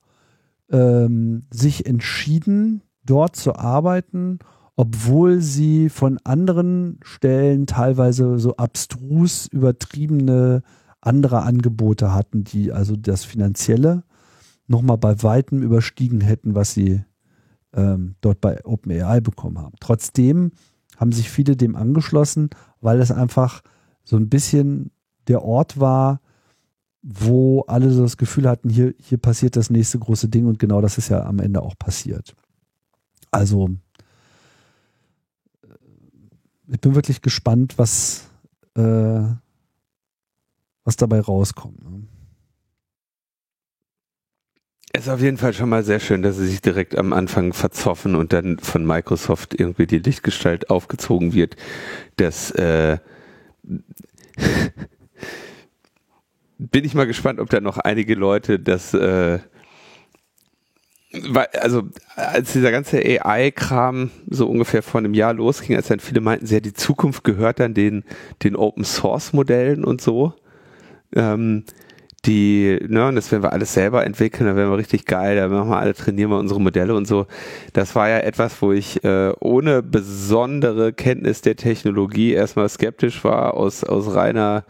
ähm, sich entschieden, dort zu arbeiten obwohl sie von anderen Stellen teilweise so abstrus übertriebene andere Angebote hatten, die also das Finanzielle nochmal bei weitem überstiegen hätten, was sie ähm, dort bei OpenAI bekommen haben. Trotzdem haben sich viele dem angeschlossen, weil es einfach so ein bisschen der Ort war, wo alle so das Gefühl hatten, hier, hier passiert das nächste große Ding und genau das ist ja am Ende auch passiert. Also ich bin wirklich gespannt, was, äh, was dabei rauskommt. Ne? Es ist auf jeden Fall schon mal sehr schön, dass sie sich direkt am Anfang verzoffen und dann von Microsoft irgendwie die Lichtgestalt aufgezogen wird. Das äh, bin ich mal gespannt, ob da noch einige Leute das äh, also als dieser ganze AI-Kram so ungefähr vor einem Jahr losging, als dann viele meinten, ja, die Zukunft gehört dann den, den Open-Source-Modellen und so, ähm, die, ne, und das werden wir alles selber entwickeln, da werden wir richtig geil, da machen wir alle, trainieren wir unsere Modelle und so. Das war ja etwas, wo ich äh, ohne besondere Kenntnis der Technologie erstmal skeptisch war, aus, aus reiner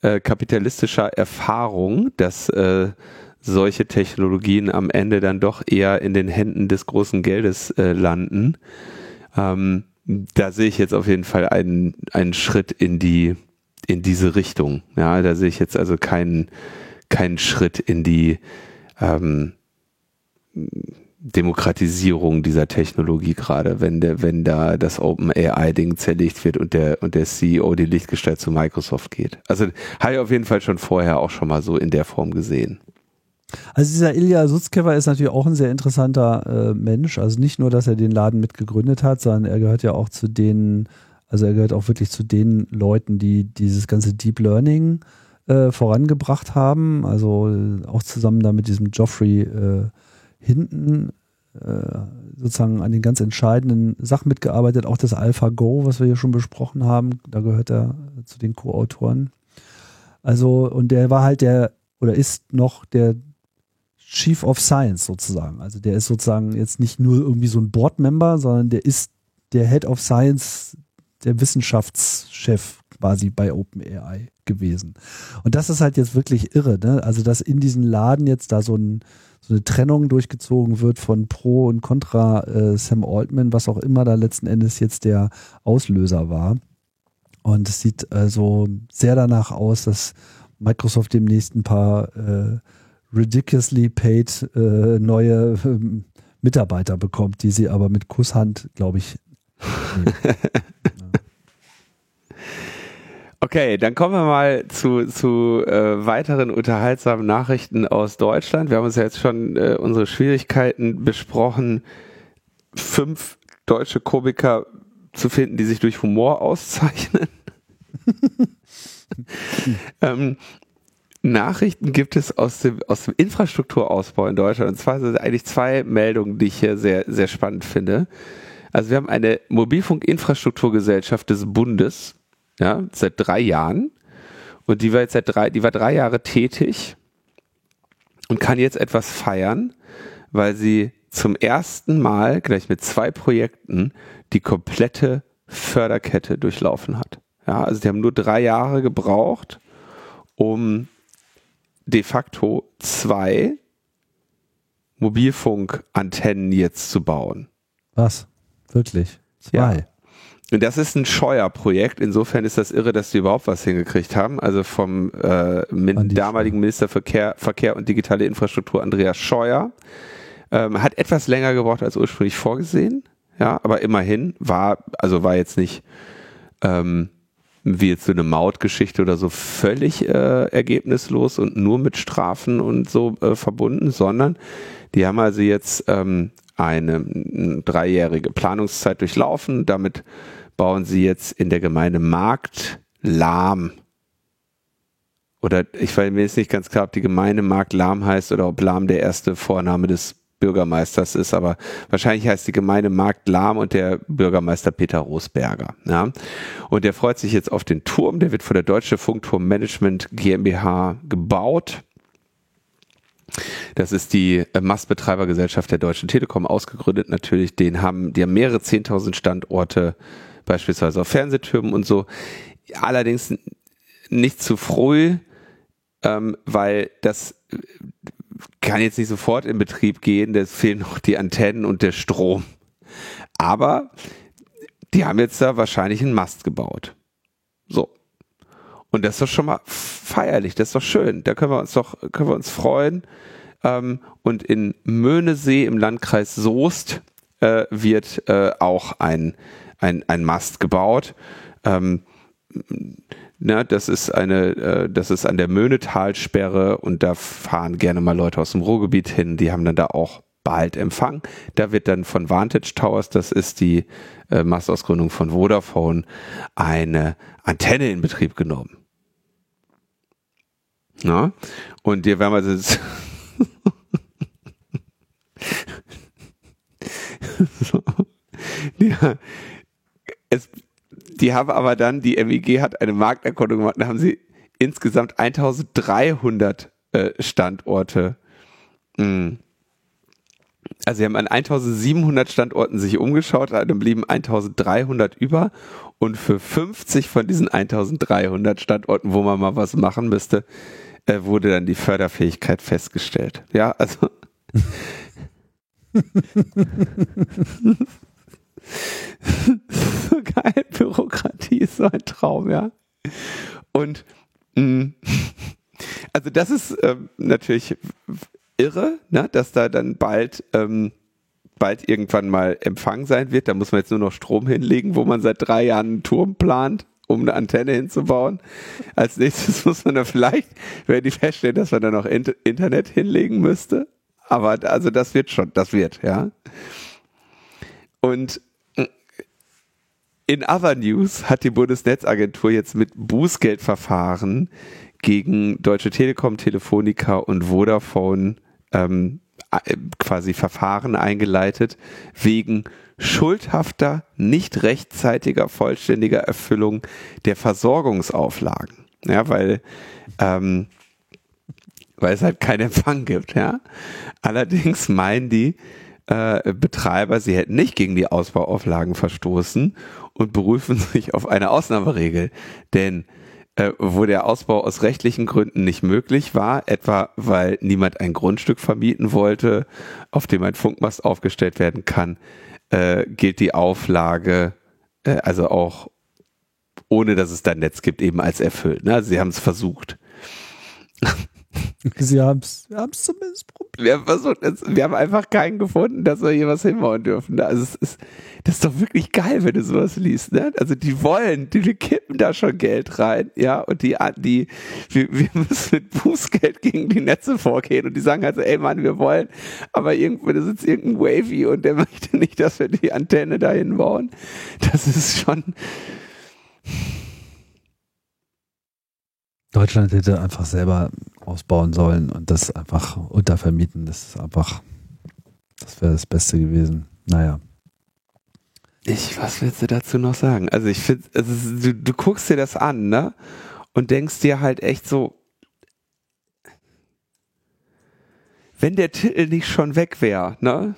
äh, kapitalistischer Erfahrung, dass äh, solche Technologien am Ende dann doch eher in den Händen des großen Geldes äh, landen. Ähm, da sehe ich jetzt auf jeden Fall einen, einen Schritt in die, in diese Richtung. Ja, da sehe ich jetzt also keinen, keinen Schritt in die ähm, Demokratisierung dieser Technologie gerade, wenn der, wenn da das Open AI Ding zerlegt wird und der und der CEO die Lichtgestalt zu Microsoft geht. Also habe ich auf jeden Fall schon vorher auch schon mal so in der Form gesehen. Also dieser Ilya Sutzkever ist natürlich auch ein sehr interessanter äh, Mensch. Also nicht nur, dass er den Laden mitgegründet hat, sondern er gehört ja auch zu den, also er gehört auch wirklich zu den Leuten, die dieses ganze Deep Learning äh, vorangebracht haben. Also äh, auch zusammen da mit diesem Geoffrey äh, Hinton äh, sozusagen an den ganz entscheidenden Sachen mitgearbeitet. Auch das AlphaGo, was wir hier schon besprochen haben, da gehört er zu den Co-Autoren. Also, und der war halt der, oder ist noch der Chief of Science sozusagen. Also der ist sozusagen jetzt nicht nur irgendwie so ein Board-Member, sondern der ist der Head of Science, der Wissenschaftschef quasi bei OpenAI gewesen. Und das ist halt jetzt wirklich irre, ne? Also dass in diesen Laden jetzt da so, ein, so eine Trennung durchgezogen wird von Pro und Contra äh, Sam Altman, was auch immer da letzten Endes jetzt der Auslöser war. Und es sieht also sehr danach aus, dass Microsoft demnächst ein paar äh, ridiculously paid äh, neue äh, Mitarbeiter bekommt, die sie aber mit Kusshand, glaube ich. Okay, dann kommen wir mal zu, zu äh, weiteren unterhaltsamen Nachrichten aus Deutschland. Wir haben uns ja jetzt schon äh, unsere Schwierigkeiten besprochen, fünf deutsche Komiker zu finden, die sich durch Humor auszeichnen. ähm, Nachrichten gibt es aus dem, aus dem Infrastrukturausbau in Deutschland. Und zwar sind eigentlich zwei Meldungen, die ich hier sehr, sehr spannend finde. Also wir haben eine Mobilfunkinfrastrukturgesellschaft des Bundes, ja, seit drei Jahren. Und die war jetzt seit drei, die war drei Jahre tätig und kann jetzt etwas feiern, weil sie zum ersten Mal gleich mit zwei Projekten die komplette Förderkette durchlaufen hat. Ja, also die haben nur drei Jahre gebraucht, um de facto zwei Mobilfunkantennen jetzt zu bauen. Was? Wirklich? Zwei? Ja. Und das ist ein Scheuer-Projekt. Insofern ist das irre, dass die überhaupt was hingekriegt haben. Also vom äh, damaligen Minister für Verkehr, Verkehr und digitale Infrastruktur Andreas Scheuer. Ähm, hat etwas länger gebraucht als ursprünglich vorgesehen. Ja, aber immerhin war, also war jetzt nicht ähm, wie jetzt so eine Mautgeschichte oder so völlig äh, ergebnislos und nur mit Strafen und so äh, verbunden, sondern die haben also jetzt ähm, eine, eine dreijährige Planungszeit durchlaufen. Damit bauen sie jetzt in der Gemeinde Markt Lahm. Oder ich weiß mir jetzt nicht ganz klar, ob die Gemeinde Markt Lahm heißt oder ob Lahm der erste Vorname des Bürgermeisters ist, aber wahrscheinlich heißt die Gemeinde Markt Lahm und der Bürgermeister Peter Rosberger. Ja. Und der freut sich jetzt auf den Turm, der wird von der Deutsche Funkturm Management GmbH gebaut. Das ist die äh, Mastbetreibergesellschaft der Deutschen Telekom ausgegründet natürlich. Den haben, die haben mehrere zehntausend Standorte, beispielsweise auf Fernsehtürmen und so. Allerdings nicht zu früh, ähm, weil das kann jetzt nicht sofort in Betrieb gehen. Es fehlen noch die Antennen und der Strom. Aber die haben jetzt da wahrscheinlich einen Mast gebaut. So. Und das ist doch schon mal feierlich, das ist doch schön. Da können wir uns doch, können wir uns freuen. Ähm, und in Möhnesee im Landkreis Soest äh, wird äh, auch ein, ein, ein Mast gebaut. Ähm, na, das ist eine, äh, das ist an der Möhnetalsperre und da fahren gerne mal Leute aus dem Ruhrgebiet hin. Die haben dann da auch bald Empfang. Da wird dann von Vantage Towers, das ist die äh, Mastausgründung von Vodafone, eine Antenne in Betrieb genommen. Ja, und hier werden wir das so. ja, es, die haben aber dann, die MIG hat eine Markterkundung gemacht, da haben sie insgesamt 1300 äh, Standorte. Mh, hm, also sie haben an 1700 Standorten sich umgeschaut, dann blieben 1300 über. Und für 50 von diesen 1300 Standorten, wo man mal was machen müsste, äh, wurde dann die Förderfähigkeit festgestellt. Ja, also. so geil, Bürokratie ist so ein Traum, ja. Und mh, mm, also das ist ähm, natürlich irre, ne, dass da dann bald, ähm, bald irgendwann mal Empfang sein wird. Da muss man jetzt nur noch Strom hinlegen, wo man seit drei Jahren einen Turm plant, um eine Antenne hinzubauen. Als nächstes muss man da vielleicht, werde ich feststellen, dass man da noch Internet hinlegen müsste. Aber also das wird schon, das wird, ja. Und in Other News hat die Bundesnetzagentur jetzt mit Bußgeldverfahren gegen Deutsche Telekom, Telefonica und Vodafone ähm, äh, quasi Verfahren eingeleitet wegen schuldhafter, nicht rechtzeitiger, vollständiger Erfüllung der Versorgungsauflagen. Ja, weil, ähm, weil es halt keinen Empfang gibt, ja. Allerdings meinen die äh, Betreiber, sie hätten nicht gegen die Ausbauauflagen verstoßen und berufen sich auf eine Ausnahmeregel. Denn äh, wo der Ausbau aus rechtlichen Gründen nicht möglich war, etwa weil niemand ein Grundstück vermieten wollte, auf dem ein Funkmast aufgestellt werden kann, äh, gilt die Auflage äh, also auch ohne dass es da Netz gibt, eben als erfüllt. Ne? Also sie haben es versucht. Sie haben es zumindest probiert. Wir haben, versucht, wir haben einfach keinen gefunden, dass wir hier was hinbauen dürfen. Also es ist, das ist doch wirklich geil, wenn du sowas liest. Ne? Also die wollen, die, die kippen da schon Geld rein, ja, und die, die wir, wir müssen mit Bußgeld gegen die Netze vorgehen und die sagen also, ey Mann, wir wollen, aber irgendwo, da sitzt irgendein Wavy und der möchte nicht, dass wir die Antenne da hinbauen. Das ist schon Deutschland hätte einfach selber ausbauen sollen und das einfach untervermieten. Das ist einfach, das wäre das Beste gewesen. Naja. Ich, was willst du dazu noch sagen? Also ich finde, also du, du guckst dir das an, ne? Und denkst dir halt echt so, wenn der Titel nicht schon weg wäre, ne?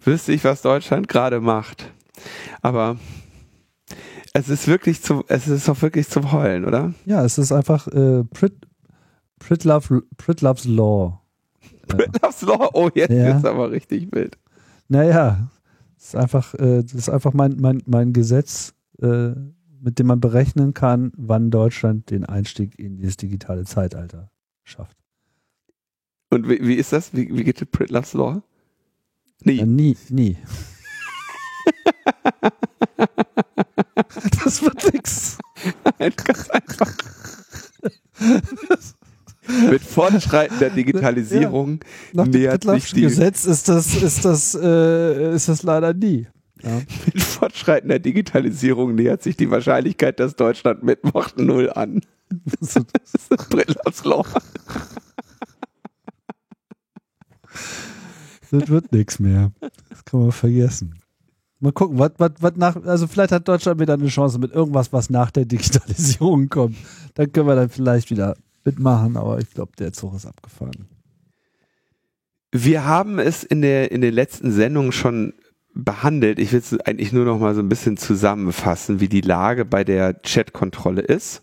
Wüsste ich, was Deutschland gerade macht. Aber es ist wirklich zum, es ist auch wirklich zum Heulen, oder? Ja, es ist einfach äh, Prit, Prit, Love, Prit Love's Law. Prit Love's Law? Oh, jetzt ja. ist aber richtig wild. Naja, es ist einfach, äh, das ist einfach mein, mein, mein Gesetz, äh, mit dem man berechnen kann, wann Deutschland den Einstieg in dieses digitale Zeitalter schafft. Und wie, wie ist das? Wie, wie geht Prit Love's Law? Nie. Ja, nie, nie. Das wird nix. Ganz einfach. Mit fortschreitender Digitalisierung ja. Nach nähert dem sich die Gesetz ist das, ist das, äh, ist das leider nie. Ja. Mit fortschreitender Digitalisierung nähert sich die Wahrscheinlichkeit, dass Deutschland mitmacht, null an. Das ist ein Brillantsloch. Das wird nichts mehr. Das kann man vergessen. Mal gucken, was, was, was nach, also vielleicht hat Deutschland wieder eine Chance mit irgendwas, was nach der Digitalisierung kommt. Dann können wir dann vielleicht wieder mitmachen, aber ich glaube, der Zug ist abgefahren. Wir haben es in der, in den letzten Sendungen schon behandelt. Ich will es eigentlich nur noch mal so ein bisschen zusammenfassen, wie die Lage bei der Chatkontrolle ist.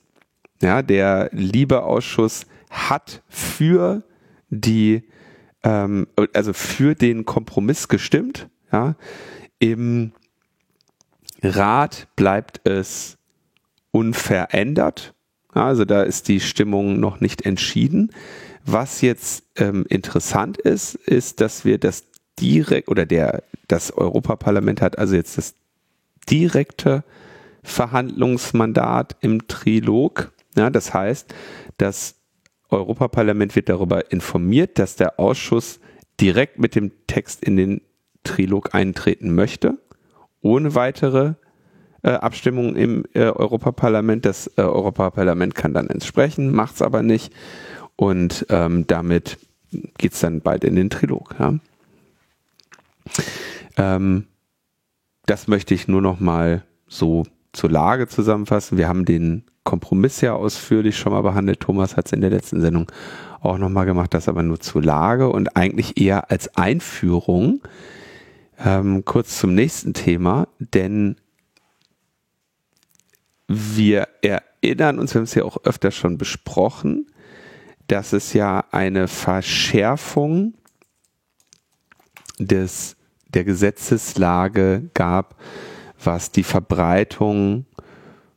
Ja, der Liebeausschuss hat für die, ähm, also für den Kompromiss gestimmt. Ja, im Rat bleibt es unverändert. Also da ist die Stimmung noch nicht entschieden. Was jetzt ähm, interessant ist, ist, dass wir das direkt oder der das Europaparlament hat also jetzt das direkte Verhandlungsmandat im Trilog. Ja, das heißt, das Europaparlament wird darüber informiert, dass der Ausschuss direkt mit dem Text in den Trilog eintreten möchte, ohne weitere äh, Abstimmung im äh, Europaparlament. Das äh, Europaparlament kann dann entsprechen, macht es aber nicht. Und ähm, damit geht es dann bald in den Trilog. Ja. Ähm, das möchte ich nur noch mal so zur Lage zusammenfassen. Wir haben den Kompromiss ja ausführlich schon mal behandelt. Thomas hat es in der letzten Sendung auch noch mal gemacht, das aber nur zur Lage und eigentlich eher als Einführung ähm, kurz zum nächsten Thema, denn wir erinnern uns, wir haben es ja auch öfter schon besprochen, dass es ja eine Verschärfung des, der Gesetzeslage gab, was die Verbreitung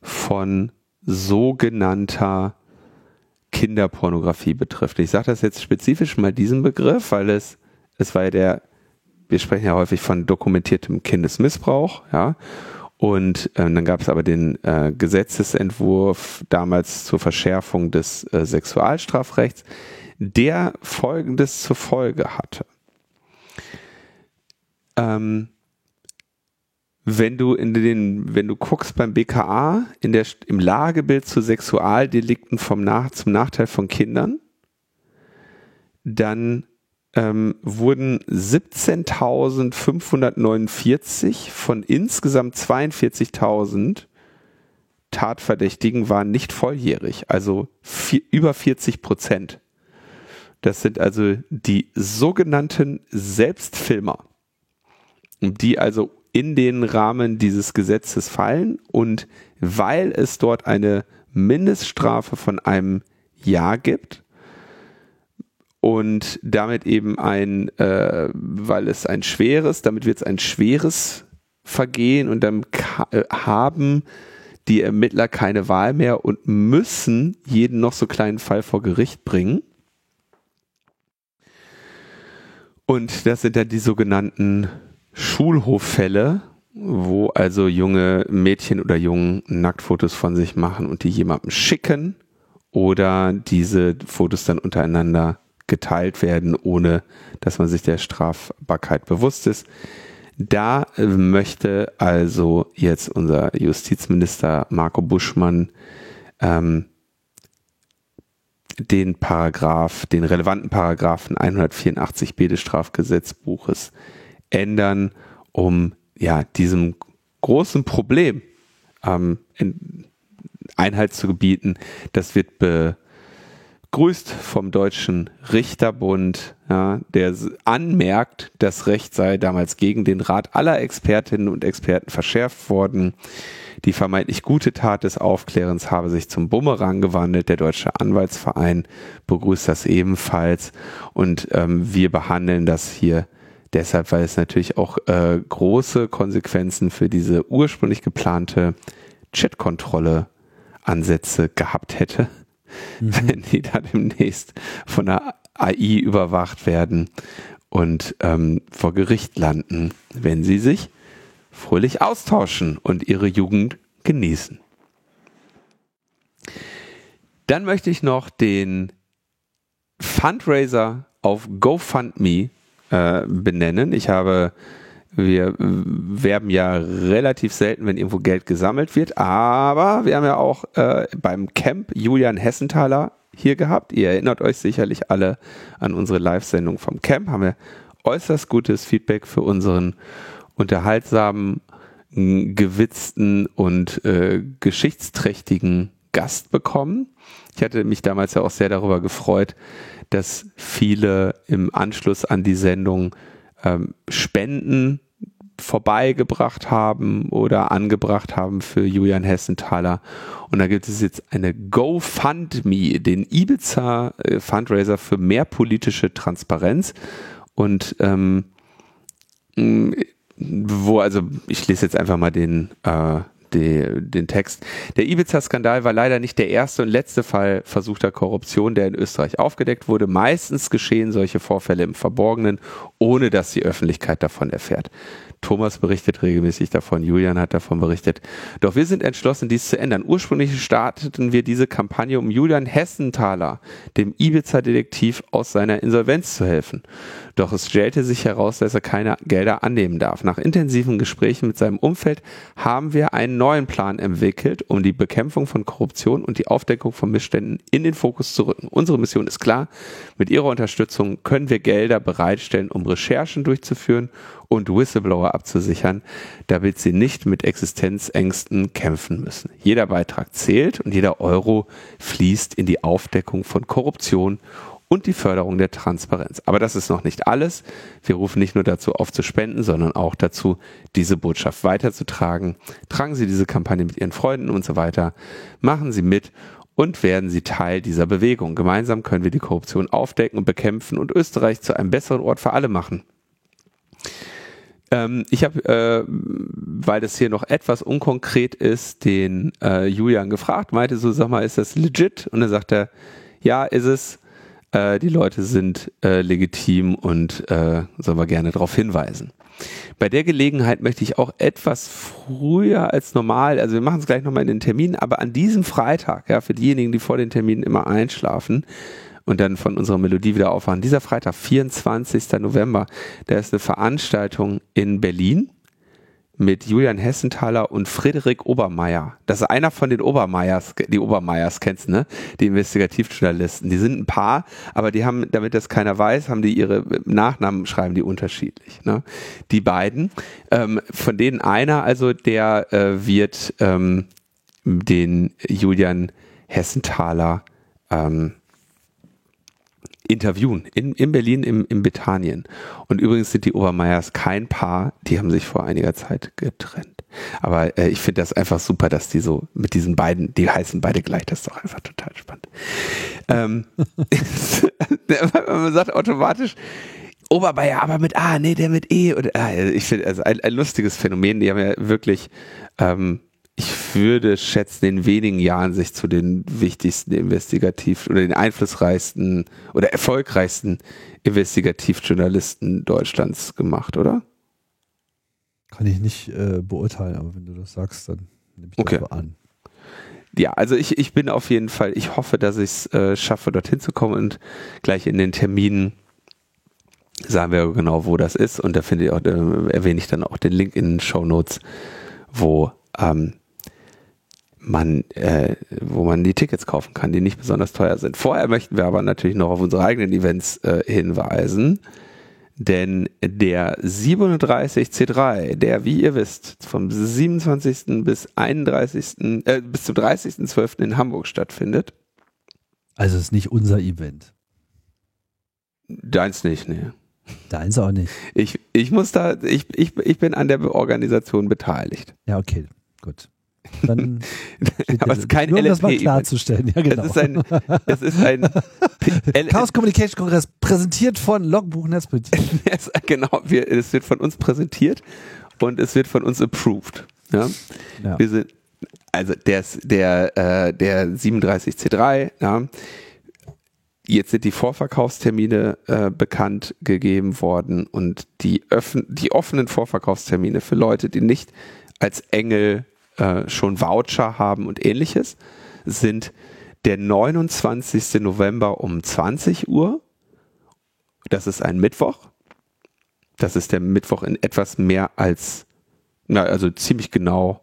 von sogenannter Kinderpornografie betrifft. Ich sage das jetzt spezifisch mal diesen Begriff, weil es, es war ja der wir sprechen ja häufig von dokumentiertem Kindesmissbrauch, ja. Und äh, dann gab es aber den äh, Gesetzesentwurf damals zur Verschärfung des äh, Sexualstrafrechts, der Folgendes zur Folge hatte. Ähm, wenn du in den, wenn du guckst beim BKA in der, im Lagebild zu Sexualdelikten vom Nach, zum Nachteil von Kindern, dann ähm, wurden 17.549 von insgesamt 42.000 Tatverdächtigen waren nicht volljährig, also vier, über 40 Prozent. Das sind also die sogenannten Selbstfilmer, die also in den Rahmen dieses Gesetzes fallen und weil es dort eine Mindeststrafe von einem Jahr gibt, und damit eben ein, äh, weil es ein schweres, damit wird es ein schweres Vergehen und dann äh, haben die Ermittler keine Wahl mehr und müssen jeden noch so kleinen Fall vor Gericht bringen. Und das sind dann die sogenannten Schulhoffälle, wo also junge Mädchen oder Jungen Nacktfotos von sich machen und die jemandem schicken oder diese Fotos dann untereinander geteilt werden, ohne dass man sich der Strafbarkeit bewusst ist. Da äh, möchte also jetzt unser Justizminister Marco Buschmann ähm, den Paragraph, den relevanten Paragraphen 184b des Strafgesetzbuches ändern, um ja diesem großen Problem ähm, Einhalt zu gebieten. Das wird be grüßt vom Deutschen Richterbund, ja, der anmerkt, das Recht sei damals gegen den Rat aller Expertinnen und Experten verschärft worden. Die vermeintlich gute Tat des Aufklärens habe sich zum Bumerang gewandelt. Der Deutsche Anwaltsverein begrüßt das ebenfalls. Und ähm, wir behandeln das hier deshalb, weil es natürlich auch äh, große Konsequenzen für diese ursprünglich geplante Chatkontrolle Ansätze gehabt hätte mhm. wenn die dann demnächst von der AI überwacht werden und ähm, vor Gericht landen, wenn sie sich fröhlich austauschen und ihre Jugend genießen. Dann möchte ich noch den Fundraiser auf GoFundMe äh, benennen. Ich habe wir werben ja relativ selten, wenn irgendwo Geld gesammelt wird, aber wir haben ja auch äh, beim Camp Julian Hessenthaler hier gehabt. Ihr erinnert euch sicherlich alle an unsere Live-Sendung vom Camp. Haben wir äußerst gutes Feedback für unseren unterhaltsamen, gewitzten und äh, geschichtsträchtigen Gast bekommen. Ich hatte mich damals ja auch sehr darüber gefreut, dass viele im Anschluss an die Sendung ähm, Spenden vorbeigebracht haben oder angebracht haben für Julian Hessenthaler. Und da gibt es jetzt eine GoFundMe, den Ibiza äh, Fundraiser für mehr politische Transparenz. Und ähm, wo, also ich lese jetzt einfach mal den, äh, die, den Text. Der Ibiza-Skandal war leider nicht der erste und letzte Fall versuchter Korruption, der in Österreich aufgedeckt wurde. Meistens geschehen solche Vorfälle im Verborgenen, ohne dass die Öffentlichkeit davon erfährt. Thomas berichtet regelmäßig davon, Julian hat davon berichtet. Doch wir sind entschlossen, dies zu ändern. Ursprünglich starteten wir diese Kampagne, um Julian Hessenthaler, dem Ibiza-Detektiv, aus seiner Insolvenz zu helfen. Doch es stellte sich heraus, dass er keine Gelder annehmen darf. Nach intensiven Gesprächen mit seinem Umfeld haben wir einen neuen Plan entwickelt, um die Bekämpfung von Korruption und die Aufdeckung von Missständen in den Fokus zu rücken. Unsere Mission ist klar. Mit Ihrer Unterstützung können wir Gelder bereitstellen, um Recherchen durchzuführen und Whistleblower abzusichern, damit sie nicht mit Existenzängsten kämpfen müssen. Jeder Beitrag zählt und jeder Euro fließt in die Aufdeckung von Korruption und die Förderung der Transparenz. Aber das ist noch nicht alles. Wir rufen nicht nur dazu auf zu spenden, sondern auch dazu, diese Botschaft weiterzutragen. Tragen Sie diese Kampagne mit Ihren Freunden und so weiter. Machen Sie mit und werden Sie Teil dieser Bewegung. Gemeinsam können wir die Korruption aufdecken und bekämpfen und Österreich zu einem besseren Ort für alle machen. Ähm, ich habe, äh, weil das hier noch etwas unkonkret ist, den äh, Julian gefragt, meinte so, sag mal, ist das legit? Und er, ja, ist es. Äh, die Leute sind äh, legitim und äh, sollen wir gerne darauf hinweisen. Bei der Gelegenheit möchte ich auch etwas früher als normal, also wir machen es gleich nochmal in den Terminen, aber an diesem Freitag, ja, für diejenigen, die vor den Terminen immer einschlafen, und dann von unserer Melodie wieder aufwachen. Dieser Freitag, 24. November, da ist eine Veranstaltung in Berlin mit Julian Hessenthaler und Friedrich Obermeier. Das ist einer von den Obermeiers, die Obermeiers kennst, ne? Die Investigativjournalisten. Die sind ein paar, aber die haben, damit das keiner weiß, haben die ihre Nachnamen schreiben die unterschiedlich. Ne? Die beiden, ähm, von denen einer, also der äh, wird ähm, den Julian Hessenthaler ähm, interviewen in, in Berlin im, im Bethanien. Und übrigens sind die Obermeiers kein Paar, die haben sich vor einiger Zeit getrennt. Aber äh, ich finde das einfach super, dass die so mit diesen beiden, die heißen beide gleich, das ist doch einfach total spannend. Ähm, man sagt automatisch, Obermeier, aber mit A, nee, der mit E. Und, ah, ich finde, also ein, ein lustiges Phänomen, die haben ja wirklich ähm, ich würde schätzen, in wenigen Jahren sich zu den wichtigsten Investigativ- oder den einflussreichsten oder erfolgreichsten Investigativjournalisten Deutschlands gemacht, oder? Kann ich nicht äh, beurteilen, aber wenn du das sagst, dann nehme ich okay. das an. Ja, also ich, ich bin auf jeden Fall, ich hoffe, dass ich es äh, schaffe, dorthin zu kommen und gleich in den Terminen sagen wir genau, wo das ist und da finde ich auch, da erwähne ich dann auch den Link in den Show Notes, wo ähm, man, äh, wo man die Tickets kaufen kann, die nicht besonders teuer sind. Vorher möchten wir aber natürlich noch auf unsere eigenen Events äh, hinweisen. Denn der 37C3, der, wie ihr wisst, vom 27. bis 31. Äh, bis zum 30.12. in Hamburg stattfindet. Also es ist nicht unser Event. Deins nicht, nee. Deins auch nicht. Ich, ich muss da, ich, ich, ich bin an der Organisation beteiligt. Ja, okay, gut. Dann Aber es ist kein nur um das mal klarzustellen. Ja, genau. Es ist ein, es ist ein Chaos Communication Kongress präsentiert von Logbuch Netzpolitik. genau, wir, es wird von uns präsentiert und es wird von uns approved. Ja? Ja. Wir sind, also der, der, äh, der 37C3, ja, Jetzt sind die Vorverkaufstermine äh, bekannt gegeben worden und die, öffn die offenen Vorverkaufstermine für Leute, die nicht als Engel äh, schon Voucher haben und ähnliches, sind der 29. November um 20 Uhr. Das ist ein Mittwoch. Das ist der Mittwoch in etwas mehr als, na, also ziemlich genau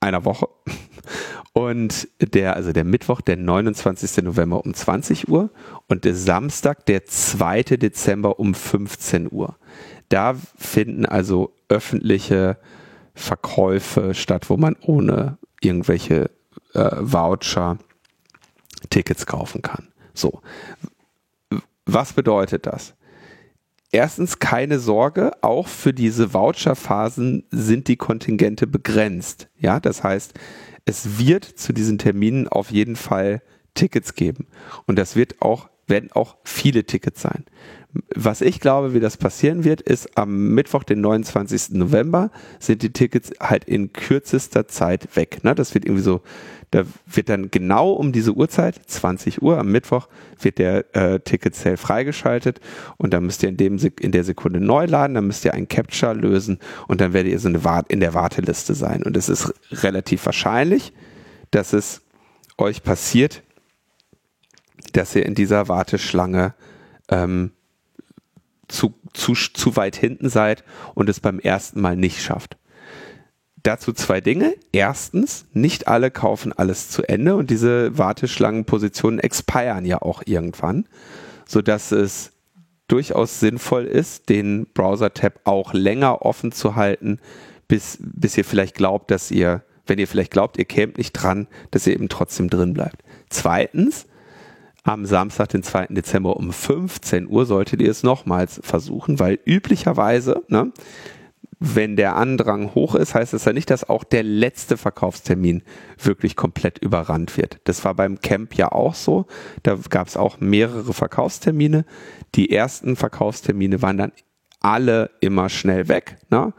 einer Woche. Und der, also der Mittwoch, der 29. November um 20 Uhr und der Samstag, der 2. Dezember um 15 Uhr. Da finden also öffentliche Verkäufe statt, wo man ohne irgendwelche äh, Voucher Tickets kaufen kann. So. Was bedeutet das? Erstens keine Sorge, auch für diese Voucherphasen sind die Kontingente begrenzt. Ja, das heißt, es wird zu diesen Terminen auf jeden Fall Tickets geben. Und das wird auch, werden auch viele Tickets sein. Was ich glaube, wie das passieren wird, ist am Mittwoch, den 29. November, sind die Tickets halt in kürzester Zeit weg. Ne? Das wird irgendwie so, da wird dann genau um diese Uhrzeit, 20 Uhr am Mittwoch, wird der äh, Ticket-Sale freigeschaltet und dann müsst ihr in, dem, in der Sekunde neu laden, dann müsst ihr ein Capture lösen und dann werdet ihr so eine in der Warteliste sein. Und es ist relativ wahrscheinlich, dass es euch passiert, dass ihr in dieser Warteschlange ähm, zu, zu, zu weit hinten seid und es beim ersten Mal nicht schafft. Dazu zwei Dinge. Erstens, nicht alle kaufen alles zu Ende und diese Warteschlangenpositionen expiren ja auch irgendwann, sodass es durchaus sinnvoll ist, den Browser-Tab auch länger offen zu halten, bis, bis ihr vielleicht glaubt, dass ihr, wenn ihr vielleicht glaubt, ihr kämt nicht dran, dass ihr eben trotzdem drin bleibt. Zweitens, am Samstag, den 2. Dezember um 15 Uhr solltet ihr es nochmals versuchen, weil üblicherweise, ne, wenn der Andrang hoch ist, heißt das ja nicht, dass auch der letzte Verkaufstermin wirklich komplett überrannt wird. Das war beim Camp ja auch so. Da gab es auch mehrere Verkaufstermine. Die ersten Verkaufstermine waren dann alle immer schnell weg. Ne?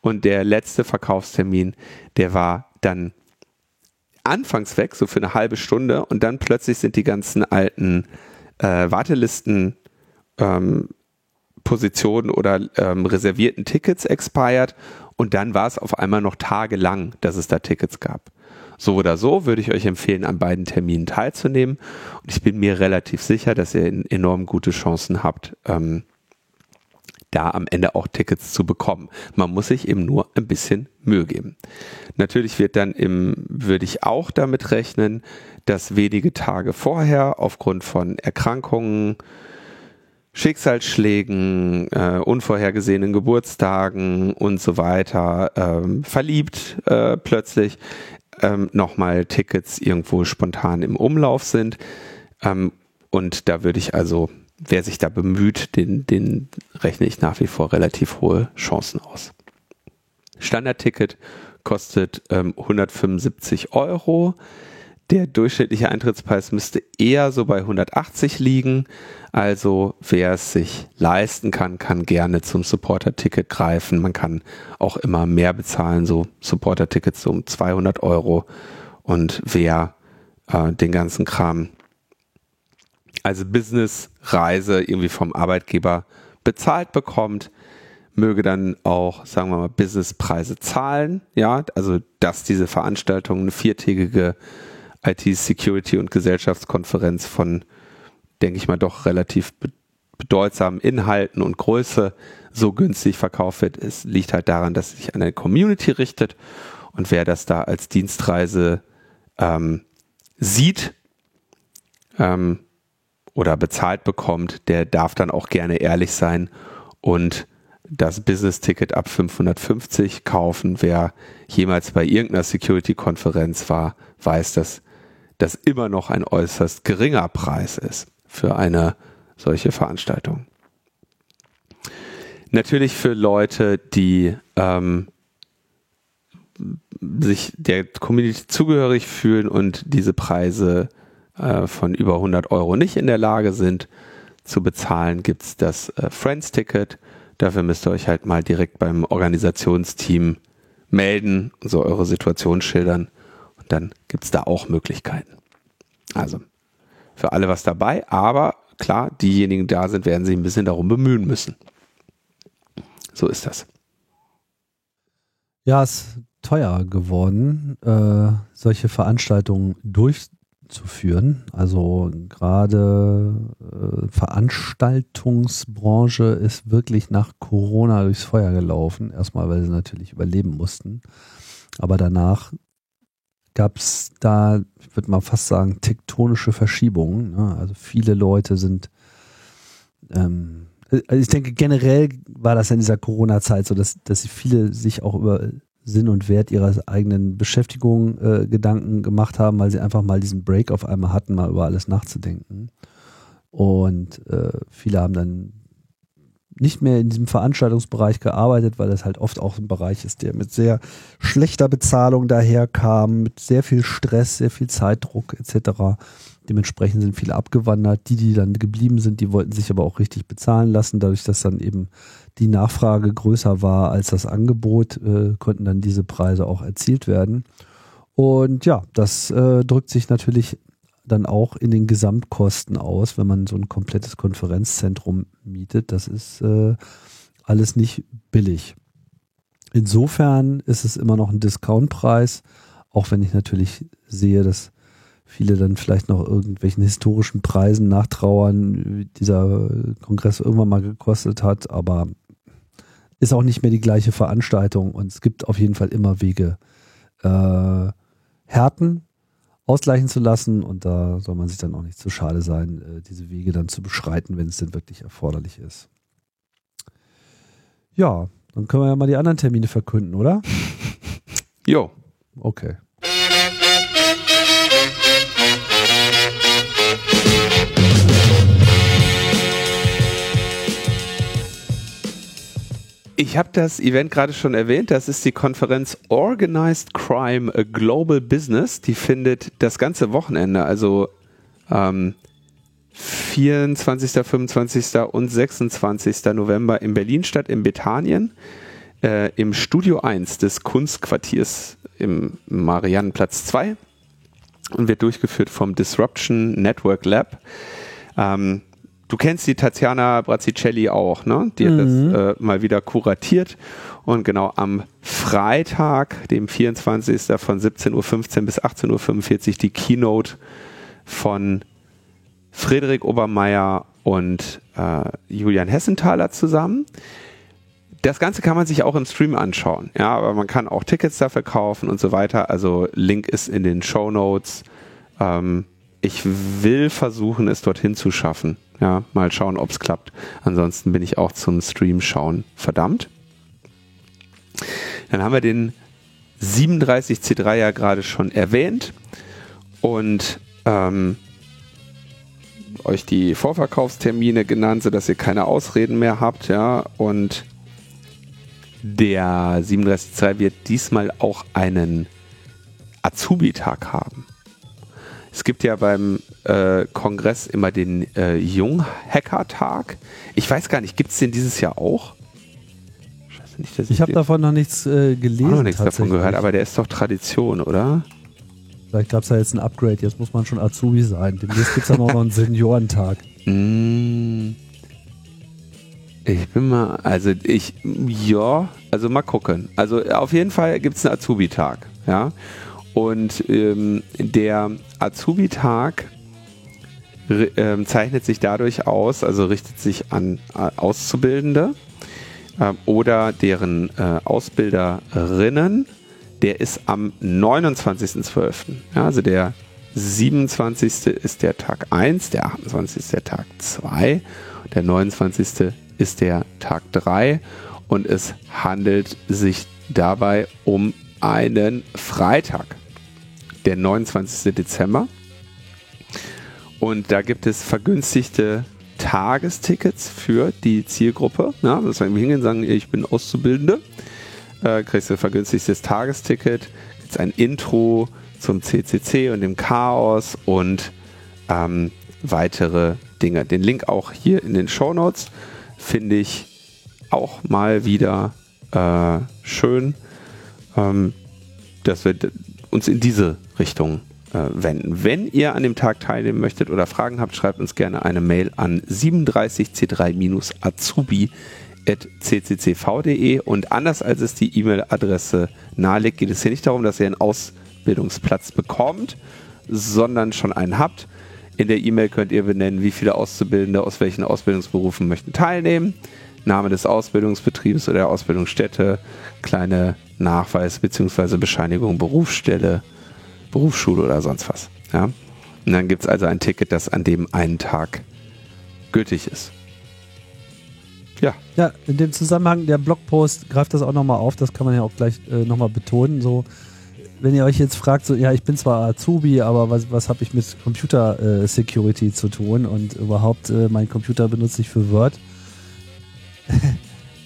Und der letzte Verkaufstermin, der war dann anfangs weg, so für eine halbe Stunde, und dann plötzlich sind die ganzen alten äh, Wartelisten ähm, Positionen oder ähm, reservierten Tickets expired und dann war es auf einmal noch tagelang, dass es da Tickets gab. So oder so würde ich euch empfehlen, an beiden Terminen teilzunehmen und ich bin mir relativ sicher, dass ihr enorm gute Chancen habt, ähm, da am Ende auch Tickets zu bekommen. Man muss sich eben nur ein bisschen Mühe geben. Natürlich wird dann im, würde ich auch damit rechnen, dass wenige Tage vorher aufgrund von Erkrankungen, Schicksalsschlägen, äh, unvorhergesehenen Geburtstagen und so weiter, ähm, verliebt äh, plötzlich ähm, nochmal Tickets irgendwo spontan im Umlauf sind. Ähm, und da würde ich also wer sich da bemüht, den, den rechne ich nach wie vor relativ hohe Chancen aus. Standardticket kostet ähm, 175 Euro. Der durchschnittliche Eintrittspreis müsste eher so bei 180 liegen. Also wer es sich leisten kann, kann gerne zum Supporter-Ticket greifen. Man kann auch immer mehr bezahlen, so Supporter-Tickets um 200 Euro. Und wer äh, den ganzen Kram, also Business-Reise irgendwie vom Arbeitgeber bezahlt bekommt, möge dann auch, sagen wir mal, Businesspreise zahlen. Ja, also dass diese Veranstaltung eine viertägige IT-Security und Gesellschaftskonferenz von, denke ich mal, doch relativ bedeutsamen Inhalten und Größe so günstig verkauft wird, es liegt halt daran, dass es sich an eine Community richtet und wer das da als Dienstreise ähm, sieht ähm, oder bezahlt bekommt, der darf dann auch gerne ehrlich sein und das Business-Ticket ab 550 kaufen. Wer jemals bei irgendeiner Security-Konferenz war, weiß, dass das immer noch ein äußerst geringer Preis ist für eine solche Veranstaltung. Natürlich für Leute, die ähm, sich der Community zugehörig fühlen und diese Preise äh, von über 100 Euro nicht in der Lage sind zu bezahlen, gibt es das äh, Friends-Ticket. Dafür müsst ihr euch halt mal direkt beim Organisationsteam melden, so eure Situation schildern und dann gibt es da auch Möglichkeiten. Also für alle was dabei, aber klar, diejenigen, die da sind, werden sich ein bisschen darum bemühen müssen. So ist das. Ja, es ist teuer geworden, äh, solche Veranstaltungen durchzuführen. Also gerade äh, Veranstaltungsbranche ist wirklich nach Corona durchs Feuer gelaufen. Erstmal, weil sie natürlich überleben mussten. Aber danach gab es da, ich würde mal fast sagen, tektonische Verschiebungen. Ne? Also viele Leute sind, ähm, also ich denke generell war das in dieser Corona-Zeit so, dass, dass viele sich auch über Sinn und Wert ihrer eigenen Beschäftigung äh, Gedanken gemacht haben, weil sie einfach mal diesen Break auf einmal hatten, mal über alles nachzudenken. Und äh, viele haben dann nicht mehr in diesem Veranstaltungsbereich gearbeitet, weil das halt oft auch ein Bereich ist, der mit sehr schlechter Bezahlung daherkam, mit sehr viel Stress, sehr viel Zeitdruck etc. Dementsprechend sind viele abgewandert. Die, die dann geblieben sind, die wollten sich aber auch richtig bezahlen lassen. Dadurch, dass dann eben die Nachfrage größer war als das Angebot, äh, konnten dann diese Preise auch erzielt werden. Und ja, das äh, drückt sich natürlich dann auch in den Gesamtkosten aus, wenn man so ein komplettes Konferenzzentrum mietet. Das ist äh, alles nicht billig. Insofern ist es immer noch ein Discountpreis, auch wenn ich natürlich sehe, dass viele dann vielleicht noch irgendwelchen historischen Preisen nachtrauern, wie dieser Kongress irgendwann mal gekostet hat, aber ist auch nicht mehr die gleiche Veranstaltung und es gibt auf jeden Fall immer Wege, äh, Härten ausgleichen zu lassen. Und da soll man sich dann auch nicht zu schade sein, äh, diese Wege dann zu beschreiten, wenn es denn wirklich erforderlich ist. Ja, dann können wir ja mal die anderen Termine verkünden, oder? Jo. Okay. Ich habe das Event gerade schon erwähnt. Das ist die Konferenz Organized Crime A Global Business. Die findet das ganze Wochenende, also ähm, 24., 25. und 26. November in Berlin statt, in Bethanien, äh, im Studio 1 des Kunstquartiers im Mariannenplatz 2 und wird durchgeführt vom Disruption Network Lab. Ähm, Du kennst die Tatjana Brazzicelli auch, ne? Die hat mhm. das äh, mal wieder kuratiert. Und genau am Freitag, dem 24. von 17.15 Uhr bis 18.45 Uhr die Keynote von Friedrich Obermeier und äh, Julian Hessenthaler zusammen. Das Ganze kann man sich auch im Stream anschauen, ja, aber man kann auch Tickets dafür kaufen und so weiter. Also Link ist in den Show Notes. Ähm, ich will versuchen, es dorthin zu schaffen. Ja, mal schauen, ob es klappt. Ansonsten bin ich auch zum Stream schauen verdammt. Dann haben wir den 37C3 ja gerade schon erwähnt und ähm, euch die Vorverkaufstermine genannt, sodass ihr keine Ausreden mehr habt. Ja, und der 37C3 wird diesmal auch einen Azubi-Tag haben. Es gibt ja beim äh, Kongress immer den äh, Junghacker-Tag. Ich weiß gar nicht, gibt es den dieses Jahr auch? Nicht, ich habe davon noch nichts äh, gelesen. Auch noch nichts davon gehört, aber der ist doch Tradition, oder? Vielleicht gab es da jetzt ein Upgrade, jetzt muss man schon Azubi sein. Demnächst gibt es dann auch noch einen Seniorentag. Mm. Ich bin mal, also ich, ja, also mal gucken. Also auf jeden Fall gibt es einen Azubi-Tag, ja. Und ähm, der Azubi-Tag äh, zeichnet sich dadurch aus, also richtet sich an äh, Auszubildende äh, oder deren äh, Ausbilderinnen. Der ist am 29.12. Ja, also der 27. ist der Tag 1, der 28. ist der Tag 2, der 29 ist der Tag 3 und es handelt sich dabei um einen Freitag, der 29. Dezember. Und da gibt es vergünstigte Tagestickets für die Zielgruppe. Ja, das wir hingehen und sagen, ich bin Auszubildende. Äh, kriegst du ein vergünstigtes Tagesticket, gibt ein Intro zum CCC und dem Chaos und ähm, weitere Dinge. Den Link auch hier in den Show Notes finde ich auch mal wieder äh, schön, ähm, dass wir uns in diese Richtung äh, wenden. Wenn ihr an dem Tag teilnehmen möchtet oder Fragen habt, schreibt uns gerne eine Mail an 37c3-azubi.cccv.de und anders als es die E-Mail-Adresse nahelegt, geht es hier nicht darum, dass ihr einen Ausbildungsplatz bekommt, sondern schon einen habt. In der E-Mail könnt ihr benennen, wie viele Auszubildende aus welchen Ausbildungsberufen möchten teilnehmen. Name des Ausbildungsbetriebs oder der Ausbildungsstätte, kleine Nachweis bzw. Bescheinigung Berufsstelle, Berufsschule oder sonst was. Ja? Und dann gibt es also ein Ticket, das an dem einen Tag gültig ist. Ja. Ja, in dem Zusammenhang, der Blogpost greift das auch nochmal auf, das kann man ja auch gleich äh, nochmal betonen. So, wenn ihr euch jetzt fragt, so, ja, ich bin zwar Azubi, aber was, was habe ich mit Computer äh, Security zu tun und überhaupt äh, mein Computer benutze ich für Word?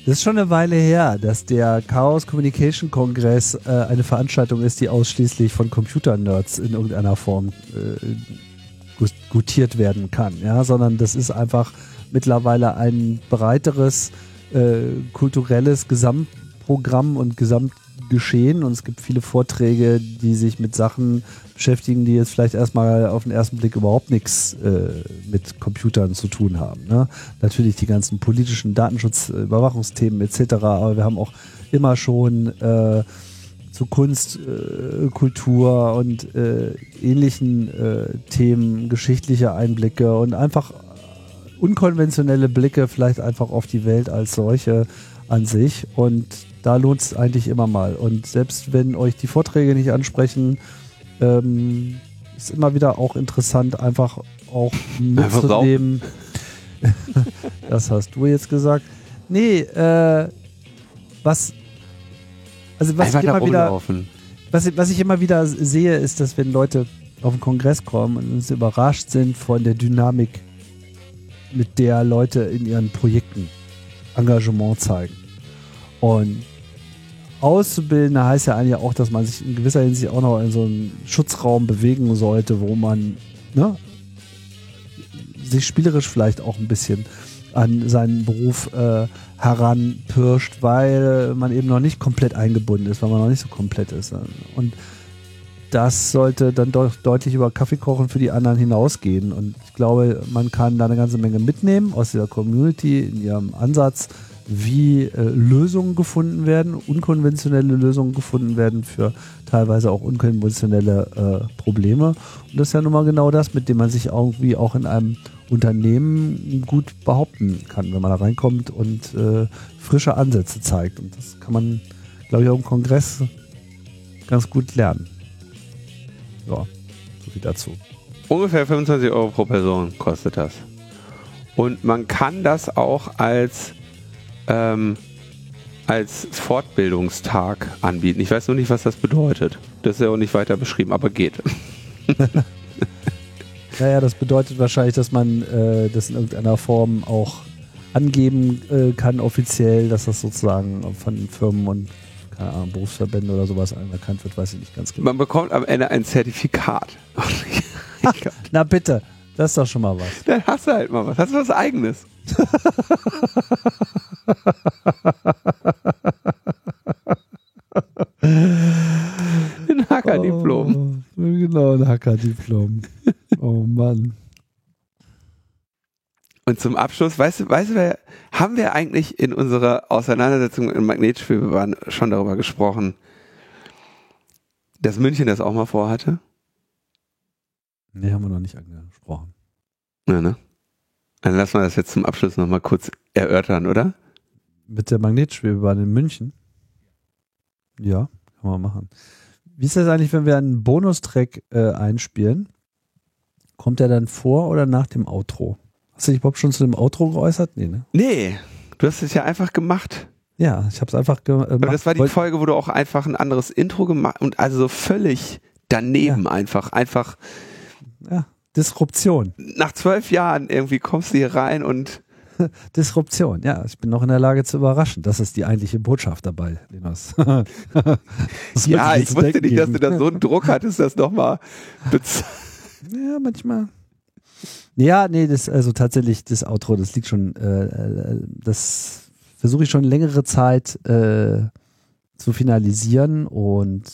Das ist schon eine Weile her, dass der Chaos Communication Kongress äh, eine Veranstaltung ist, die ausschließlich von Computer-Nerds in irgendeiner Form äh, gutiert werden kann, ja, sondern das ist einfach mittlerweile ein breiteres äh, kulturelles Gesamtprogramm und Gesamtgeschehen. Und es gibt viele Vorträge, die sich mit Sachen beschäftigen, die jetzt vielleicht erstmal auf den ersten Blick überhaupt nichts äh, mit Computern zu tun haben. Ne? Natürlich die ganzen politischen Datenschutz, Überwachungsthemen etc., aber wir haben auch immer schon äh, zu Kunst, äh, Kultur und äh, ähnlichen äh, Themen geschichtliche Einblicke und einfach unkonventionelle Blicke vielleicht einfach auf die Welt als solche an sich und da lohnt es eigentlich immer mal. Und selbst wenn euch die Vorträge nicht ansprechen, ähm, ist immer wieder auch interessant, einfach auch mitzunehmen. das hast du jetzt gesagt. Nee, äh, was, also was ich immer wieder, was, was ich immer wieder sehe, ist, dass wenn Leute auf den Kongress kommen und uns überrascht sind von der Dynamik, mit der Leute in ihren Projekten Engagement zeigen. Und Auszubildende heißt ja eigentlich auch, dass man sich in gewisser Hinsicht auch noch in so einem Schutzraum bewegen sollte, wo man ne, sich spielerisch vielleicht auch ein bisschen an seinen Beruf äh, heranpirscht, weil man eben noch nicht komplett eingebunden ist, weil man noch nicht so komplett ist. Und das sollte dann doch deutlich über Kaffeekochen für die anderen hinausgehen. Und ich glaube, man kann da eine ganze Menge mitnehmen aus dieser Community in ihrem Ansatz wie äh, Lösungen gefunden werden, unkonventionelle Lösungen gefunden werden für teilweise auch unkonventionelle äh, Probleme. Und das ist ja nun mal genau das, mit dem man sich irgendwie auch in einem Unternehmen gut behaupten kann, wenn man da reinkommt und äh, frische Ansätze zeigt. Und das kann man, glaube ich, auch im Kongress ganz gut lernen. Ja, so viel dazu. Ungefähr 25 Euro pro Person kostet das. Und man kann das auch als ähm, als Fortbildungstag anbieten. Ich weiß nur nicht, was das bedeutet. Das ist ja auch nicht weiter beschrieben, aber geht. naja, das bedeutet wahrscheinlich, dass man äh, das in irgendeiner Form auch angeben äh, kann, offiziell, dass das sozusagen von Firmen und keine Ahnung, Berufsverbände oder sowas anerkannt wird, weiß ich nicht ganz genau. Man bekommt am Ende ein Zertifikat. Na bitte, das ist doch schon mal was. Dann hast du halt mal was. Hast du was Eigenes. Ein Hackerdiplom. Oh, genau, ein Hackerdiplom. Oh Mann. Und zum Abschluss, weißt du, weißt du, haben wir eigentlich in unserer Auseinandersetzung im Magnetschwebebahn schon darüber gesprochen, dass München das auch mal vorhatte? Nee, haben wir noch nicht angesprochen. Ja, ne? Dann lassen wir das jetzt zum Abschluss nochmal kurz erörtern, oder? Mit der Magnetschwebebahn in München? Ja, kann man machen. Wie ist das eigentlich, wenn wir einen Bonustrack äh, einspielen? Kommt der dann vor oder nach dem Outro? Hast du dich überhaupt schon zu dem Outro geäußert? Nee, ne? Nee, du hast es ja einfach gemacht. Ja, ich habe es einfach gemacht. Aber das war die Folge, wo du auch einfach ein anderes Intro gemacht und also so völlig daneben ja. einfach, einfach. Ja, Disruption. Nach zwölf Jahren irgendwie kommst du hier rein und Disruption, ja. Ich bin noch in der Lage zu überraschen. Das ist die eigentliche Botschaft dabei, Linus. ja, ich wusste nicht, dass du da so einen Druck hattest, das nochmal Ja, manchmal. Ja, nee, das, also tatsächlich, das Outro, das liegt schon, äh, äh das versuche ich schon längere Zeit äh, zu finalisieren und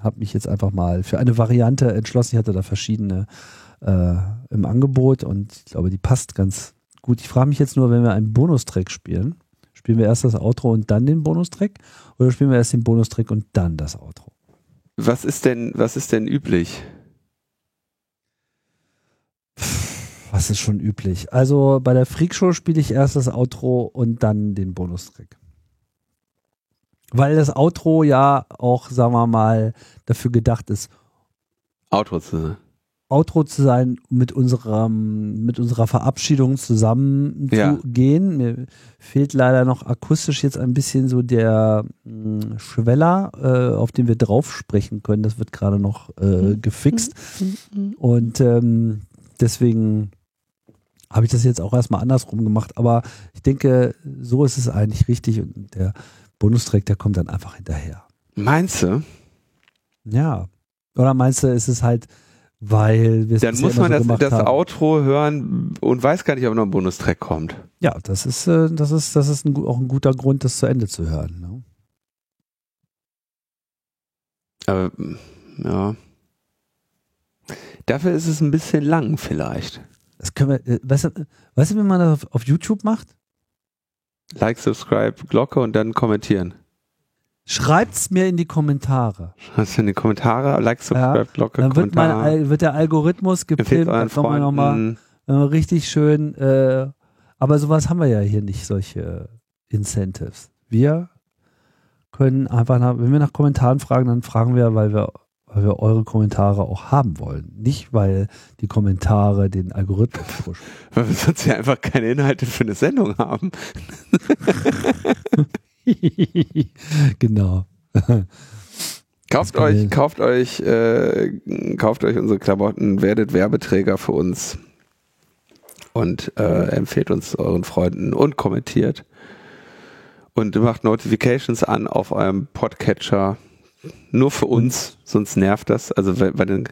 habe mich jetzt einfach mal für eine Variante entschlossen. Ich hatte da verschiedene äh, im Angebot und ich glaube, die passt ganz gut. Ich frage mich jetzt nur, wenn wir einen Bonustrack spielen, spielen wir erst das Outro und dann den Bonustrack oder spielen wir erst den Bonustrack und dann das Outro? Was ist denn, was ist denn üblich? Was ist schon üblich? Also bei der Freakshow spiele ich erst das Outro und dann den Bonustrack. Weil das Outro ja auch, sagen wir mal, dafür gedacht ist, Outro zu sein. Outro zu sein, mit unserem, mit unserer Verabschiedung zusammen ja. zu gehen. Mir fehlt leider noch akustisch jetzt ein bisschen so der mh, hm, Schweller, äh, auf den wir drauf sprechen können. Das wird gerade noch äh, mhm. gefixt. Mhm. Und ähm, deswegen habe ich das jetzt auch erstmal andersrum gemacht. Aber ich denke, so ist es eigentlich richtig und der Bonustrack, der kommt dann einfach hinterher. Meinst du? Ja. Oder meinst du, ist es halt, weil wir Dann muss man so das, das Outro hören und weiß gar nicht, ob noch ein Bonustrack kommt. Ja, das ist, äh, das ist, das ist ein, auch ein guter Grund, das zu Ende zu hören. Ne? Aber, ja. Dafür ist es ein bisschen lang vielleicht. Das können wir, äh, weißt, du, weißt du, wie man das auf, auf YouTube macht? Like, subscribe, Glocke und dann kommentieren. Schreibt's mir in die Kommentare. Schreibt's in die Kommentare, like, subscribe, ja, Glocke, Dann wird, mein, wird der Algorithmus gepimpt, dann kommen wir nochmal richtig schön, äh, aber sowas haben wir ja hier nicht, solche Incentives. Wir können einfach, nach, wenn wir nach Kommentaren fragen, dann fragen wir, weil wir weil wir eure Kommentare auch haben wollen. Nicht, weil die Kommentare den Algorithmus pushen. Weil wir sonst ja einfach keine Inhalte für eine Sendung haben. genau. Kauft euch, kauft euch, äh, kauft euch unsere Klamotten, werdet Werbeträger für uns und äh, empfehlt uns euren Freunden und kommentiert und macht Notifications an auf eurem Podcatcher nur für uns, sonst nervt das. Also bei, bei den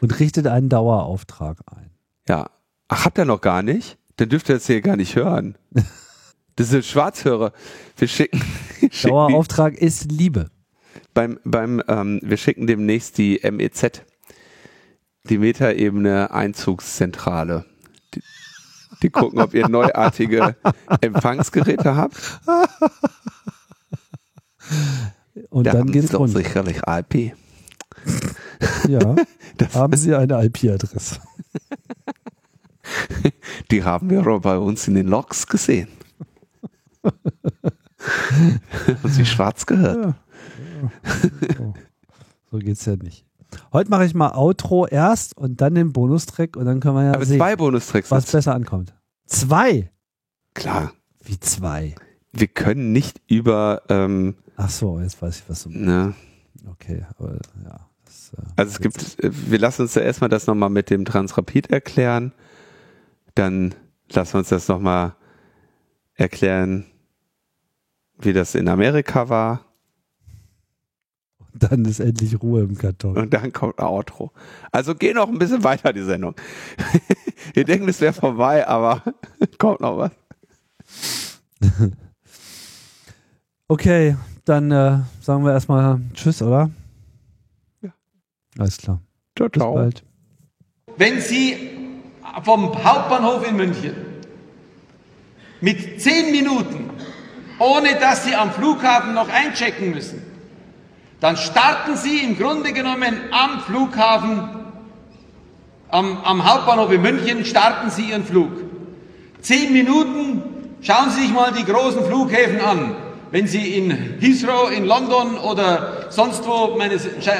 und richtet einen Dauerauftrag ein. Ja. Ach, habt ihr noch gar nicht? Dann dürft ihr das hier gar nicht hören. Das sind Schwarzhörer. Wir schicken. schicken Dauerauftrag die, ist Liebe. Beim, beim, ähm, wir schicken demnächst die MEZ, die Metaebene Einzugszentrale. Die, die gucken, ob ihr neuartige Empfangsgeräte habt. Und da dann geht es rund. sicherlich IP. Ja, haben Sie eine IP-Adresse? Die haben wir aber bei uns in den Logs gesehen. Haben Sie schwarz gehört? Ja. So. so geht's ja nicht. Heute mache ich mal Outro erst und dann den Bonustrack und dann können wir ja aber sehen, zwei Bonustracks was besser ankommt. Zwei? Klar. Wie zwei? Wir können nicht über ähm, Ach so, jetzt weiß ich, was du meinst. Ja. Okay, aber ja. Das, äh, also es gibt, äh, wir lassen uns ja erstmal das nochmal mit dem Transrapid erklären. Dann lassen wir uns das nochmal erklären, wie das in Amerika war. Dann ist endlich Ruhe im Karton. Und dann kommt ein Outro. Also geh noch ein bisschen weiter, die Sendung. Ihr denkt, es wäre vorbei, aber kommt noch was. okay, dann äh, sagen wir erstmal Tschüss, oder? Ja. Alles klar. Ciao, Bis ciao. bald. Wenn Sie vom Hauptbahnhof in München mit zehn Minuten, ohne dass Sie am Flughafen noch einchecken müssen, dann starten Sie im Grunde genommen am Flughafen, am, am Hauptbahnhof in München, starten Sie Ihren Flug. Zehn Minuten, schauen Sie sich mal die großen Flughäfen an. Wenn Sie in Heathrow in London oder sonst wo, meine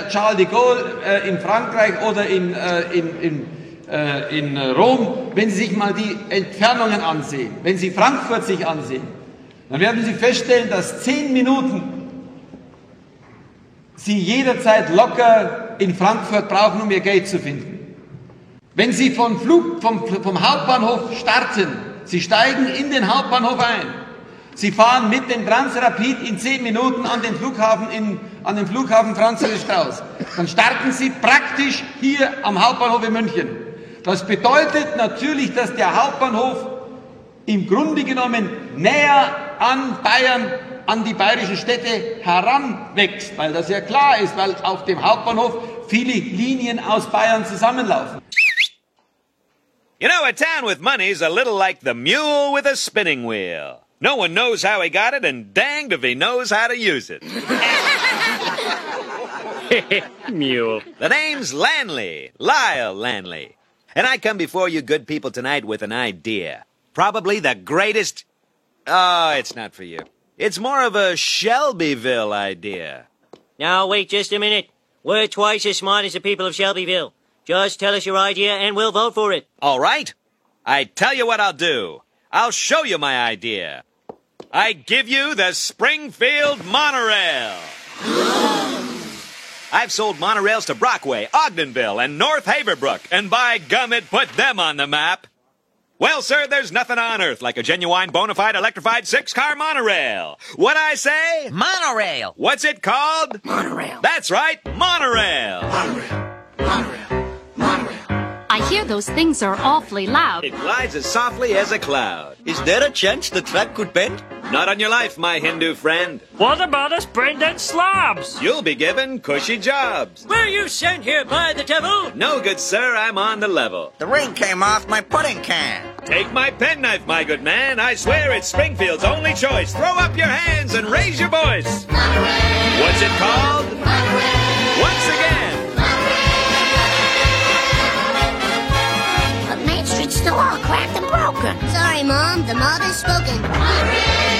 Charles de Gaulle äh, in Frankreich oder in, äh, in, in, äh, in Rom, wenn Sie sich mal die Entfernungen ansehen, wenn Sie Frankfurt sich ansehen, dann werden Sie feststellen, dass zehn Minuten Sie jederzeit locker in Frankfurt brauchen, um Ihr Gate zu finden. Wenn Sie vom, Flug, vom, vom Hauptbahnhof starten, Sie steigen in den Hauptbahnhof ein, Sie fahren mit dem Transrapid in zehn Minuten an den Flughafen, in, an den Flughafen Franz Strauß. Dann starten Sie praktisch hier am Hauptbahnhof in München. Das bedeutet natürlich, dass der Hauptbahnhof im Grunde genommen näher an Bayern, an die bayerischen Städte heranwächst, weil das ja klar ist, weil auf dem Hauptbahnhof viele Linien aus Bayern zusammenlaufen. You know, a town with money's a little like the mule with a spinning wheel. No one knows how he got it, and danged if he knows how to use it. Mule. The name's Lanley, Lyle Lanley. And I come before you good people tonight with an idea. Probably the greatest. Oh, it's not for you. It's more of a Shelbyville idea. Now, wait just a minute. We're twice as smart as the people of Shelbyville. Just tell us your idea and we'll vote for it. All right? I tell you what I'll do. I'll show you my idea. I give you the Springfield Monorail. I've sold monorails to Brockway, Ogdenville, and North Haverbrook, and by gum, it put them on the map. Well, sir, there's nothing on earth like a genuine bona fide electrified six car monorail. What I say? Monorail. What's it called? Monorail. That's right, monorail. Monorail. Monorail. Monorail. I hear those things are awfully loud. It glides as softly as a cloud. Is there a chance the track could bend? Not on your life, my Hindu friend. What about us brain-dead slobs? You'll be given cushy jobs. Were you sent here by the devil? No, good sir, I'm on the level. The ring came off my pudding can. Take my penknife, my good man. I swear it's Springfield's only choice. Throw up your hands and raise your voice. Monorail. What's it called? Monorail. Once again. But Main Street's still all cracked and broken. Sorry, Mom. The mob has spoken. Monorail.